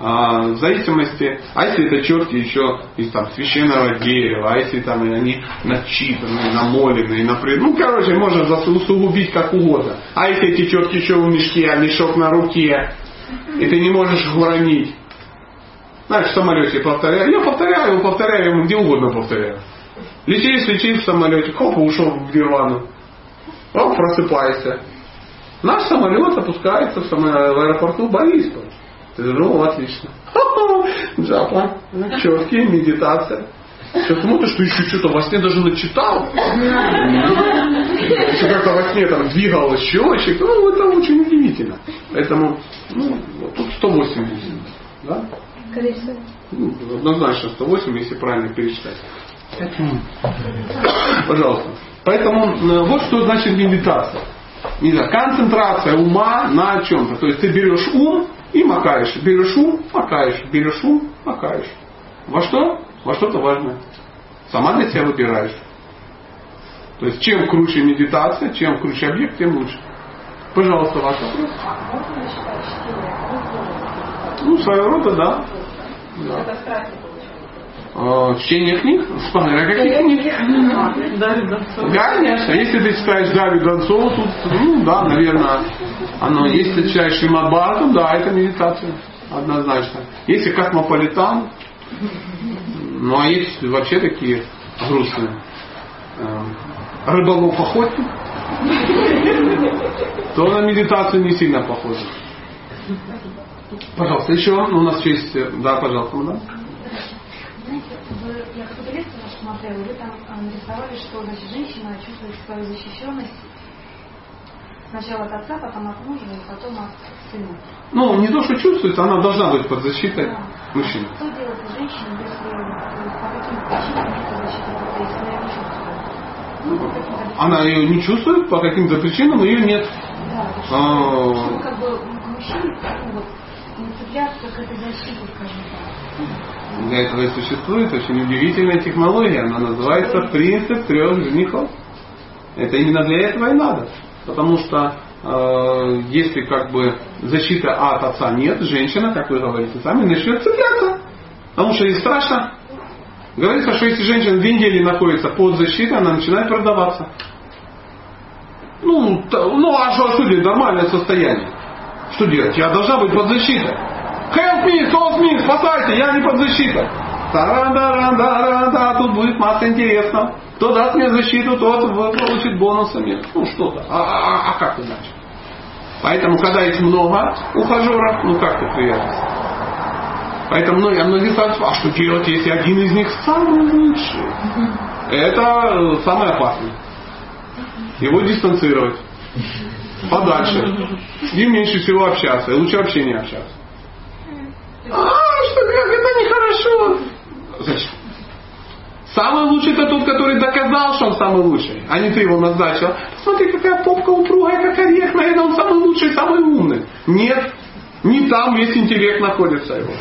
в зависимости, а если это четки еще из там священного дерева, а если там они начитаны, намолены, например, ну короче, можно усугубить как угодно. А если эти четки еще в мешке, а мешок на руке, и ты не можешь их. Знаешь, в самолете повторяю. Я повторяю, повторяю, ему где угодно повторяю. Летишь, летишь в самолете, хоп, ушел в нирвану. Оп, просыпайся. Наш самолет опускается в, аэропорту Борисполь. Ну, отлично. Джапа, четкие, медитация. Ты смотришь, что еще что-то во сне даже начитал. Еще как-то во сне там двигалось щелочек. Ну, это очень удивительно. Поэтому, ну, вот тут 180. Да? Количество. Ну, однозначно 108, если правильно пересчитать. Пожалуйста. Поэтому э, вот что значит медитация. Не знаю, концентрация ума на чем-то. То есть ты берешь ум и макаешь. Берешь ум, макаешь. Берешь ум, макаешь. Во что? Во что-то важное. Сама для себя выбираешь. То есть чем круче медитация, чем круче объект, тем лучше. Пожалуйста, ваш вопрос. А? Ну, своего рода, да. да. Это страсть получается. Э, Чтение книг? Смотря каких книг. Конечно. Если ты читаешь Дарью Донцову, тут, ну да, наверное, оно. Если ты читаешь Бхагаватам, да, это медитация. Однозначно. Если Космополитан, ну а есть вообще такие грустные. Эм, Рыболов охотник, то на медитацию не сильно похоже. Пожалуйста, еще у нас есть... э, Да, пожалуйста, мадам. Вы, я какую-то лекцию вашу смотрела, вы там а, нарисовали, что значит, женщина чувствует свою защищенность сначала от отца, потом от мужа, и потом от сына. Ну, не то, что чувствуется, она должна быть под защитой мужчины. Что делать с женщиной, если э, по каким причинам защита как-то, если она не чувствует? Ну, каким-то. Она ее не чувствует, по каким-то причинам ее нет. Да, то есть, А. чтобы как бы к мужчине ну, вот, не цепляться к этой защите, скажем так. Для этого и существует очень удивительная технология. Она называется принцип трех женихов. Это именно для этого и надо. Потому что э, если как бы защиты от отца нет, женщина, как вы говорите сами, начнет цепляться. Потому что ей страшно. Говорится, что если женщина две недели находится под защитой, она начинает продаваться. Ну, ну а что, что делать? Нормальное состояние. Что делать? Я должна быть под защитой. Help me, help me, спасайте, я не под защитой. Таран-даран-даран-да, тут будет масса интересного. Кто даст мне защиту, тот получит бонусами. Ну что-то. А, а- а как иначе? Поэтому, когда есть много ухажеров, ну как ты привяжешься? Поэтому многие, многие спрашивают, а что делать, если один из них самый лучший? Это э, самое опасное. Его дистанцировать. Подальше. С ним меньше всего общаться. Лучше вообще не общаться. А, что как это нехорошо. Зачем? Самый лучший это тот, который доказал, что он самый лучший, а не ты его назначил. Смотри, какая попка упругая, как орех, наверное, он самый лучший, самый умный. Нет, не там весь интеллект находится его.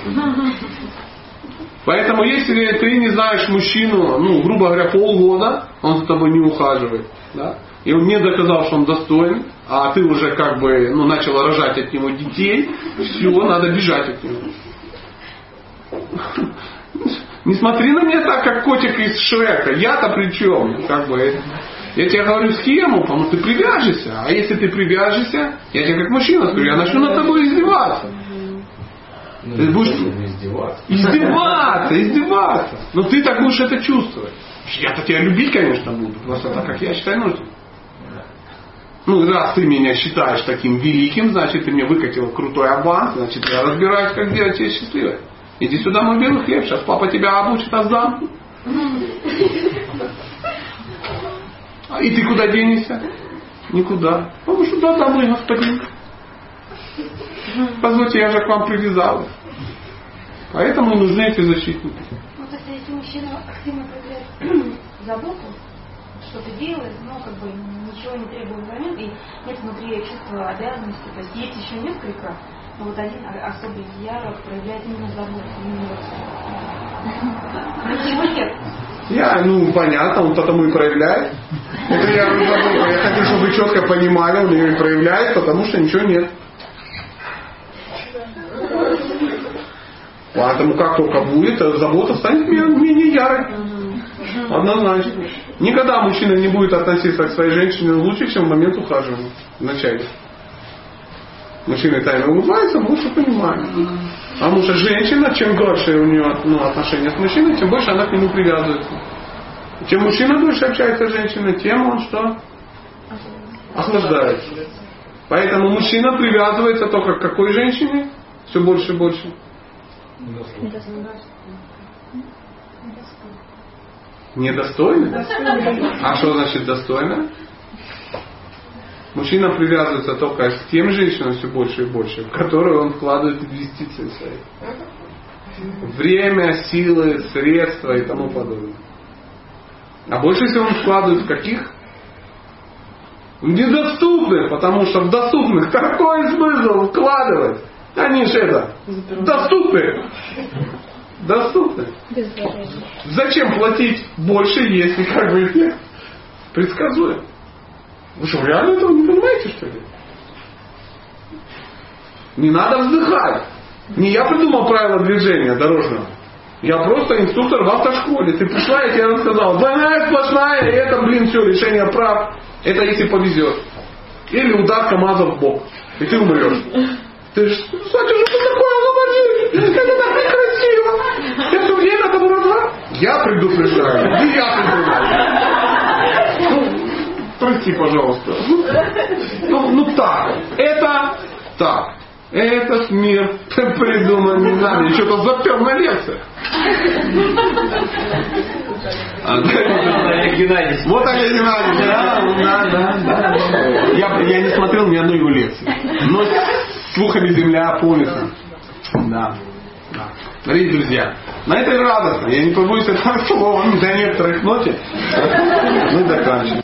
Поэтому если ты не знаешь мужчину, ну, грубо говоря, полгода, он за тобой не ухаживает, да, и он не доказал, что он достоин, а ты уже как бы ну, начал рожать от него детей, все, надо бежать от него. Не смотри на меня так, как котик из Шрека. Я-то при чем? Как бы, я тебе говорю схему, потому что ты привяжешься. А если ты привяжешься, я тебе как мужчина скажу, я начну над тобой издеваться. Ты будешь не издеваться. издеваться, издеваться. Но ты так будешь это чувствовать. Я-то тебя любить, конечно, буду. Просто так, как я считаю нужным. Ну, раз ты меня считаешь таким великим, значит, ты мне выкатил крутой аванс, значит, я разбираюсь, как сделать тебя счастливой. Иди сюда, мой белый хлеб, сейчас папа тебя обучит аздам. А и ты куда денешься? Никуда. Потому что да, да, мой господин. Позвольте, я же к вам привязалась. Поэтому нужны эти защитники. Ну, то есть, если мужчина активно проявляет заботу, что-то делает, но как бы ничего не требует взамен, и нет внутри чувства обязанности, то есть есть еще несколько, но вот один а- особый яро проявляет именно заботу, именно. Я, ну, понятно, он потому и проявляет. Это я, я хочу, чтобы вы четко понимали, он ее и проявляет, потому что ничего нет. Поэтому как только будет, забота станет менее менее ярой. Однозначно. Никогда мужчина не будет относиться к своей женщине лучше, чем в момент ухаживания. Вначале. Мужчина тайно улыбается, муж все понимает. А потому что женщина, чем дольше у нее ну, отношения с мужчиной, тем больше она к нему привязывается. Чем мужчина дольше общается с женщиной, тем он что? Охлаждается. Поэтому мужчина привязывается только к какой женщине? Все больше и больше. Недостойно? А что значит достойно? Мужчина привязывается только к тем женщинам все больше и больше, в которые он вкладывает инвестиции свои. Время, силы, средства и тому подобное. А больше всего он вкладывает в каких? В недоступных, потому что в доступных какой смысл вкладывать? Они же это, доступны. Доступны. Зачем платить больше, если как бы предсказуем? Вы что, реально этого не понимаете, что ли? Не надо вздыхать. Не я придумал правила движения дорожного. Я просто инструктор в автошколе. Ты пришла, я тебе рассказал. Двойная сплошная, и это, блин, все, решение прав. Это если повезет. Или удар КамАЗа в бок. И ты умрешь. Ты же, Сатя, что такое ломаешь? Это так некрасиво. Это время, которое два. Я предупреждаю. И я предупреждаю. Ну, прости, пожалуйста. Ну, ну так. Это так. Этот мир придуман не нами. Что-то запер на лекциях. Вот Олег Геннадьевич. Да, да, да, да. Я, я не смотрел ни одной его лекции. Но слухами земля полнится. Да. да. Дорогие друзья, на этой радостно, я не побоюсь этого [laughs] слова, до некоторых ноте, мы заканчиваем.